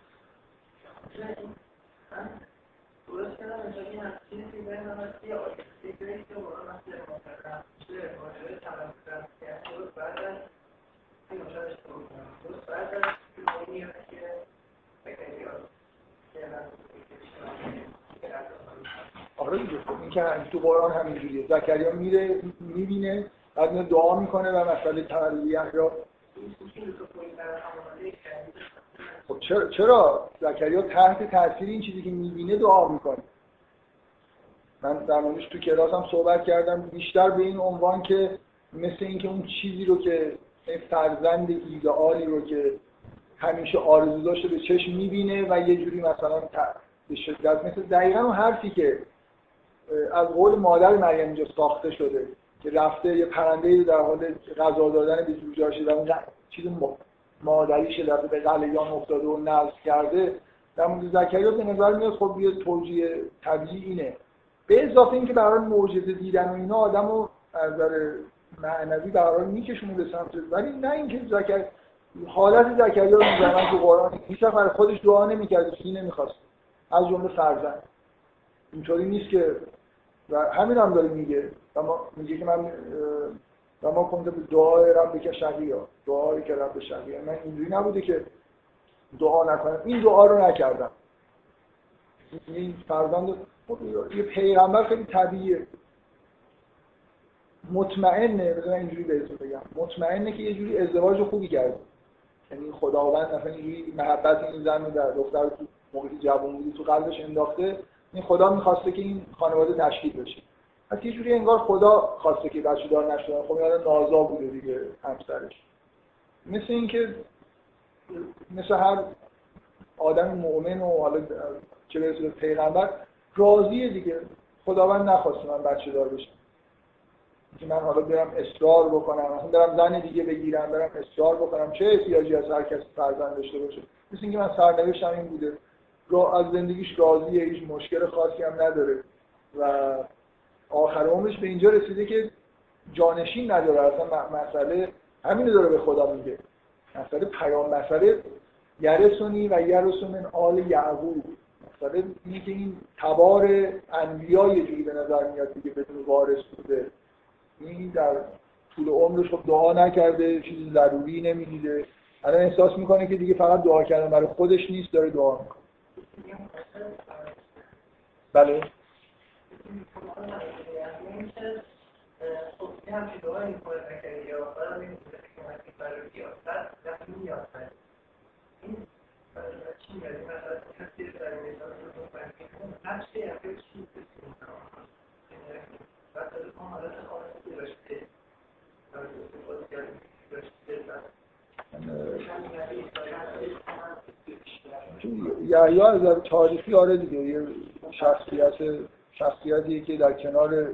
آره دیگه خب این که تو قرآن همینجوریه زکریا میره می‌بینه بعد دعا می‌کنه و مسئله تولید را خب چرا چرا؟ زکریا تحت تاثیر این چیزی که می‌بینه دعا می‌کنه. من در موردش تو کلاسم صحبت کردم. بیشتر به این عنوان که مثل اینکه اون چیزی رو که فرزند ایدئالی رو که همیشه آرزو داشته به چشم می‌بینه و یه جوری مثلا به شدت مثل دقیقا اون حرفی که از قول مادر مریم اینجا ساخته شده که رفته یه پرنده در حال غذا دادن به جوجه و اون چیز مادریش رفته به قلیان افتاده و نزد کرده در مورد زکریا به نظر میاد خب یه توجیه طبیعی اینه. به اضافه اینکه برای معجزه دیدن و اینا آدمو از نظر معنوی برای میکشونه به سمت ولی نه اینکه زکر حالت زکریا رو می‌زنن تو قرآن. هیچ برای خودش دعا نمی‌کرد چیزی نمی‌خواست. از جمله فرزند. اینطوری نیست که و همین هم داره میگه. و ما میگه که من و ما کنده به دعای رب که شقیا دعایی که رب من اینجوری نبوده که دعا نکنم. این دعا رو نکردم. این فرزند یه پیغمبر خیلی طبیعیه. مطمئنه بذار اینجوری بهتون بگم. مطمئنه که یه جوری ازدواج خوبی کرده. یعنی خداوند اصلا اینجوری محبت این زن در دختر تو موقعی جوان بودی تو قلبش انداخته. این خدا می‌خواسته که این خانواده تشکیل بشه. پس یه جوری انگار خدا خواسته که بچه دار نشدن. خب یاد نازا بوده دیگه همسرش. مثل اینکه مثل هر آدم مؤمن و حالا چه برسه به پیغمبر راضیه دیگه. خداوند نخواسته من بچه دار بشم. که من حالا برم اصرار بکنم مثلا برم زن دیگه بگیرم برم اصرار بکنم. چه احتیاجی از هر کسی فرزند داشته باشه؟ مثل اینکه من سرنوشتم این بوده. از زندگیش راضیه هیچ مشکل خاصی هم نداره. و آخر عمرش به اینجا رسیده که جانشین نداره. اصلا مسئله همینو داره به خدا میگه. مسئله پیام مسئله یرسونی و یرسون آل یعقوب. مسئله اینه که این تبار انبیا یه جوری به نظر میاد دیگه بدون وارث بوده. این در طول عمرش خب دعا نکرده چیزی ضروری نمی‌دیده. الان احساس می‌کنه که دیگه فقط دعا کردن برای خودش نیست داره دعا می‌کنه. بله. یحیی از تاریخی آره دیگه. یه شخصیت شخصیتیه که در کنار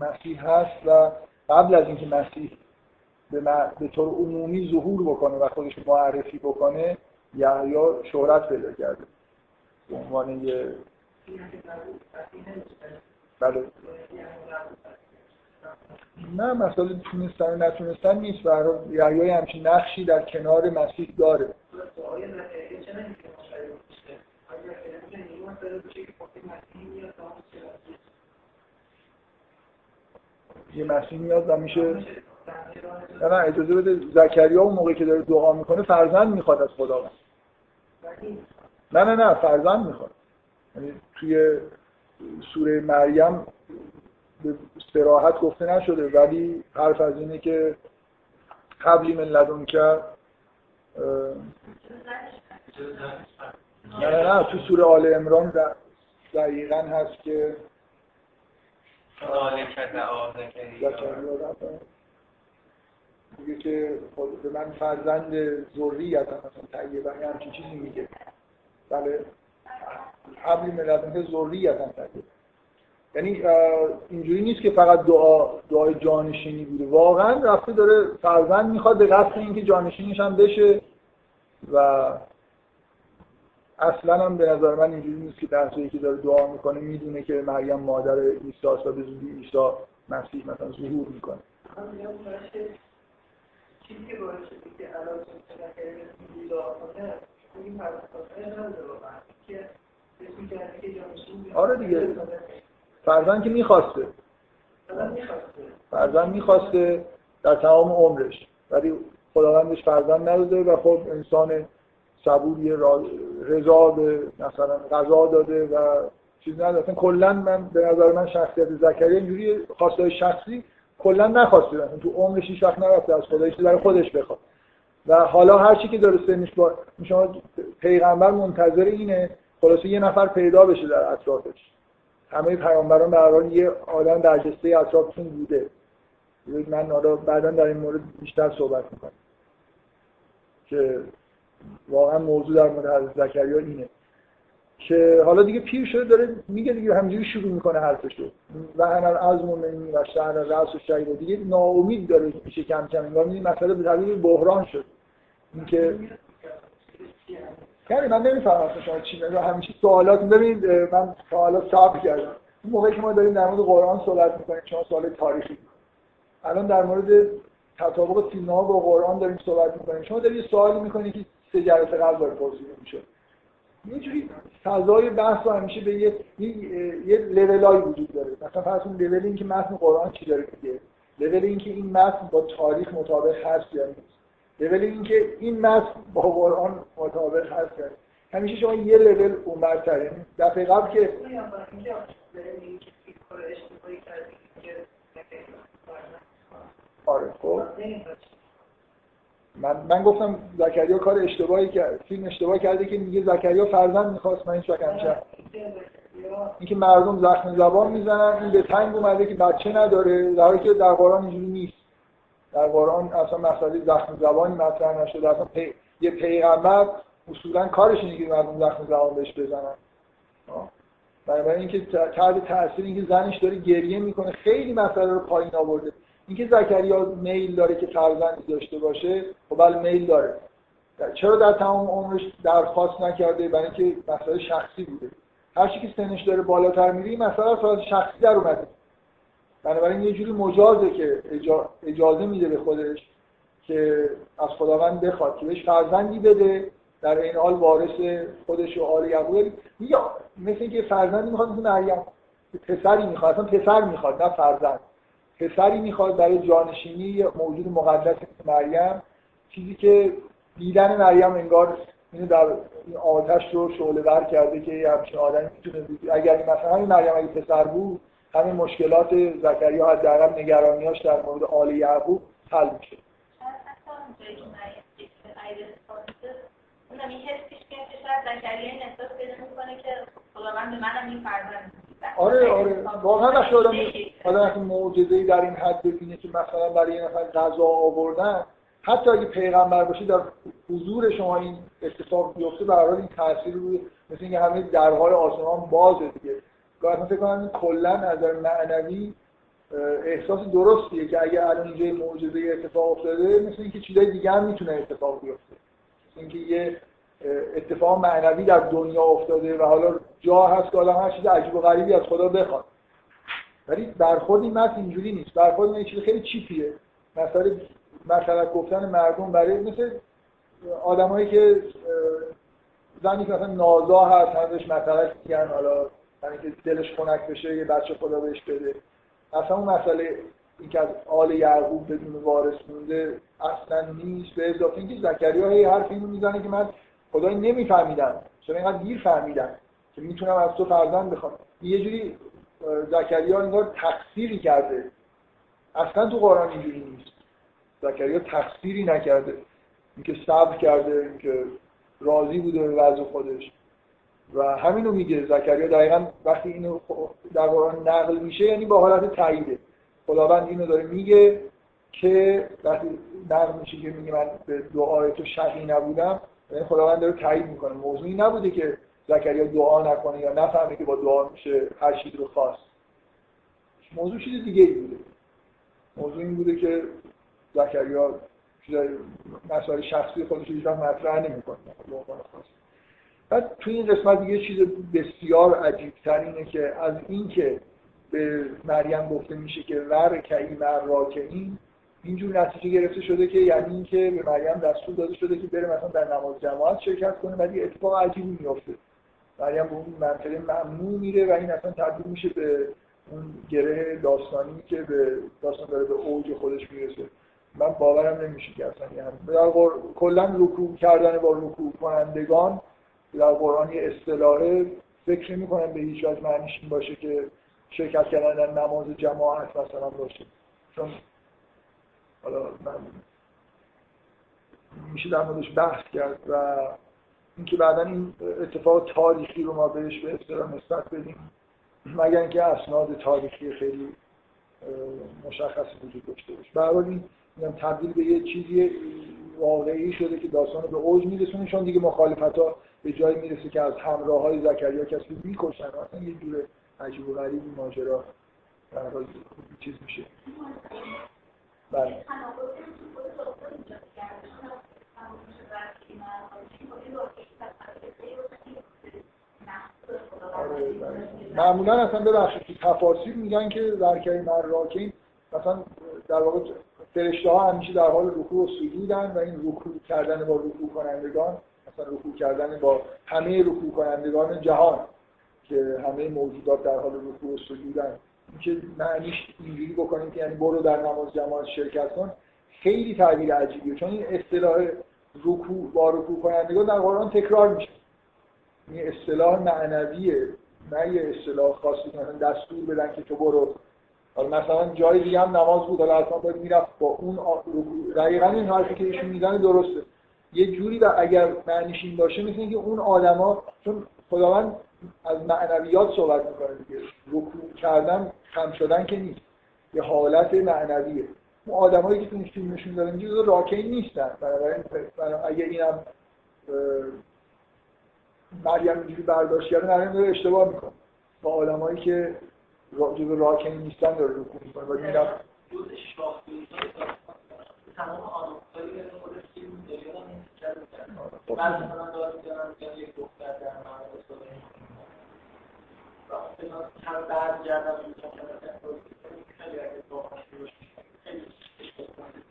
مسیح هست و قبل از اینکه مسیح به, به طور عمومی ظهور بکنه و خودش معرفی بکنه یحیی شهرت پیدا کرده. به عنوان یه بله. نه مسئله تونستن و نتونستن نیست. برای یحیی همچین نقشی در کنار مسیح داره. یه مسیح میاد و میشه نه نه اجازه بده زکریا اون موقعی که داره دعا می‌کنه فرزند می‌خواد از خدا نه نه نه فرزند می‌خواد. یعنی توی سوره مریم به استراحت گفته نشده ولی حرف از اینه که قبلی من لدن کرد نه نه نه تو سوره آل امران دقیقا هست که میگه که به من فرزند ذریت مثلا طیبه همچین چیزی میگه. بله. حبلی ملت که ذریت طیبه. یعنی اینجوری نیست که فقط دعا دعای جانشینی بوده. واقعا رفته داره فرزند می‌خواد به قصد اینکه جانشینش هم بشه و اصلا هم به نظر من اینجوری نیست که در که داره دعا می‌کنه می‌دونه که مریم مادر عیسی و به زودی عیسی مسیح مثلا ظهور می‌کنه. چیزی که باعث شده که الان آره دیگه. فرزن که می‌خواسته. فرزن می‌خواسته. در تمام عمرش. ولی خداوندش فرزن نداده و خب انسان صبوری رضا به مثلا غذا داده و چیز نداده کلا من به نظر من شخصیت زکریا اینجوری خواستای شخصی کلا نخواسته. تو عمرش هیچ وقت نرفته از خدایش در خودش بخواد. و حالا هر چی که داره سنش با شما پیغمبر منتظر اینه خلاصه یه نفر پیدا بشه در اطرافش. همه پیامبران به هر یه آدم در جسته اطرافشون بوده. من حالا بعدا در این مورد بیشتر صحبت می‌کنم. که واقعا موضوع در مورد حضرت زکریا اینه. که حالا دیگه پیر شده داره میگه دیگه همینجوری شروع می‌کنه حرفشو و انا از مومنی و شهر رأس و شهر دیگه ناامید داره میشه کم کم. انگار این مسئله به تبدیل بحران شد. اینکه یعنی من نمی‌فهمم شما چی میگه. همیشه سوالات ببینید من سوالات صبر کردم. اون موقعی که ما داریم در مورد قرآن صحبت می‌کنیم شما سوال تاریخی الان در مورد تطابق سینما با قرآن داریم صحبت می‌کنیم. شما دارید سوالی می‌کنید که سه جلسه قبل داره پرسیده میشه. یه جوری فضای بحث رو همیشه به یه یه لولایی وجود داره. مثلا فرض کن لول این که متن قرآن چی داره میگه لول این که این متن با تاریخ مطابق هست یا نیست. لول این که این متن با قرآن مطابق هست یا همیشه شما یه لول اونورتر یعنی دفعه قبل که آره خب. من, من گفتم زکریا کار اشتباهی کرد فیلم اشتباه کرده که میگه زکریا فرزند می‌خواست من این این اینکه مردم زخم زبان می‌زنن این به تنگ اومده که بچه نداره در حالی که در قرآن اینجوری نیست. در قرآن اصلا مسئله زخم زبانی مطرح نشده. اصلا پی... یه پیغمبر اصولا کارش اینه که مردم زخم زبان بهش بزنن. بنابراین اینکه تحت تاثیر اینکه زنش داره گریه می‌کنه خیلی مسئله رو پایین آورده. اینکه زکریا میل داره که فرزندی داشته باشه خب بله میل داره. چرا در تمام عمرش درخواست نکرده؟ برای اینکه مسئله شخصی بوده. هر که سنش داره بالاتر میره این مسئله از شخصی در اومده. بنابراین یه جوری مجازه که اجازه میده به خودش که از خداوند بخواد که بهش فرزندی بده. در این حال وارث خودش و آل یعقوب. میگه مثل اینکه فرزندی می‌خواد مثل مریم پسری می‌خواد اصلا پسر می‌خواد نه فرزند. پسری می‌خواد برای جانشینی موجود مقدس مریم چیزی که دیدن مریم انگار اینو در این آتش رو شعله بر کرده که یه همچین آدمی می‌تونه اگر این مثلا همین مریم اگه پسر بود همین مشکلات زکریا حداقل نگرانیاش در مورد آل یعقوب حل میشه. اونم این حسش که شاید زکریا این احساس پیدا می‌کنه که خداوند به منم این فرزند آره آره. واقعا وقتی آدم آدم معجزه‌ای در این حد ببینه که مثلا برای یه نفر غذا آوردن حتی اگه پیغمبر باشه در حضور شما این اتفاق بیفته به این تاثیر روی مثل اینکه همه درهای آسمان بازه دیگه. گاهی فکر کنم کلا از معنوی احساس درستیه که اگه الان اینجا معجزه اتفاق افتاده مثل اینکه چیزای دیگه هم می‌تونه اتفاق بیفته. اینکه یه اتفاق معنوی در دنیا افتاده و حالا جا هست که آدم هر چیز عجیب و غریبی از خدا بخواد. ولی برخورد این متن اینجوری نیست. برخورد این چیز خیلی چیپیه. مثلا مثلا گفتن مردم برای مثل آدمایی که زنی که مثلا نازا هست همش مثلا میگن حالا یعنی که دلش خنک بشه یه بچه خدا بهش بده. اصلا اون مسئله اینکه از آل یعقوب بدون وارث مونده اصلا نیست. به اضافه اینکه زکریا هی حرف اینو می‌زنه که من خدای نمیفهمیدم چرا اینقدر دیر فهمیدم که می‌تونم از تو فرزند بخوام. یه جوری زکریا انگار تقصیری کرده. اصلا تو قرآن اینجوری نیست. زکریا تقصیری نکرده. اینکه صبر کرده اینکه راضی بوده به وضع خودش. و همینو میگه. زکریا دقیقا وقتی اینو در قرآن نقل میشه یعنی با حالت تاییده. خداوند اینو داره میگه که وقتی نقل میشه که میگه من به دعای تو شقی نبودم یعنی خداوند داره تایید می‌کنه. موضوعی نبوده که زکریا دعا نکنه یا نفهمه که با دعا میشه هر چیز رو خواست. موضوع چیز دیگه ای بوده. موضوع این بوده که زکریا مسائل شخصی خودش رو مطرح نمی‌کنه. بعد تو این قسمت یه چیز بسیار عجیب تر اینه که از اینکه به مریم گفته میشه که ور کعی مر این اینجور نتیجه گرفته شده که یعنی اینکه به مریم دستور داده شده که بره مثلا در نماز جماعت شرکت کنه ولی اتفاق عجیبی میفته مریم به اون منطقه ممنوع میره و این اصلا تبدیل میشه به اون گره داستانی که به داستان داره به اوج خودش می‌رسه. من باورم نمیشه که اصلا یعنی کلا رکوع کردن با رکوع کنندگان در قرآن یه اصطلاحه. فکر می‌کنم به هیچ وجه معنیش این باشه که شرکت کردن در نماز جماعت مثلا باشه. چون حالا من میشه در موردش بحث کرد و اینکه بعدا این اتفاق تاریخی رو ما بهش به اصطلاح نسبت بدیم مگر اینکه اسناد تاریخی خیلی مشخصی وجود داشته باشه. به این تبدیل به یه چیزی واقعی شده که داستان به اوج میرسونه چون دیگه مخالفت ها به جایی می‌رسه که از همراه های زکریا کسی می‌کشن. اصلا یه جور عجیب و غریبی ماجرا در چیز میشه. بله آره، بله. معمولا اصلا ببخشید که تفاصیل میگن که در کریم راکین مثلا در واقع فرشته ها همیشه در حال رکوع و سجودن و این رکوع کردن با رکوع کنندگان مثلا رکوع کردن با همه رکوع کنندگان جهان که همه موجودات در حال رکوع و سجودن که معنیش اینجوری بکنیم که یعنی برو در نماز جماعت شرکت کن خیلی تعبیر عجیبیه. چون این اصطلاح رکوع با رکوع کنندگان در قرآن تکرار میشه. این اصطلاح معنویه نه یه اصطلاح خاصی مثلا دستور بدن که تو برو. مثلا جای دیگه هم نماز بود حالا اصلا باید می‌رفت با اون دقیقا این حرفی که ایشون می‌زنه درسته. یه جوری و اگر معنیش این باشه مثل اینکه اون آدما چون خداوند از معنویات صحبت می‌کنه دیگه. رکوع کردن خم شدن که نیست. یه حالت معنویه. اون آدمایی که تو این فیلم نشون دادن اینجوری راکین نیستن. بنابراین اگه اینم مریم اینجوری برداشت کرده مریم داره اشتباه می‌کنه. با آدمایی که جزو راکین نیستن داره رکوع می‌کنه. و می‌رفت تمام در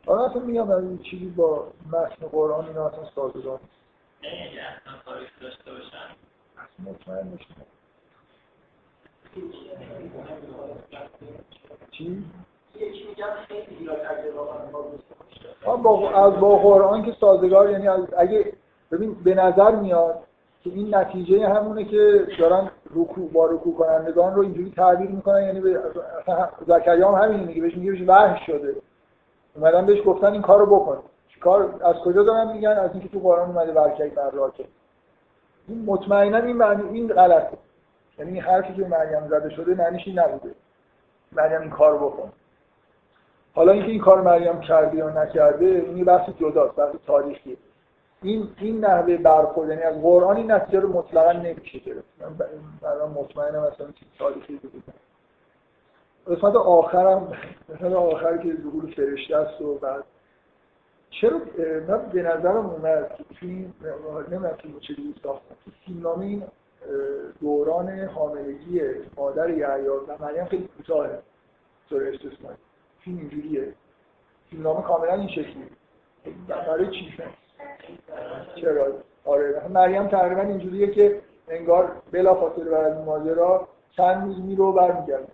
آره اصلا میگم از این چیزی با متن قرآن اینا اصلا سازگار نیست داشته باشن مطمئن نیستم چی؟ با از با قرآن که سازگار یعنی اگه ببین به نظر میاد که این نتیجه همونه که دارن رکوع با رکوع کنندگان رو اینجوری تعبیر می‌کنن یعنی به زکریا هم همین میگه بهش میگه بهش وحی شده. اومدن بهش گفتن این کارو بکن. کار از کجا دارن میگن؟ از اینکه تو قرآن اومده برکت بر راکه. این مطمئنا این معنی این غلطه. یعنی این حرفی که مریم زده شده معنیش این نبوده. مریم این کارو بکن. حالا اینکه این کار مریم کرده یا نکرده این بحث جداست بحث تاریخی این این نحوه برخورد یعنی از قرآن این نتیجه رو مطلقا نمیشه گرفت. من برای مطمئنم مثلا چیز تاریخی بودم قسمت آخرم قسمت آخر که ظهور فرشته است و بعد. چرا؟ من به نظرم اومد که توی نمی‌دونم که چه ساختم. تو فیلمنامه این دوران حاملگی مادر یحیی و مریم خیلی کوتاهه طور استثنایی. فیلم اینجوریه. فیلمنامه کاملا این شکلی برای چی؟ چرا؟ آره. مریم تقریبا اینجوریه که انگار بلا فاصله بعد از ماجرا چند روز میره و برمیگرده.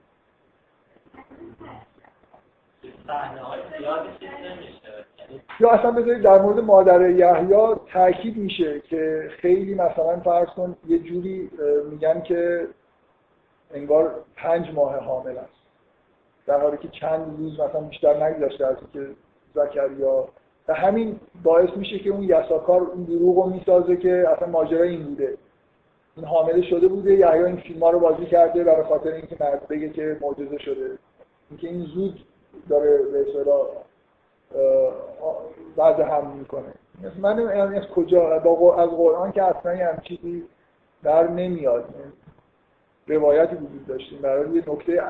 یا اصلا بذارید در مورد مادر یحیی تاکید میشه که خیلی مثلا فرض کن یه جوری میگن که انگار پنج ماه حامل است. در حالی که چند روز مثلا بیشتر نگذاشته از که زکریا و همین باعث میشه که اون یساکار اون دروغ رو می‌سازه که اصلا ماجرا این بوده. این حامله شده بوده یا این فیلم ها رو بازی کرده برای خاطر اینکه مرد بگه که معجزه شده. اینکه این زود داره به اصطلاح بعد هم می‌کنه. من از کجا از قرآن که اصلا هم چیزی در نمیاد. روایتی وجود داشتیم برای یه نکته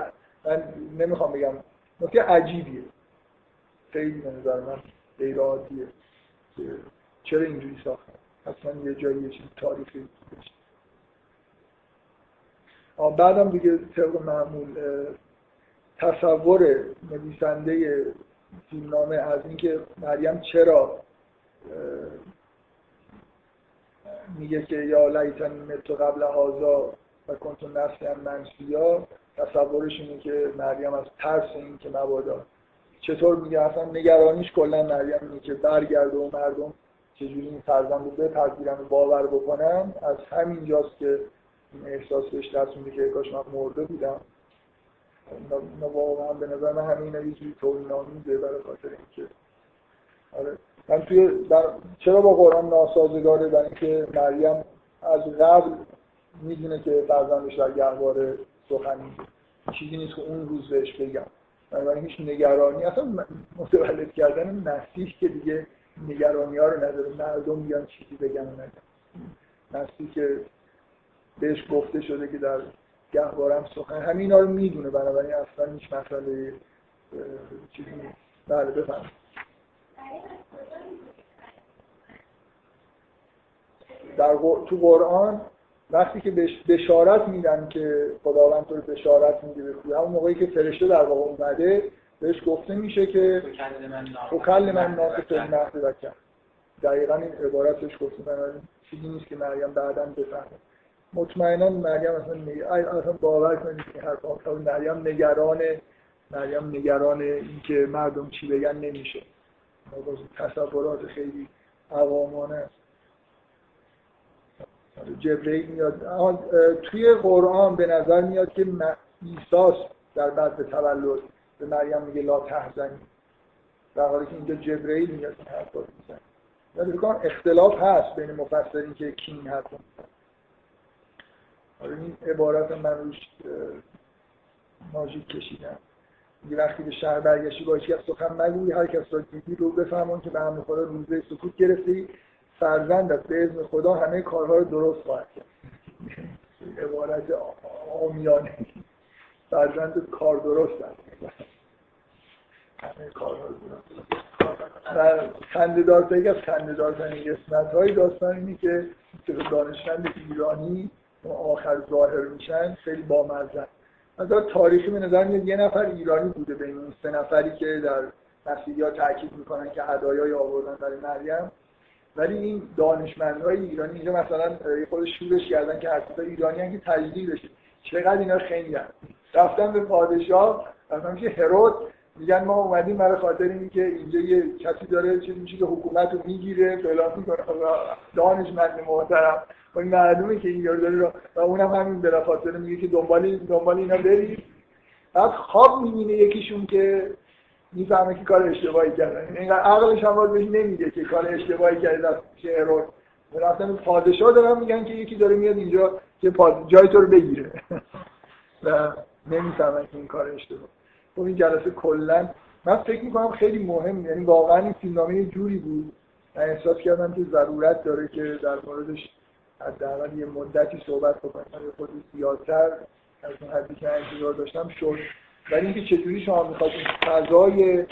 من نمی‌خوام بگم نکته عجیبیه. خیلی نظر من. غیر عادیه چرا اینجوری ساختن حتما یه جایی یه چیز تاریخی بعدم دیگه طبق معمول تصور نویسنده فیلمنامه از اینکه مریم چرا میگه که یا لیتن متو قبل هازا و کنتون نسلی هم منسیا تصورش اینه که مریم از ترس این که مبادا. چطور میگه اصلا نگرانیش کلا مریم اینه که برگرده و مردم چجوری این فرزند رو بپذیرن و باور بکنن. از همین جاست که این احساس بهش دست میده که کاش من مرده بودم. اینا واقعا به نظر من همین یه جوری توهین‌آمیزه برای خاطر اینکه. آره. من توی در... چرا با قرآن ناسازگاره؟ برای اینکه مریم از قبل می‌دونه که فرزندش در گهواره سخن چیزی نیست که اون روز بهش بگم. بنابراین هیچ نگرانی. اصلا متولد کردن مسیح که دیگه نگرانی ها رو نداره. مردم بیان چیزی بگن و نگن. مسیح که بهش گفته شده که در گهوارم سخن. همین رو می‌دونه بنابراین. اصلا هیچ مسئله چیزی نیست. بله بفهم در تو قرآن وقتی که بشارت میدن که خداوند تو بشارت میده به همون موقعی که فرشته در واقع اومده بهش گفته میشه که کل من ناس فی و کرد دقیقا این عبارت بهش گفته من چیزی نیست که مریم بعدا بفهمه. مطمئنا مریم اصلا اصلا باور کنید که هر مریم نگران مریم نگران اینکه مردم چی بگن نمیشه. تصورات خیلی عوامانه است جبرئیل میاد. توی قرآن به نظر میاد که ایساس در بعد تولد. به مریم میگه لا تحزنی. در حالی که اینجا جبرئیل میاد این حرف رو می‌زنه. ولی اختلاف هست بین مفسرین که کی این حرف رو این عبارت من روش ماژیک کشیدم. یه وقتی به شهر برگشتی با هیچ سخن نگوی هر کس را دیدی رو بفهمون که به همه خدا روزه سکوت گرفتی. فرزندت به اذن خدا همه کارها رو درست خواهد کرد. عبارت آمیانه. فرزند کار درست درست و خنددار یک از خنددارترین قسمت های داستان اینه که دانشمند ایرانی آخر ظاهر میشن خیلی بامزه از تاریخی به نظر میاد یه نفر ایرانی بوده بین اون سه نفری که در مسیحی ها تاکید می‌کنن که هدایای آوردن برای مریم. ولی این دانشمندهای ایرانی اینجا مثلا خود شورش کردن که حرفا ایرانی هم که تجدید بشه. چقدر اینا خیلی هست رفتن به پادشاه مثلا میشه هرود میگن ما اومدیم برای خاطر اینکه اینجا یه کسی داره چیزی که حکومت رو می‌گیره فلان می‌کنه. دانشمند محترم. و این معلومه که این داره و اونم همین بلا خاطر میگه که دنبال دنبال اینا برید بعد خواب می‌بینه یکیشون که می‌فهمه که کار اشتباهی کردن اینقدر عقلش هم باز بهش نمیگه که کار اشتباهی کرده از ارور رفتن پادشاه دارن میگن که یکی داره میاد اینجا که جای تو رو بگیره. و نمی‌فهمن که این کار اشتباه. خب این جلسه کلا من فکر می‌کنم خیلی مهم یعنی واقعا این فیلمنامه جوری بود. من احساس کردم که ضرورت داره که در موردش حداقل یه مدتی صحبت بکنم. خود زیادتر از اون حدی که انتظار داشتم شد. ولی اینکه چجوری شما می‌خواید فضای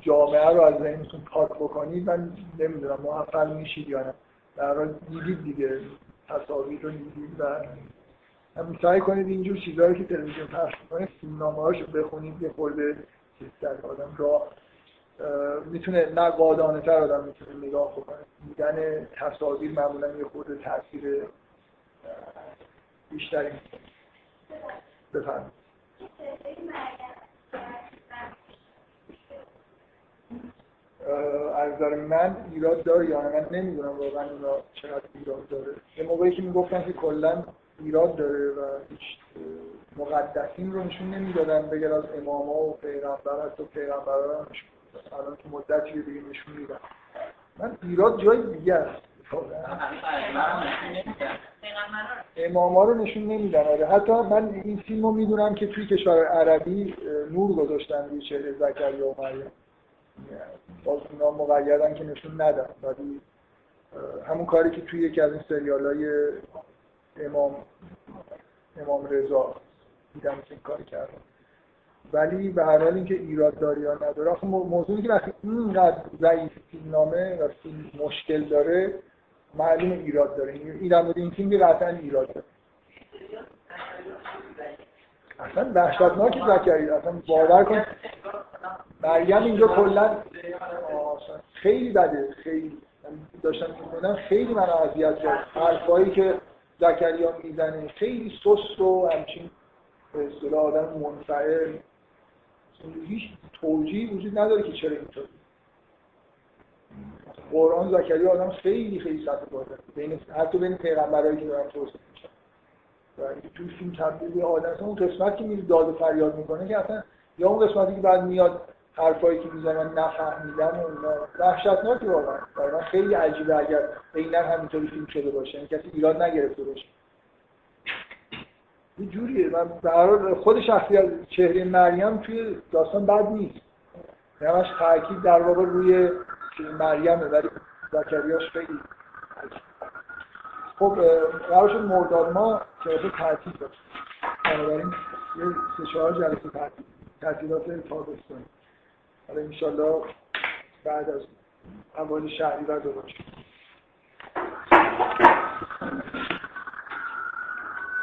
جامعه رو از ذهنتون پاک بکنید من نمی‌دونم موفق میشید یا نه. در حال دیدید دیگه تصاویر رو دیدید و سعی کنید اینجور چیزهایی که تلویزیون پخش می‌کنه فیلمنامه هاشو بخونید یه خورده در آدم را می‌تونه نه قادانه تر آدم می‌تونه نگاه بکنه. دیدن تصاویر معمولا یه خورده تاثیر بیشتری بفرمایید. از نظر من ایراد داره یا من نمی‌دونم واقعا اینا چقدر ایراد داره. یه موقعی که می‌گفتن که کلا ایراد داره و هیچ مقدسین رو نشون نمی‌دادن بگر از اماما و پیغمبر حتی پیغمبر رو الان که مدتی دیگه نشون میدن. من ایراد جای دیگه است. اماما رو نشون نمیدن. آره حتی من این فیلم رو می‌دونم که توی کشور عربی نور گذاشتن روی چهره زکریا و مریم. باز اینا مقیدن که نشون ندن. ولی همون کاری که توی یکی از این سریال های امام امام رضا دیدم که این کار کردن. ولی به هر حال اینکه ایراد داری یا نداره موضوعی که وقتی اینقدر ضعیف فیلمنامه و فیلم مشکل داره معلوم ایراد داره. این در مورد این فیلم قطعا ایراد داره. اصلا وحشتناک زکریا اصلا باور کن. مریم اینجا کلا خیلی بده. خیلی. داشتم می‌کنم خیلی من اذیت کرد. حرفایی که زکریا می‌زنه خیلی سست و همچین به اصطلاح آدم منفعل. هیچ توجیهی وجود نداره که چرا اینطوری قرآن زکریا آدم خیلی خیلی سطح بالا بین حتی بین پیغمبرایی که دارن توصیف میشن و توی فیلم تبدیل آدم اون قسمت که میره داد و فریاد می‌کنه که اصلا یا اون قسمتی که بعد میاد حرفایی که می‌زنن نفهمیدن و اینا. وحشتناکی واقعا. برای من خیلی عجیبه اگر عینا همینطوری فیلم شده باشه. یعنی کسی ایراد نگرفته باشه. یه جوریه. من برای خود شخصیت چهره مریم توی داستان بد نیست. همش تاکید در واقع روی مریمه ولی زکریاش خیلی خب قرار شد مرداد ما جلسه تعطیل داشت بنابراین یه سه چهار جلسه تعطیل تعطیلات تابستانی. حالا انشالله بعد از اول شهری و دوباره.